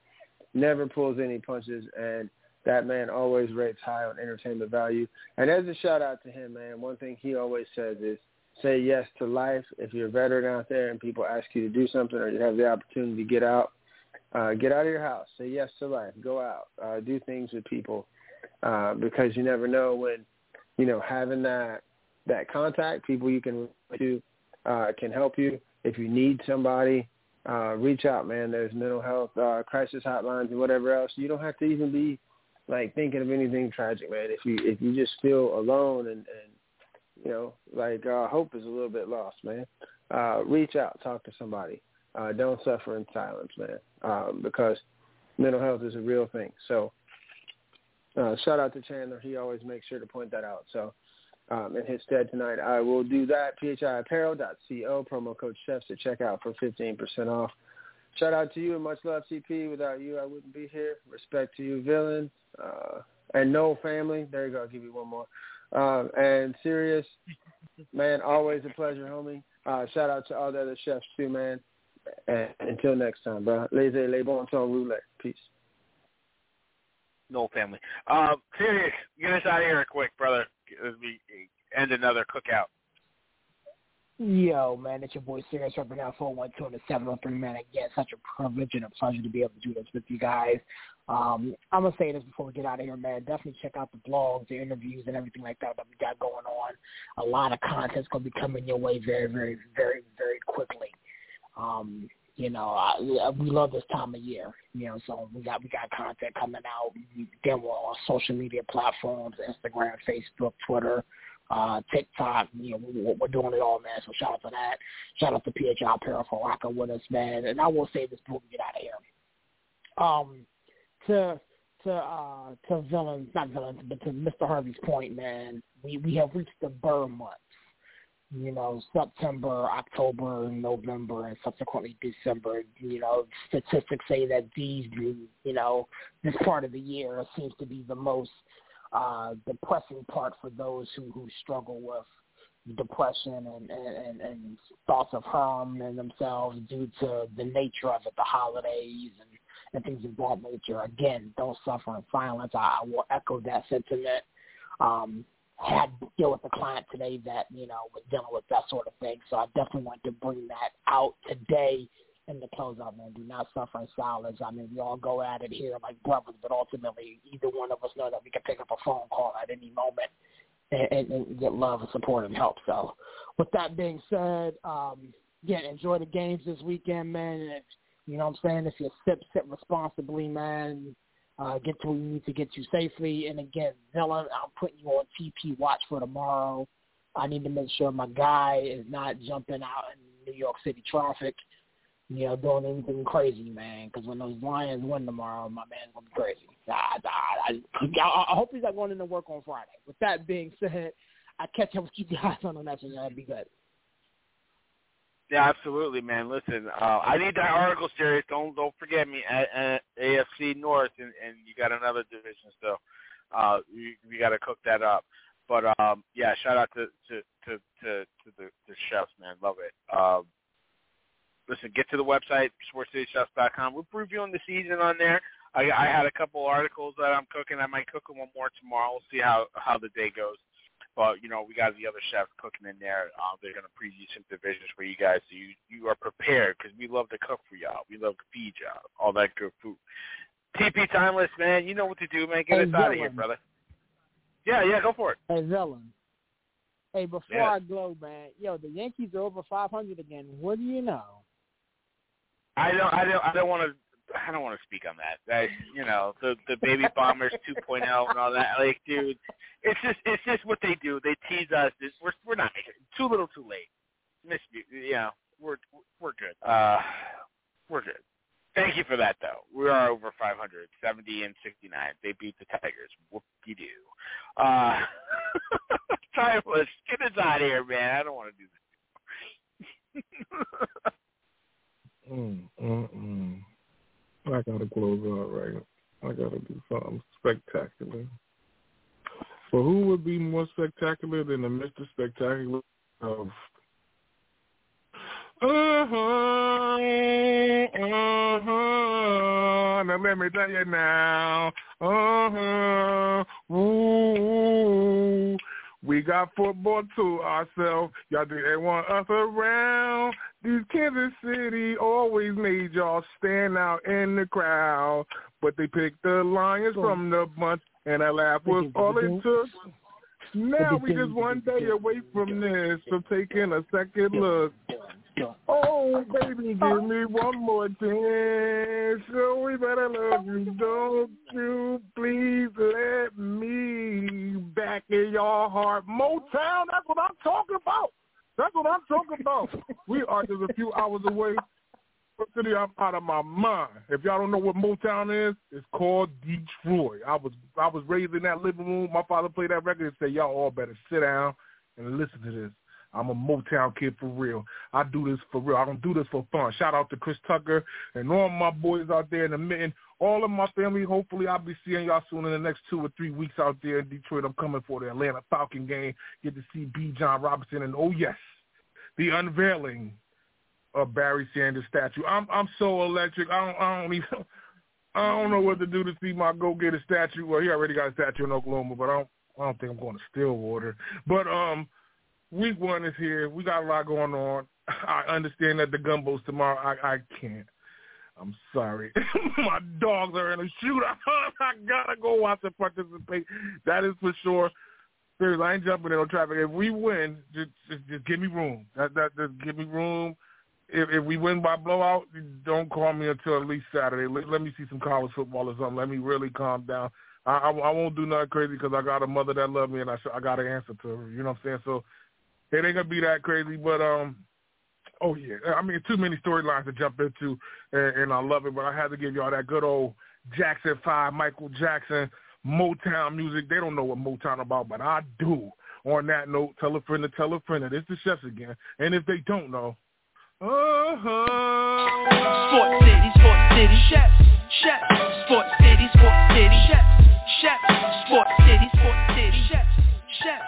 Never pulls any punches, and that man always rates high on entertainment value. And as a shout out to him, man, one thing he always says is say yes to life. If you're a veteran out there and people ask you to do something or you have the opportunity to get out, uh, get out of your house. Say yes to life. Go out. Uh, do things with people uh, because you never know when, you know, having that that contact, people you can to uh, can help you. If you need somebody, uh, reach out, man. There's mental health uh, crisis hotlines and whatever else. You don't have to even be like thinking of anything tragic, man. If you if you just feel alone and and you know like uh, hope is a little bit lost, man. Uh, reach out, talk to somebody. Uh, don't suffer in silence, man, um, because mental health is a real thing. So uh, shout out to Chandler. He always makes sure to point that out. So um, in his stead tonight, I will do that. PHIapparel.co, promo code chefs to check out for 15% off. Shout out to you and much love, CP. Without you, I wouldn't be here. Respect to you, villain. Uh, and no family. There you go. I'll give you one more. Um, and serious, man, always a pleasure, homie. Uh, shout out to all the other chefs too, man. And until next time, bro. Laissez les bons temps roulés. Peace. No family. Um, Serious, get us out of here quick, brother. As we end another cookout. Yo, man, it's your boy Serious repping out 412 and 703, man. Again, such a privilege and a pleasure to be able to do this with you guys. Um, I'm going to say this before we get out of here, man. Definitely check out the blogs, the interviews, and everything like that that we got going on. A lot of content's going to be coming your way very, very, very, very quickly. Um, you know, I, we love this time of year. You know, so we got we got content coming out. Then we're on social media platforms: Instagram, Facebook, Twitter, uh, TikTok. You know, we're, doing it all, man. So shout out to that. Shout out to PHI Apparel for rocking with us, man. And I will say this before we get out of here. Um, to to uh to villains, not villains, but to Mr. Harvey's point, man, we we have reached the burr months. You know, September, October, November, and subsequently December. You know, statistics say that these, you know, this part of the year seems to be the most uh, depressing part for those who, who struggle with depression and, and, and thoughts of harm in themselves due to the nature of it, the holidays and, and things of that nature. Again, don't suffer in silence. I, I will echo that sentiment. Um, had to deal with a client today that you know was dealing with that sort of thing. So I definitely want to bring that out today in the closeout, man. Do not suffer in silence. I mean, we all go at it here like brothers, but ultimately, either one of us know that we can pick up a phone call at any moment and, and, and get love and support and help. So, with that being said, um, yeah, enjoy the games this weekend, man. And, you know what I'm saying? If you sip, sip responsibly, man. Uh, get to where you need to get to safely. And again, Villain, I'm putting you on TP watch for tomorrow. I need to make sure my guy is not jumping out in New York City traffic you know, doing anything crazy, man. Because when those Lions win tomorrow, my man's gonna be crazy. I, I, I, I hope he's not going into work on Friday. With that being said, I catch up with you guys on the next one. That'd be good. Yeah, absolutely, man. Listen, uh, I need that article series. Don't don't forget me at, at AFC North, and, and you got another division, so uh, we, we got to cook that up. But um, yeah, shout out to to to to, to the, the chefs, man. Love it. Um, listen, get to the website, sportscitychefs.com. We're previewing the season on there. I, I had a couple articles that I'm cooking. I might cook them one more tomorrow. We'll see how how the day goes. But you know, we got the other chefs cooking in there. Uh, they're gonna preview some divisions for you guys, so you you are prepared because we love to cook for y'all. We love to feed y'all all that good food. TP Tymeless, man, you know what to do, man. Get hey, us out of here, brother. Yeah, yeah, go for it. Hey, Villain. Hey, before Yeah. I go, man, yo, the Yankees are over 500 again. What do you know? I don't, I don't, I don't want to. I don't want to speak on that. That you know, the the baby bombers 2.0 and all that. Like, dude, it's just it's just what they do. They tease us. It's, we're we're not too little, too late. Miss you know, we're we're good. Uh, we're good. Thank you for that, though. We are over 500, 70 and 69. They beat the Tigers. Whoop-de-doo. Uh, *laughs* Tymeless. Get us out of here, man. I don't want to do this. *laughs* Mm, mm, mm. I gotta close out right. I gotta do something spectacular. But who would be more spectacular than the Mr. Spectacular of uh-huh, uh-huh. Now let me tell you now. Uh-huh. Ooh. We got football to ourselves. Y'all think they want us around? These Kansas City always made y'all stand out in the crowd. But they picked the Lions from the bunch, and that laugh was all it took. Now we just one day away from this, from taking a second look. Oh, baby, give me one more chance. So oh, we better love you. Don't you please let me back in your heart. Motown, that's what I'm talking about. That's what I'm talking about. we are just a few hours away. City, I'm out of my mind. If y'all don't know what Motown is, it's called Detroit. I was I was raised in that living room. My father played that record and said, "Y'all all better sit down and listen to this." I'm a Motown kid for real. I do this for real. I don't do this for fun. Shout out to Chris Tucker and all my boys out there in the mitten. All of my family. Hopefully, I'll be seeing y'all soon in the next two or three weeks out there in Detroit. I'm coming for the Atlanta Falcon game. Get to see Bijan Robinson and oh yes, the unveiling of Barry Sanders statue. I'm I'm so electric. I don't I don't even *laughs* I don't know what to do to see my go get a statue. Well, he already got a statue in Oklahoma, but I don't I don't think I'm going to Stillwater. But um, week one is here. We got a lot going on. *laughs* I understand that the gumbo's tomorrow. I I can't. I'm sorry. *laughs* my dogs are in a shootout. *laughs* I gotta go watch and participate. That is for sure. Seriously, I ain't jumping in on traffic. If we win, just just, just give me room. That that just give me room if, if we win by blowout, don't call me until at least Saturday. Let, let me see some college football or something. Let me really calm down. I, I, I won't do nothing crazy because I got a mother that loves me and I sh- I got to answer to her. You know what I'm saying? So it ain't gonna be that crazy, but um, oh yeah, I mean too many storylines to jump into, and, and I love it. But I had to give y'all that good old Jackson Five, Michael Jackson, Motown music. They don't know what Motown about, but I do. On that note, tell a friend to tell a friend that it's the chefs again. And if they don't know, uh-huh. Sports City, Sports City, Chefs, Chefs, Sports City, Sports City, Chefs, Chefs, Sports City, Sports City, Chefs, Chefs,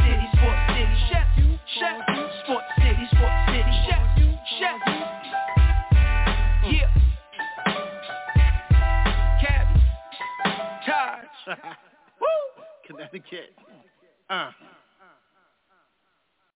*laughs* Connecticut. Uh.